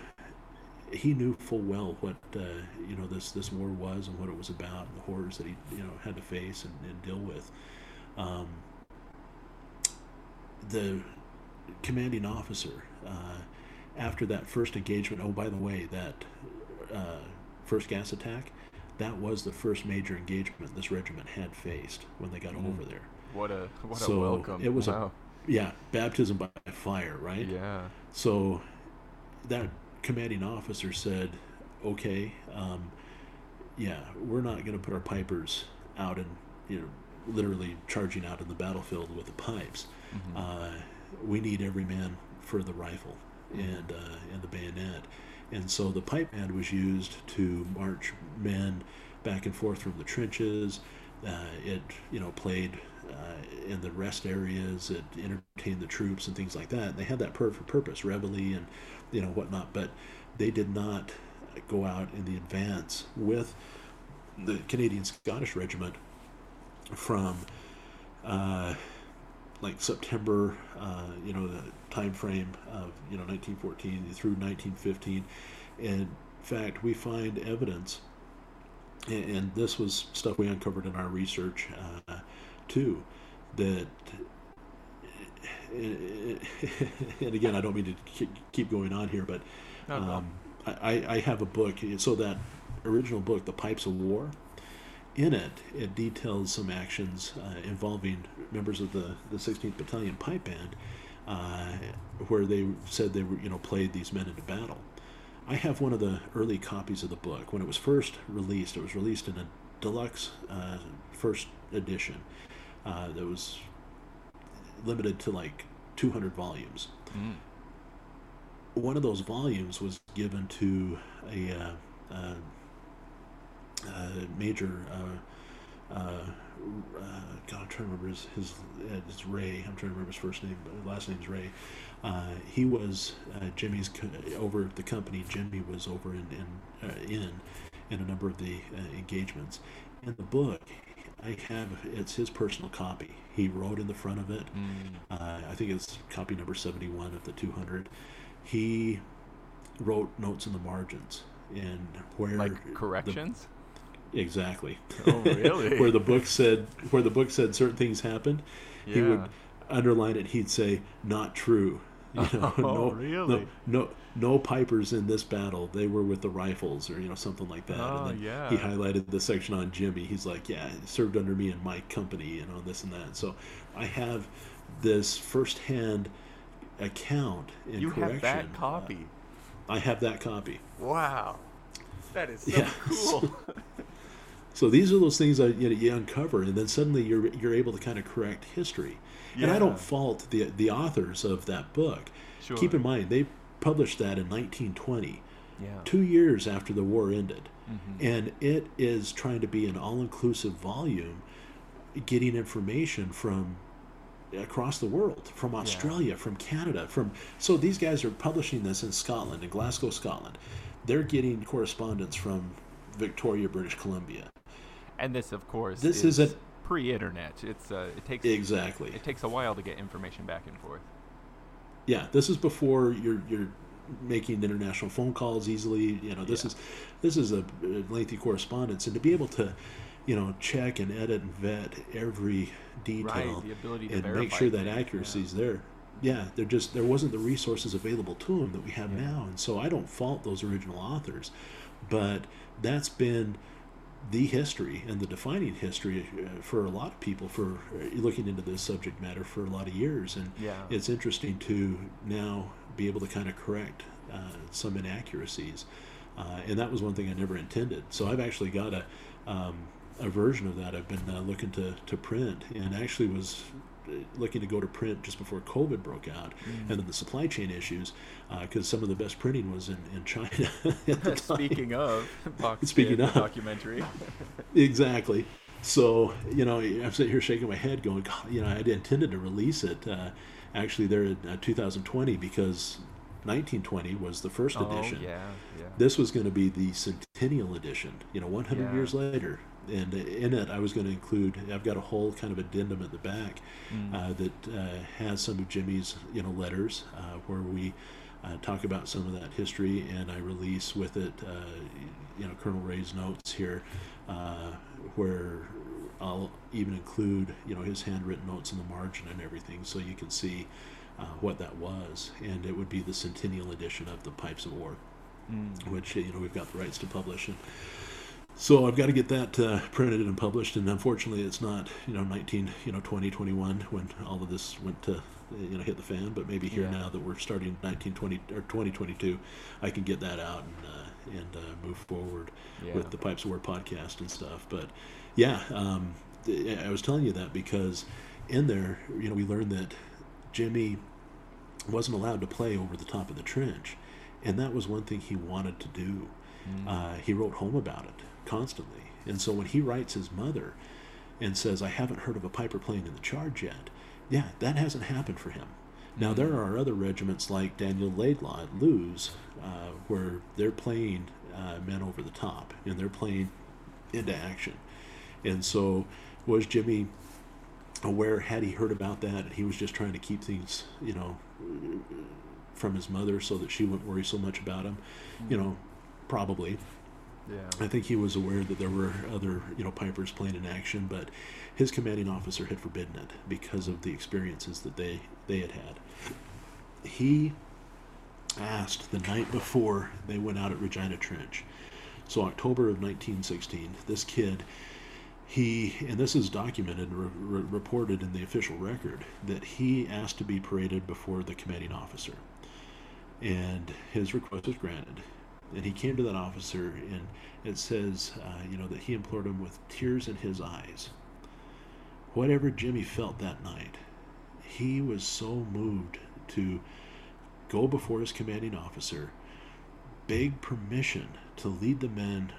he knew full well what uh, you know this this war was and what it was about and the horrors that he you know had to face and, and deal with. Um, the commanding officer uh, after that first engagement. Oh, by the way, that uh, first gas attack, that was the first major engagement this regiment had faced when they got mm. over there. What a what so a welcome! It was wow. a yeah baptism by fire, right? Yeah. So that commanding officer said, "Okay, um, yeah, we're not going to put our pipers out and you know literally charging out in the battlefield with the pipes." Mm-hmm. Uh, we need every man for the rifle mm-hmm. and uh, and the bayonet, and so the pipe band was used to march men back and forth from the trenches. Uh, it you know played uh, in the rest areas. It entertained the troops and things like that. And they had that for purpose, reveille and you know whatnot. But they did not go out in the advance with the Canadian Scottish Regiment from uh, like September, uh, you know, the time frame of you know 1914 through 1915. In fact, we find evidence, and, and this was stuff we uncovered in our research uh, too, that. <laughs> And again, I don't mean to keep going on here, but um, I, I have a book. So that original book, The Pipes of War, in it, it details some actions uh, involving members of the, the 16th Battalion Pipe Band, uh, where they said they were, you know, played these men into battle. I have one of the early copies of the book. When it was first released, it was released in a deluxe uh, first edition uh, that was limited to like 200 volumes. Mm. One of those volumes was given to a uh, uh, uh, major uh, uh, God, I'm trying to remember his his it's Ray. I'm trying to remember his first name, but last name's Ray. Uh, he was uh, Jimmy's co- over the company. Jimmy was over in in, uh, in in a number of the uh, engagements. In the book, I have it's his personal copy. He wrote in the front of it. Mm. I think it's copy number 71 of the 200. He wrote notes in the margins and where like corrections. The, exactly. Oh, really? <laughs> where the book said where the book said certain things happened, yeah. he would underline it. He'd say not true. You <laughs> know, oh, no, really? No, no, no pipers in this battle. They were with the rifles, or you know, something like that. Oh, and then yeah. he highlighted the section on Jimmy. He's like, yeah, he served under me in my company, and on this and that. So I have this firsthand account in you correction. have that copy. Uh, I have that copy. Wow, that is so yeah. <laughs> cool. So these are those things that you, know, you uncover, and then suddenly you're you're able to kind of correct history. Yeah. And I don't fault the the authors of that book. Sure. Keep in mind they published that in 1920, yeah. two years after the war ended, mm-hmm. and it is trying to be an all-inclusive volume, getting information from across the world from australia yeah. from canada from so these guys are publishing this in scotland in glasgow scotland they're getting correspondence from victoria british columbia and this of course this is, is a pre-internet. It's uh, it takes exactly. it takes a while to get information back and forth. Yeah this is before you're you're making international phone calls easily. You know this yeah. is this is a lengthy correspondence. And to be able to you know check and edit and vet every detail right, and make sure that accuracy is yeah. there. Yeah there just there wasn't the resources available to them that we have yeah. now. And so i don't fault those original authors. But that's been the history and the defining history uh, for a lot of people for uh, looking into this subject matter for a lot of years. And yeah. it's interesting to now be able to kind of correct uh, some inaccuracies. Uh, and that was one thing i never intended. So i've actually got a um, a version of that I've been uh, looking to, to print and actually was looking to go to print just before COVID broke out mm. and then the supply chain issues because uh, some of the best printing was in, in China. <laughs> Speaking of, <laughs> Speaking of documentary. <laughs> exactly. So, you know, I'm sitting here shaking my head going, God, you know, I intended to release it uh, actually there in uh, 2020 because 1920 was the first oh, edition. Yeah, yeah. This was going to be the centennial edition, you know, 100 Yeah. years later. And in it, I was going to include, I've got a whole kind of addendum at the back Mm. uh, that uh, has some of Jimmy's, you know, letters uh, where we uh, talk about some of that history, and I release with it, uh, you know, Colonel Ray's notes here, uh, where I'll even include, you know, his handwritten notes in the margin and everything, so you can see uh, what that was, and it would be the centennial edition of the Pipes of War, Mm. which you know we've got the rights to publish, and so I've got to get that uh, printed and published, and unfortunately, it's not you know 19 you know 2021 when all of this went to you know hit the fan, but maybe here Yeah. now that we're starting 1920 or 2022, I can get that out and uh, and uh, move forward Yeah. with the Pipes of War podcast and stuff. But yeah, um, I was telling you that because in there, you know, we learned that Jimmy wasn't allowed to play over the top of the trench, and that was one thing he wanted to do. Mm. Uh, he wrote home about it constantly, and so when he writes his mother and says, "I haven't heard of a piper playing in the charge yet," yeah, that hasn't happened for him. Now there are other regiments like Daniel Laidlaw at Loos, uh, where they're playing uh, men over the top and they're playing into action. And so, was Jimmy aware? Had he heard about that? And he was just trying to keep things, you know, from his mother so that she wouldn't worry so much about him. You know, probably. Yeah. I think he was aware that there were other, you know, pipers playing in action, but his commanding officer had forbidden it because of the experiences that they they had had. He asked the night before they went out at Regina Trench. So October of 1916, this kid, he and this is documented, re- re- reported in the official record that he asked to be paraded before the commanding officer, and his request was granted. And he came to that officer, and it says, uh, you know, that he implored him with tears in his eyes. Whatever Jimmy felt that night, he was so moved to go before his commanding officer, beg permission to lead the men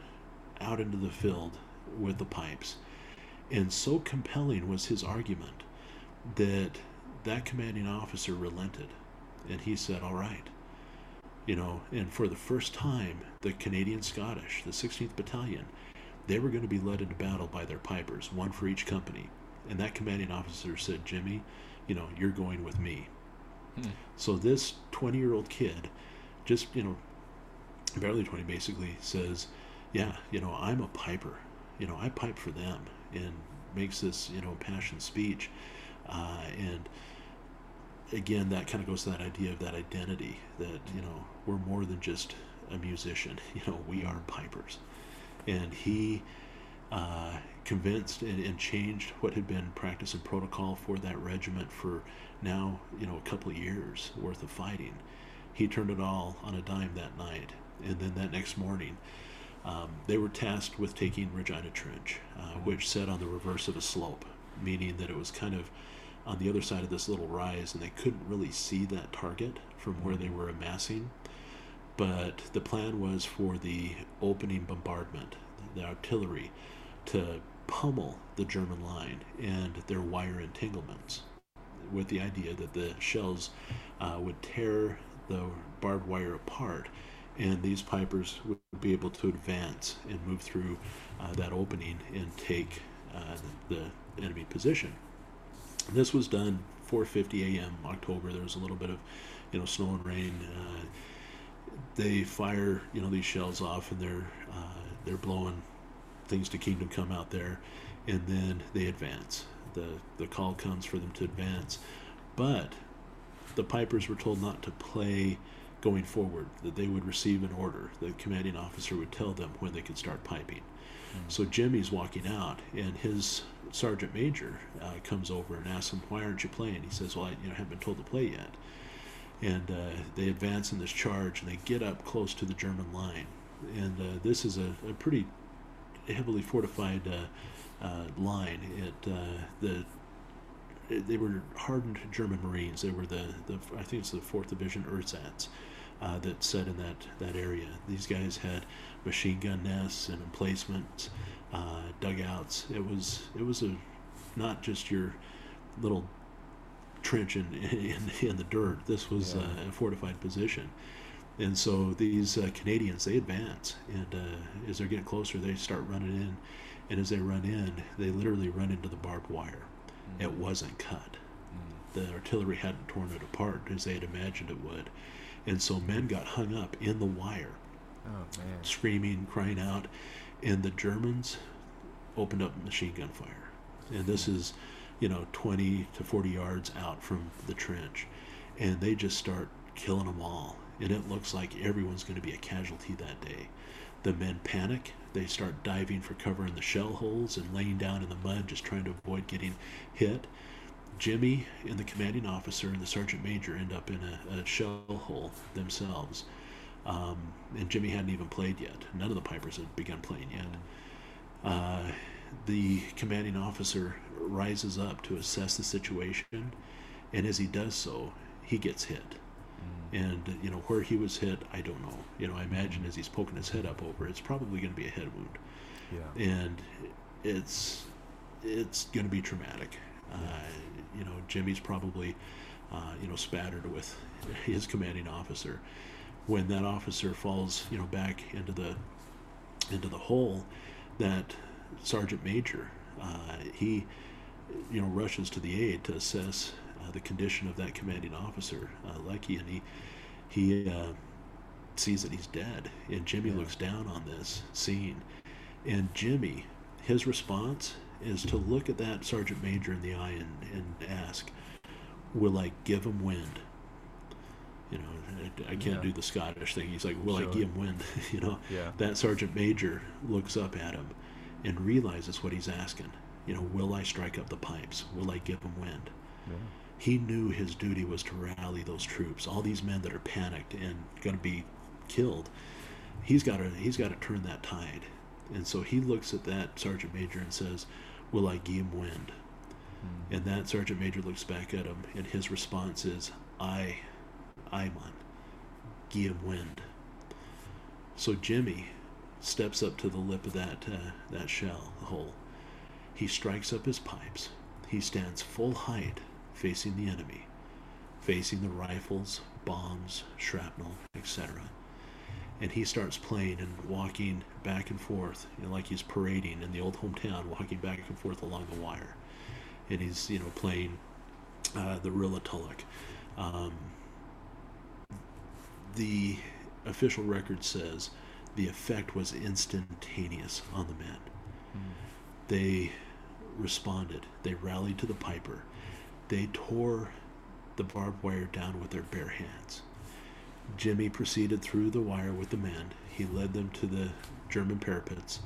out into the field with the pipes, And so compelling was his argument that that commanding officer relented. And he said, All right. You know, and for the first time, the Canadian Scottish, the 16th Battalion, they were going to be led into battle by their pipers, one for each company. And that commanding officer said, Jimmy, you know, you're going with me. Hmm. So this 20 year old kid, just, you know, barely 20 basically, says, Yeah, you know, I'm a piper. You know, I pipe for them. And makes this, you know, passion speech. Uh, and again, that kind of goes to that idea of that identity that, you know, we're more than just a musician. <laughs> You know, we are pipers. And he uh, convinced and, and, changed what had been practice and protocol for that regiment for now, you know, a couple of years worth of fighting. He turned it all on a dime that night. And then that next morning, um, they were tasked with taking Regina Trench, uh, which sat on the reverse of a slope, meaning that it was kind of on the other side of this little rise, and they couldn't really see that target from where they were amassing. But the plan was for the opening bombardment, the artillery, to pummel the German line and their wire entanglements, with the idea that the shells uh, would tear the barbed wire apart, and these pipers would be able to advance and move through uh, that opening and take uh, the enemy position. This was done 4:50 a.m. October. There was a little bit of, you know, snow and rain. Uh, they fire, you know, these shells off, and they're uh, they're blowing things to Kingdom Come out there, and then they advance. the The call comes for them to advance, but the Pipers were told not to play going forward. That they would receive an order. The commanding officer would tell them when they could start piping. Mm-hmm. So Jimmy's walking out, and his sergeant major uh, comes over and asks him, "Why aren't you playing?" He says, "Well, I you know, haven't been told to play yet." And uh, they advance in this charge, and they get up close to the German line. And uh, this is a, a, pretty heavily fortified uh, uh, line. It uh, the it, they were hardened German Marines. They were the, the I think it's the Fourth Division Ersatz. That set in that, that area. These guys had machine gun nests and emplacements uh, dugouts. It was it was a not just your little trench in in, in the dirt. This was yeah. uh, a fortified position. And so these uh, Canadians they advance, and uh, as they're getting closer, they start running in, and as they run in, they literally run into the barbed wire. Mm. It wasn't cut. Mm. The artillery hadn't torn it apart as they had imagined it would, and so men got hung up in the wire, oh, screaming, crying out, and the Germans opened up machine gun fire. And this is, you know, 20 to 40 yards out from the trench. And they just start killing them all. And it looks like everyone's going to be a casualty that day. The men panic. They start diving for cover in the shell holes and laying down in the mud, just trying to avoid getting hit. Jimmy and the commanding officer and the sergeant major end up in a, a shell hole themselves. Um, and Jimmy hadn't even played yet. None of the Pipers had begun playing yet. Uh, the commanding officer rises up to assess the situation, and as he does so, he gets hit. Mm. And you know where he was hit, I don't know. You know, I imagine as he's poking his head up over, it's probably going to be a head wound. Yeah. And it's it's going to be traumatic. Uh, you know, Jimmy's probably uh, you know spattered with his commanding officer when that officer falls, you know, back into the into the hole, that sergeant major, uh, he, you know, rushes to the aid to assess uh, the condition of that commanding officer, uh, Lecky, and he he uh, sees that he's dead. And Jimmy looks down on this scene, and Jimmy, his response is to look at that sergeant major in the eye and, and ask, "Will I give him wind?" You know, I, I can't yeah. do the Scottish thing. He's like, "Will sure. I give him wind?" <laughs> you know, yeah. that sergeant major looks up at him and realizes what he's asking. You know, will I strike up the pipes? Will I give him wind? Yeah. He knew his duty was to rally those troops, all these men that are panicked and going to be killed. He's got to he's got to turn that tide, and so he looks at that sergeant major and says, "Will I give him wind?" Mm. And that sergeant major looks back at him, and his response is, "I Iman, give wind. So Jimmy steps up to the lip of that uh, that shell hole. He strikes up his pipes. He stands full height, facing the enemy, facing the rifles, bombs, shrapnel, etc. And he starts playing and walking back and forth, you know, like he's parading in the old hometown, walking back and forth along the wire. And he's, you know, playing uh, the Reel o' Tulloch. Um, the official record says the effect was instantaneous on the men. Mm. They responded. They rallied to the piper. They tore the barbed wire down with their bare hands. Jimmy proceeded through the wire with the men. He led them to the German parapets.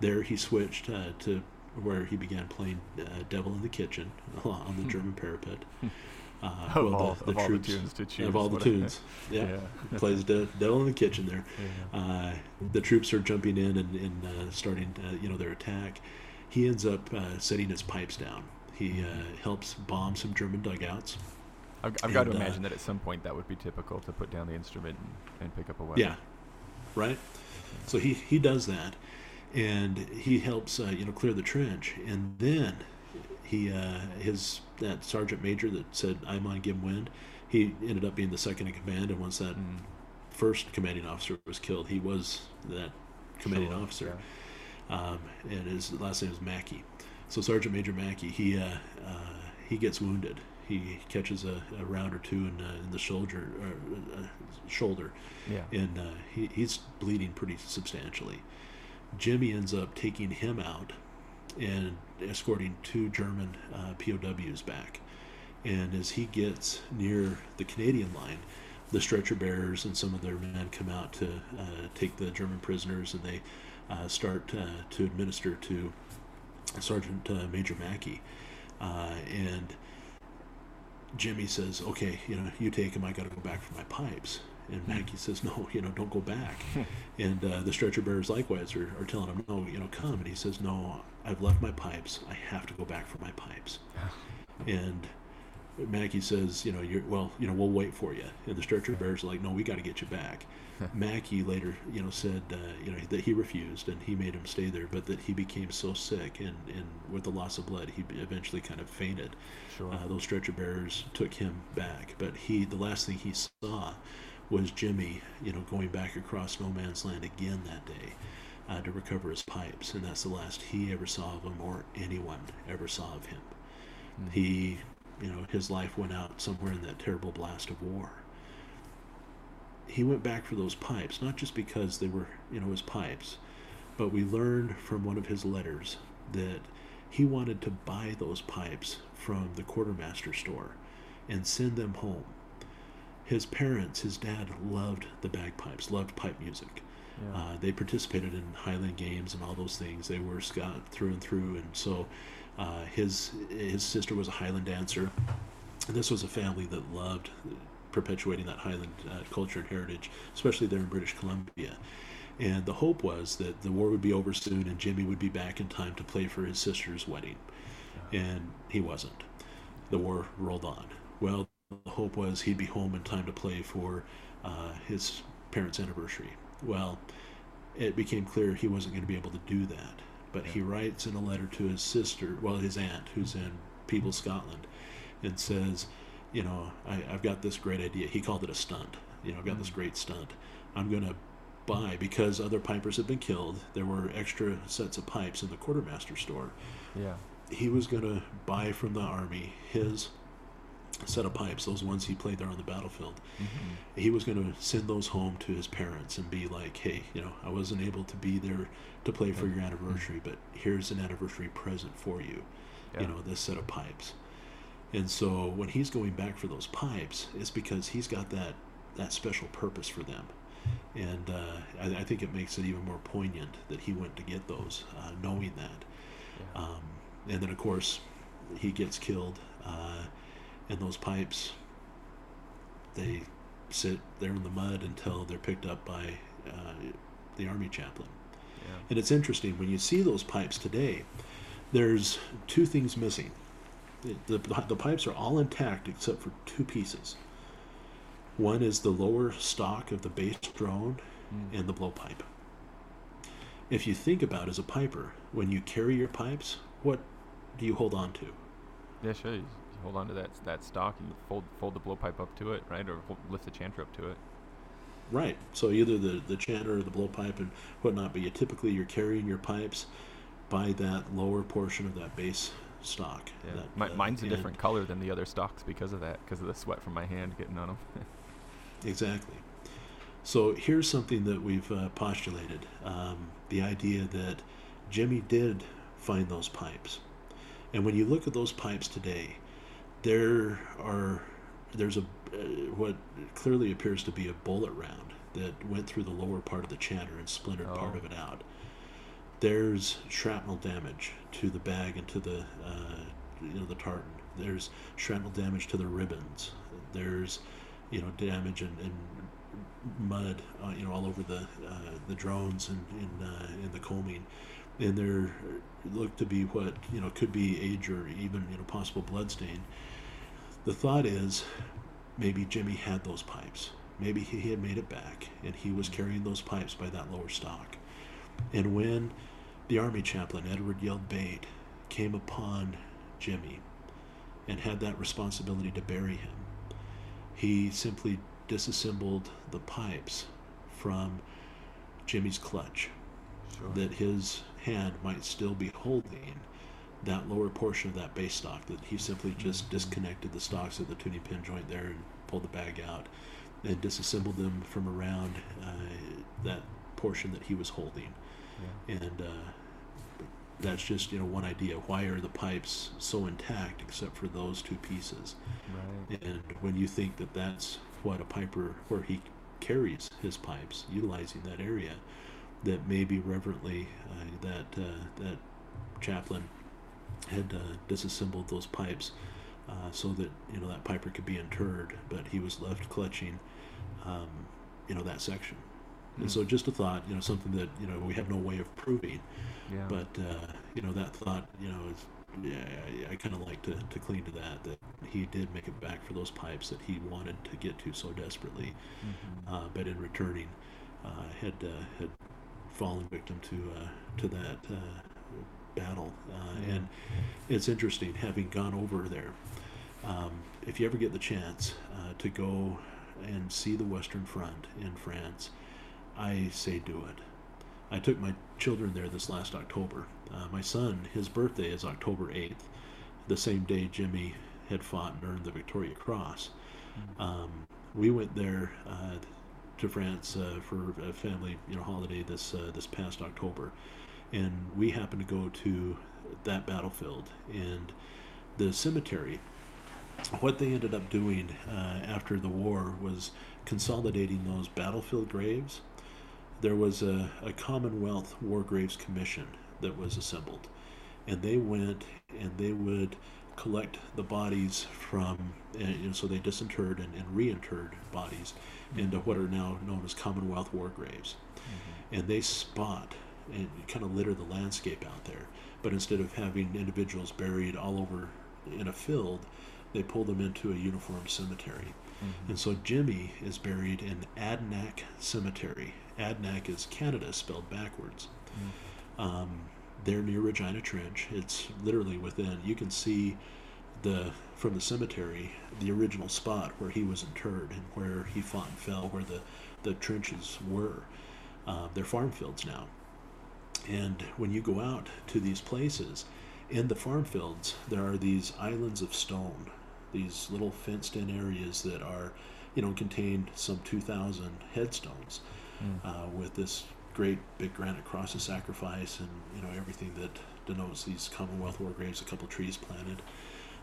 There he switched uh, to where he began playing uh, Devil in the Kitchen <laughs> on the hmm. German parapet. Uh, of, well, all, the, the of troops, all the tunes to choose. Of all the tunes. yeah. yeah. Plays De- Devil in the Kitchen there. Yeah. Uh, the troops are jumping in and, and uh, starting, uh, you know, their attack. He ends up uh, setting his pipes down. He helps bomb some German dugouts. I've, I've and, got to imagine that at some point that would be typical to put down the instrument and, and pick up a weapon. Yeah, right. So he he does that, and he helps uh, you know clear the trench, and then he uh, his that sergeant major that said I'm on Gim Wind, he ended up being the second in command, and once that mm. first commanding officer was killed, he was that commanding sure, officer, yeah. um, and his last name is Mackie. So Sergeant Major Mackie, he uh, uh he gets wounded he catches a, a round or two in, uh, in the shoulder, uh, uh, shoulder, yeah. and uh, he, he's bleeding pretty substantially. Jimmy ends up taking him out and escorting two German uh, POWs back. And as he gets near the Canadian line, the stretcher bearers and some of their men come out to uh, take the German prisoners, and they start to administer to Sergeant Major Mackie. and Jimmy says, "Okay, you know, you take him. I got to go back for my pipes." And. Mackie says, "No, you know, don't go back." <laughs> and uh, the stretcher bearers likewise are, are telling him, "No, you know, come." And he says, "No, I've left my pipes. I have to go back for my pipes." <laughs> and Mackie says, "You know, you're well. You know, we'll wait for you." And the stretcher bearers are like, "No, we got to get you back." <laughs> Mackie later, you know, said uh, you know that he refused and he made him stay there, but that he became so sick and, and with the loss of blood, he eventually kind of fainted. Sure. Uh, those stretcher bearers took him back, but he the last thing he saw was Jimmy, you know, going back across no man's land again that day uh, to recover his pipes, and that's the last he ever saw of him or anyone ever saw of him. Mm-hmm. He, you know, his life went out somewhere in that terrible blast of war he went back for those pipes, not just because they were, you know, his pipes, but we learned from one of his letters that he wanted to buy those pipes from the quartermaster store and send them home. His parents, his dad, loved the bagpipes, loved pipe music. Yeah. Uh, they participated in Highland games and all those things. They were Scot through and through, and so uh, his his sister was a Highland dancer. And this was a family that loved perpetuating that Highland uh, culture and heritage, especially there in British Columbia. And the hope was that the war would be over soon and Jimmy would be back in time to play for his sister's wedding. And he wasn't. The war rolled on. Well, the hope was he'd be home in time to play for uh, his parents' anniversary. Well, it became clear he wasn't going to be able to do that. But he writes in a letter to his sister, well, his aunt, who's in Peebles, Scotland, and says, you know, I, have got this great idea. He called it a stunt. You know, I've got this mm. great stunt. I'm going to buy because other pipers had been killed. There were extra sets of pipes in the quartermaster store. Yeah. He was going to buy from the army his set of pipes, those ones he played there on the battlefield. Mm-hmm. He was going to send those home to his parents and be like, "Hey, you know, I wasn't able to be there to play for your anniversary, but here's an anniversary present for you. Yeah. You know, this set of pipes." And so when he's going back for those pipes, it's because he's got that that special purpose for them. And uh, I, I, think it makes it even more poignant that he went to get those, uh, knowing that. Yeah. Um, and then, of course, he gets killed, uh, and those pipes, they sit there in the mud until they're picked up by uh, the army chaplain. Yeah. And it's interesting when you see those pipes today. There's two things missing the, the pipes are all intact except for two pieces. One is the lower stock of the bass drone mm. and the blowpipe. If you think about as a piper, when you carry your pipes, what do you hold on to? Yeah, sure. Hold on to that that stock and fold fold the blowpipe up to it, right, or lift the chanter up to it. Right. So either the the chanter or the blowpipe and whatnot, but you typically you're carrying your pipes by that lower portion of that base stock. Yeah. That, my, mine's a different color than the other stocks because of that, because of the sweat from my hand getting on them. <laughs> Exactly. So here's something that we've uh, postulated: um, the idea that Jimmy did find those pipes, and when you look at those pipes today, there are there's a uh, what clearly appears to be a bullet round that went through the lower part of the chanter and splintered part Oh. of it out. There's shrapnel damage to the bag and to the uh, you know the tartan. There's shrapnel damage to the ribbons. There's you know damage and, and mud uh, you know all over the uh, the drones and in uh, in the combing, and there look to be what you know could be age or even you know possible blood stain. The thought is maybe Jimmy had those pipes. Maybe he had made it back and he was carrying those pipes by that lower stock. And when the army chaplain Edward Yeld Bate came upon Jimmy and had that responsibility to bury him, he simply disassembled the pipes from Jimmy's clutch sure. that his hand might still be holding that lower portion of that base stock that he simply just disconnected the stocks of the tuning pin joint there and pulled the bag out and disassembled them from around uh, that portion that he was holding yeah. and uh, that's just you know one idea why are the pipes so intact except for those two pieces Right. and when you think that that's what a piper, where he carries his pipes, utilizing that area, that maybe reverently uh, that uh, that chaplain had uh, disassembled those pipes uh, so that you know that piper could be interred, but he was left clutching, um, you know, that section. And so, Hmm. just a thought, you know, something that you know we have no way of proving, Yeah. but uh, you know that thought, you know, is yeah, I, I kind of like to, to cling to that. That he did make it back for those pipes that he wanted to get to so desperately, Mhm. uh, but in returning, uh, had uh, had fallen victim to uh, to that uh, battle. Uh, Yeah. And it's interesting having gone over there. Um, if you ever get the chance uh, to go and see the Western Front in France, I say do it. I took my children there this last October. Uh, my son, his birthday is October 8th, the same day Jimmy had fought and earned the Victoria Cross. Mhm. Um, we went there uh, to France uh, for a family you know holiday this uh, this past October, and we happened to go to that battlefield and the cemetery. What they ended up doing uh, after the war was consolidating those battlefield graves. There was a, a Commonwealth War Graves Commission that was assembled, and they went and they would collect the bodies from, and, you know, so they disinterred and, and reinterred bodies into what are now known as Commonwealth War Graves. Mhm. And they spot and kind of litter the landscape out there. But instead of having individuals buried all over in a field, they pull them into a uniform cemetery. Mhm. And so Jimmy is buried in Adnac Cemetery. Adnac is Canada spelled backwards. Mm. Um, they're near Regina Trench. It's literally within. You can see the from the cemetery the original spot where he was interred and where he fought and fell, where the the trenches were. Uh, they're farm fields now. And when you go out to these places, in the farm fields, there are these islands of stone, these little fenced in areas that are, you know, contain some 2,000 headstones Mm. uh, with this great big granite cross of sacrifice and, you know, everything that denotes these Commonwealth war graves, a couple trees planted.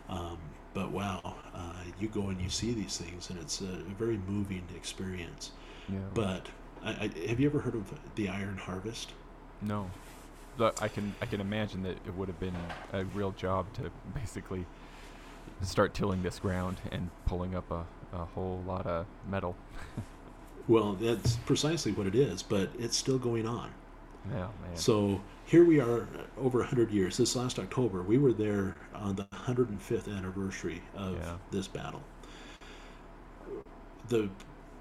Um, but wow, uh, you go and you see these things, and it's a, a very moving experience. Yeah. But I, I, have you ever heard of the Iron Harvest? No, but I can I can imagine that it would have been a real job to basically start tilling this ground and pulling up a, a whole lot of metal. <laughs> Well, that's precisely what it is, but it's still going on. Yeah, man. So here we are, uh, over 100 years. This last October, we were there on the 105th anniversary of Yeah. this battle. The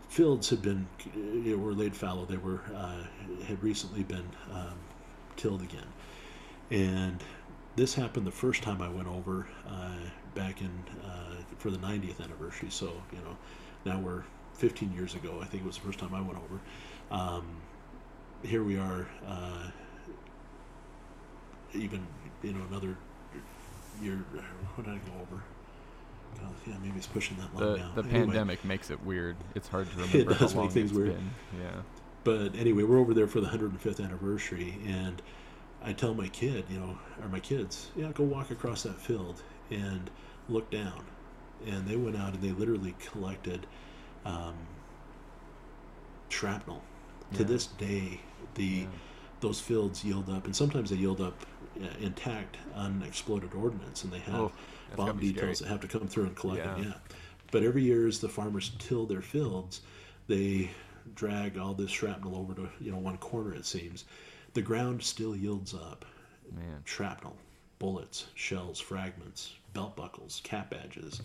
fields had been you know, were laid fallow. They were uh, had recently been um, tilled again, and this happened the first time I went over uh, back in uh, for the 90th anniversary. So you know, now we're 15 years ago. I think it was the first time I went over. Um, here we are, uh, even you know another year. What did I go over? God, yeah, maybe it's pushing that long the, now. The Anyway. pandemic makes it weird. It's hard to <laughs> remember it does how make things weird. been. Yeah. But anyway, we're over there for the 105th anniversary, and I tell my kid, you know, or my kids, yeah, go walk across that field and look down. And they went out and they literally collected um, shrapnel. To this day, the Yeah. those fields yield up, and sometimes they yield up uh, intact, unexploded ordnance, and they have Oh, bomb details that have to come through and collect them. Yeah. Yeah. But every year, as the farmers till their fields, they drag all this shrapnel over to you know one corner. It seems the ground still yields up Man. shrapnel, bullets, shells, fragments, belt buckles, cap badges.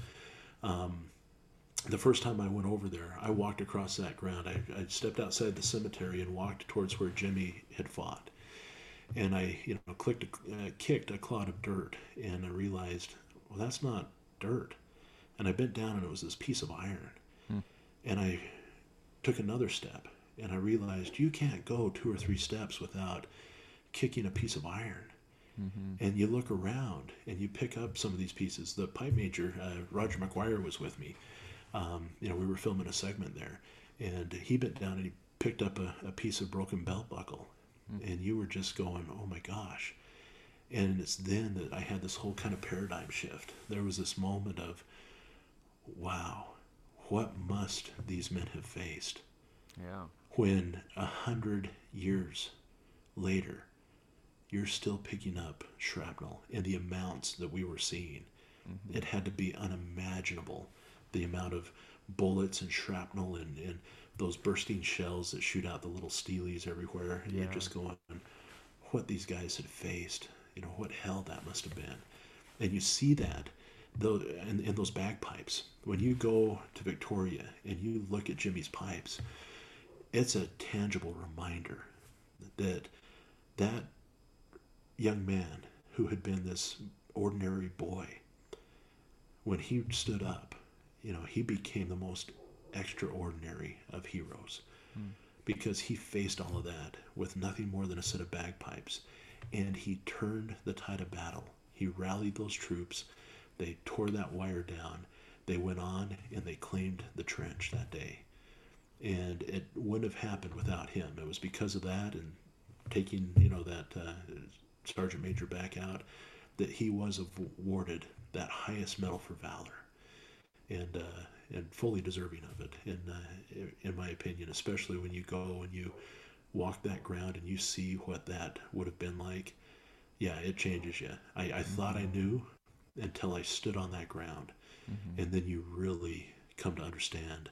Um, the first time I went over there, I walked across that ground. I, I stepped outside the cemetery and walked towards where Jimmy had fought. And I, you know, clicked, a, uh, kicked a clod of dirt, and I realized, well, that's not dirt. And I bent down, and it was this piece of iron. And I took another step, and I realized you can't go two or three steps without kicking a piece of iron and you look around and you pick up some of these pieces. The pipe major, uh, Roger McGuire, was with me. Um, you know, we were filming a segment there, and he bent down and he picked up a, a piece of broken belt buckle, and you were just going, "Oh my gosh!" And it's then that I had this whole kind of paradigm shift. There was this moment of, "Wow, what must these men have faced?" Yeah. when a hundred years later you're still picking up shrapnel in the amounts that we were seeing mm-hmm. it had to be unimaginable the amount of bullets and shrapnel and, and those bursting shells that shoot out the little steelies everywhere and you're just going what these guys had faced you know what hell that must have been. And you see that though in, in those bagpipes. When you go to victoria and you look at jimmy's pipes it's a tangible reminder that that young man who had been this ordinary boy when he stood up you know he became the most extraordinary of heroes. Hmm. Because he faced all of that with nothing more than a set of bagpipes and he turned the tide of battle he rallied those troops they tore that wire down they went on and they claimed the trench that day and it wouldn't have happened without him. It was because of that and taking you know that uh, sergeant major back out that he was awarded that highest medal for valor, and uh, and fully deserving of it. In uh, in my opinion, especially when you go and you walk that ground and you see what that would have been like. Yeah, it changes you. I, I thought I knew until I stood on that ground, and then you really come to understand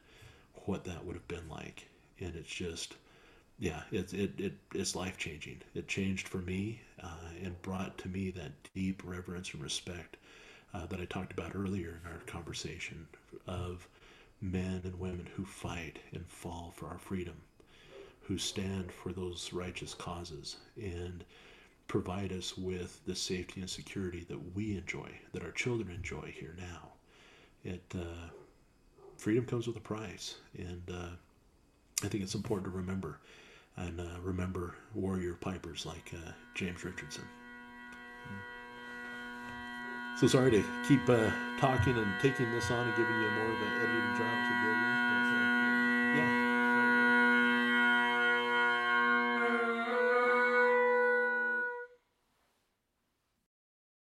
what that would have been like. And it's just yeah it, it, it it's life changing it changed for me uh, and brought to me that deep reverence and respect uh, that i talked about earlier in our conversation of men and women who fight and fall for our freedom who stand for those righteous causes and provide us with the safety and security that we enjoy that our children enjoy here now it uh, freedom comes with a price, and uh, I think it's important to remember and uh, remember warrior pipers like uh, James Richardson. So sorry to keep uh, talking and taking this on and giving you more of an editing job to with.